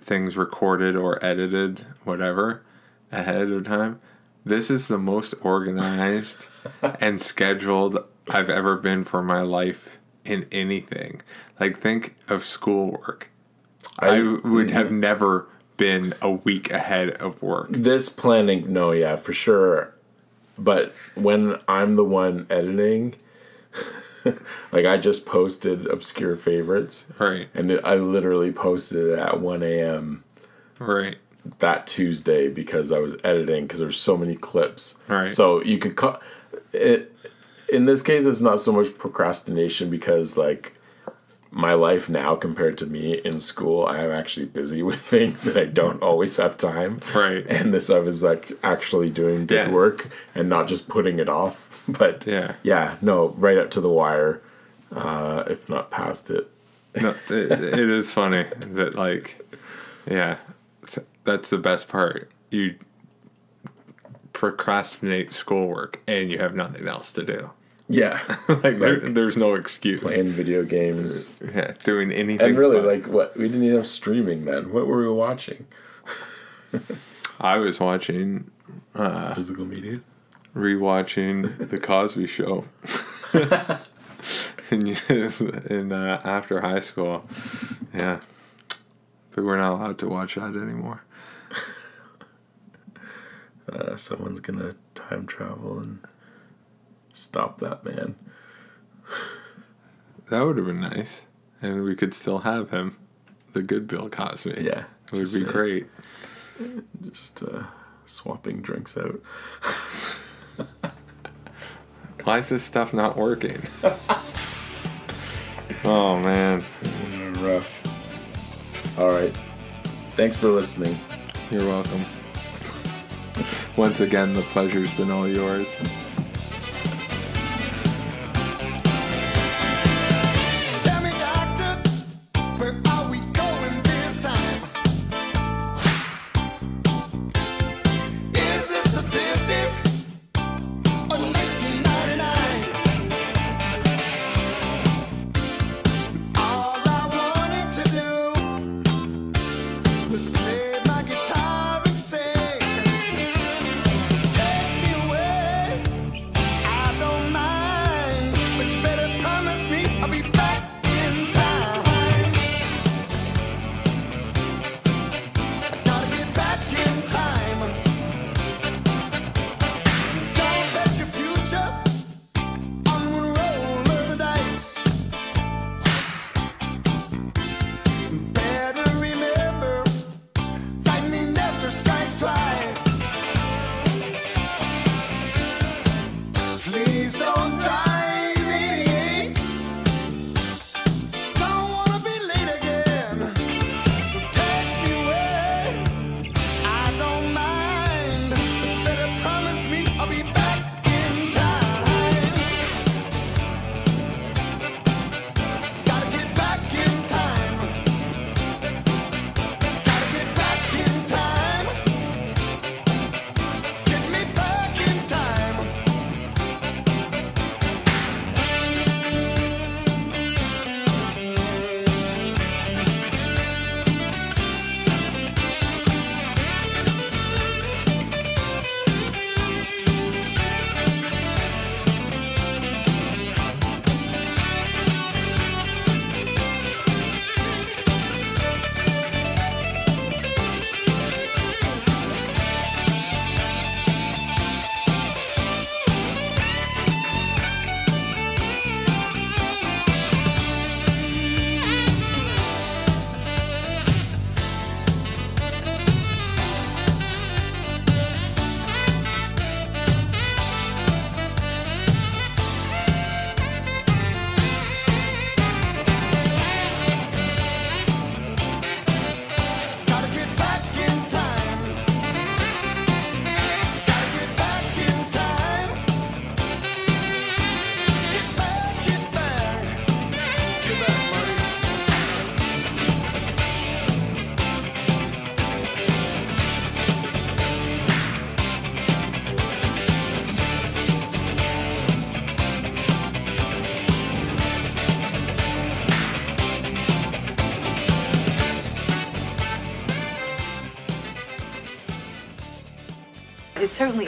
things recorded or edited, whatever, ahead of time. This is the most organized and scheduled I've ever been for my life in anything. Like, think of schoolwork. I, would have never been a week ahead of work. This planning, no, yeah, for sure. But when I'm the one editing, like I just posted obscure favorites, Right, and it, I literally posted it at 1 a.m. right. that Tuesday because I was editing because there's so many clips. Right. So you could cut it. In this case, it's not so much procrastination because like my life now compared to me in school, I am actually busy with things and I don't always have time. Right. And this I was like actually doing good Yeah. work and not just putting it off. But Yeah. yeah, no, right up to the wire, uh, if not past it. No, it, it is funny that like, yeah, that's the best part. You procrastinate schoolwork and you have nothing else to do. Yeah. Like, It's there, like there's no excuse. playing video games. Yeah, doing anything. And really, but- like, what? We didn't even have streaming then. What were we watching? I was watching, Physical media. rewatching the Cosby Show. in in uh, after high school, yeah, but we're not allowed to watch that anymore. Uh, someone's gonna time travel and stop that man. That would have been nice, and we could still have him, the good Bill Cosby. Yeah, it would be saying. great. Just uh, swapping drinks out. Why is this stuff not working? oh man, rough. All right. Thanks for listening. you're welcome. Once again, the pleasure's been all yours.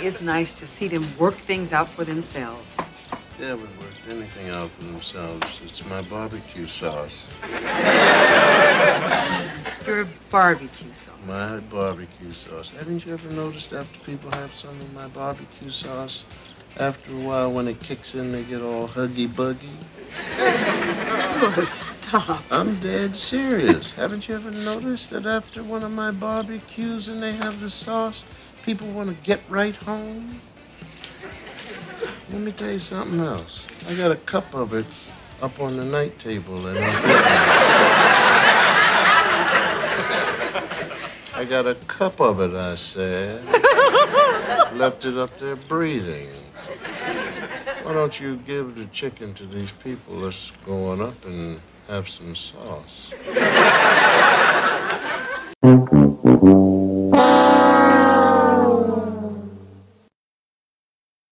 Is nice to see them work things out for themselves. They haven't worked anything out for themselves. It's my barbecue sauce. Your barbecue sauce. My barbecue sauce. Haven't you ever noticed after people have some of my barbecue sauce, after a while when it kicks in, they get all huggy buggy? Oh, stop. I'm dead serious. Haven't you ever noticed that after one of my barbecues and they have the sauce, people want to get right home? Let me tell you something else. I got a cup of it up on the night table and I got a cup of it, I said. Left it up there breathing. Why don't you give the chicken to these people that's going up and have some sauce?